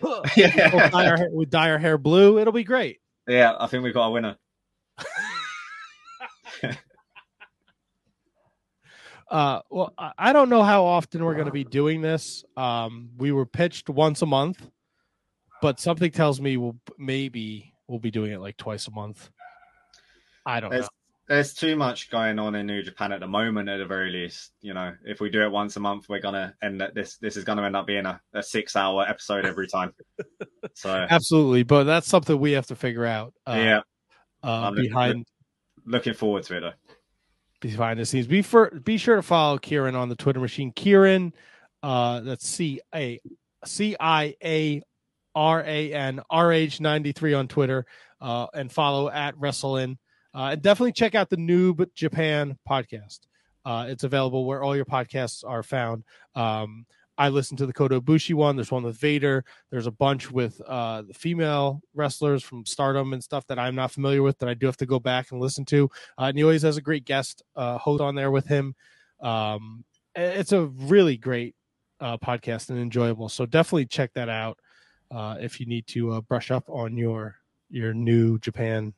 We'll yeah. dye our hair, we dye our hair blue. It'll be great. Yeah, I think we've got a winner. Uh, well, I- I don't know how often we're going to be doing this. Um, we were pitched once a month, but something tells me we'll maybe we'll be doing it like twice a month. I don't know. There's there's too much going on in New Japan at the moment. At the very least, you know, if we do it once a month, we're gonna end up, this. This is gonna end up being a, a six hour episode every time. So Absolutely, but that's something we have to figure out. Uh, yeah, uh, behind looking forward to it though. behind the scenes. Be for be sure to follow Ciaran on the Twitter machine. Ciaran, uh, that's C A C I A R A N R H ninety three on Twitter. uh, and follow at WrestleInn. Uh, and definitely check out the Noob Japan podcast. Uh, it's available where all your podcasts are found. Um, I listen to the Kota Ibushi one. There's one with Vader. There's a bunch with uh, the female wrestlers from Stardom and stuff that I'm not familiar with that I do have to go back and listen to. Uh, and he always has a great guest uh, host on there with him. Um, it's a really great uh, podcast and enjoyable. So definitely check that out uh, if you need to uh, brush up on your your new Japan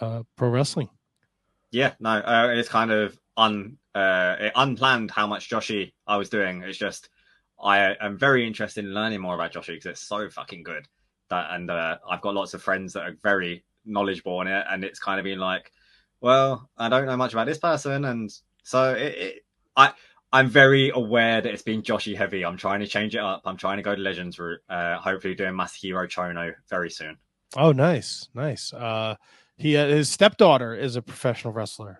uh, pro wrestling. Yeah, no, uh, it's kind of un uh, unplanned how much Joshi I was doing. It's just I am very interested in learning more about Joshi because it's so fucking good. That and uh, I've got lots of friends that are very knowledgeable on it, and it's kind of been like, well, I don't know much about this person, and so it, it I I'm very aware that it's been Joshi heavy. I'm trying to change it up. I'm trying to go to Legends route. Uh, hopefully, doing Masahiro Chono very soon. Oh, nice, nice. Uh, he uh, his stepdaughter is a professional wrestler.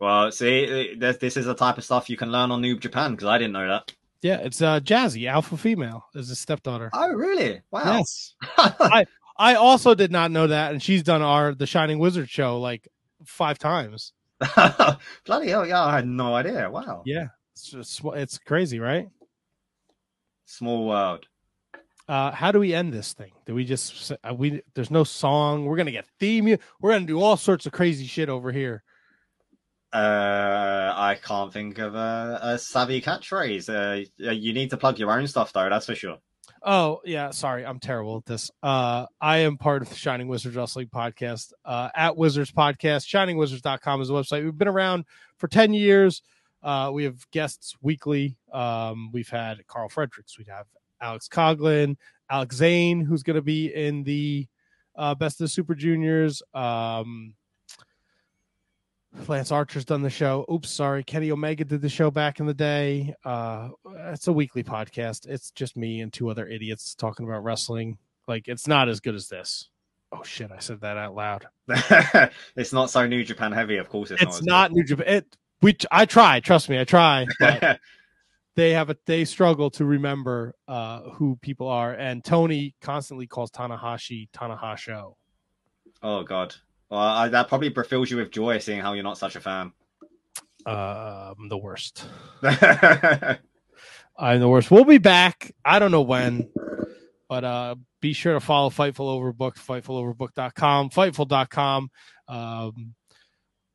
Well, see, this, this is the type of stuff you can learn on Noob Japan because I didn't know that. Yeah, it's uh, Jazzy, alpha female, is his stepdaughter. Oh, really? Wow. Yes. I I also did not know that, and she's done our the Shining Wizard show like five times. Bloody hell! Yeah, I had no idea. Wow. Yeah, it's just, it's crazy, right? Small world. Uh, how do we end this thing? Do we just uh, we? There's no song. We're gonna get theme. We're gonna do all sorts of crazy shit over here. Uh, I can't think of a, a savvy catchphrase. Uh, you need to plug your own stuff, though. That's for sure. Oh yeah, sorry, I'm terrible at this. Uh, I am part of the Shining Wizards Wrestling Podcast uh, at Wizards Podcast. ShiningWizards.com is the website. We've been around for ten years. Uh, we have guests weekly. Um, we've had Karl Fredericks. We have Alex Coughlin, Alex Zayne, who's going to be in the uh, Best of the Super Juniors. Um, Lance Archer's done the show. Oops, sorry. Kenny Omega did the show back in the day. Uh, it's a weekly podcast. It's just me and two other idiots talking about wrestling. Like it's not as good as this. Oh shit! I said that out loud. it's not so New Japan heavy. Of course, it's, it's not, not New Japan. It we I try. Trust me, I try. they have a they struggle to remember uh, who people are, and Tony constantly calls Tanahashi Tanahasho. Oh God, well, I, that probably fills you with joy seeing how you're not such a fan. Um, the worst. I'm the worst. We'll be back. I don't know when, but uh, be sure to follow Fightful Overbook, FightfulOverbook.com, Fightful.com. Um,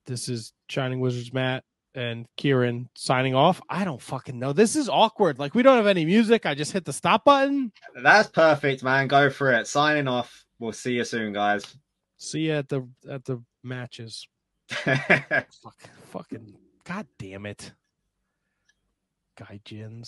this is Shining Wizards Matt and Ciaran signing off. I don't fucking know. This is awkward. Like we don't have any music. I just hit the stop button. That's perfect, man. Go for it. Signing off. We'll see you soon, guys. See you at the at the matches. Fuck, fucking god damn it. Guy Jins.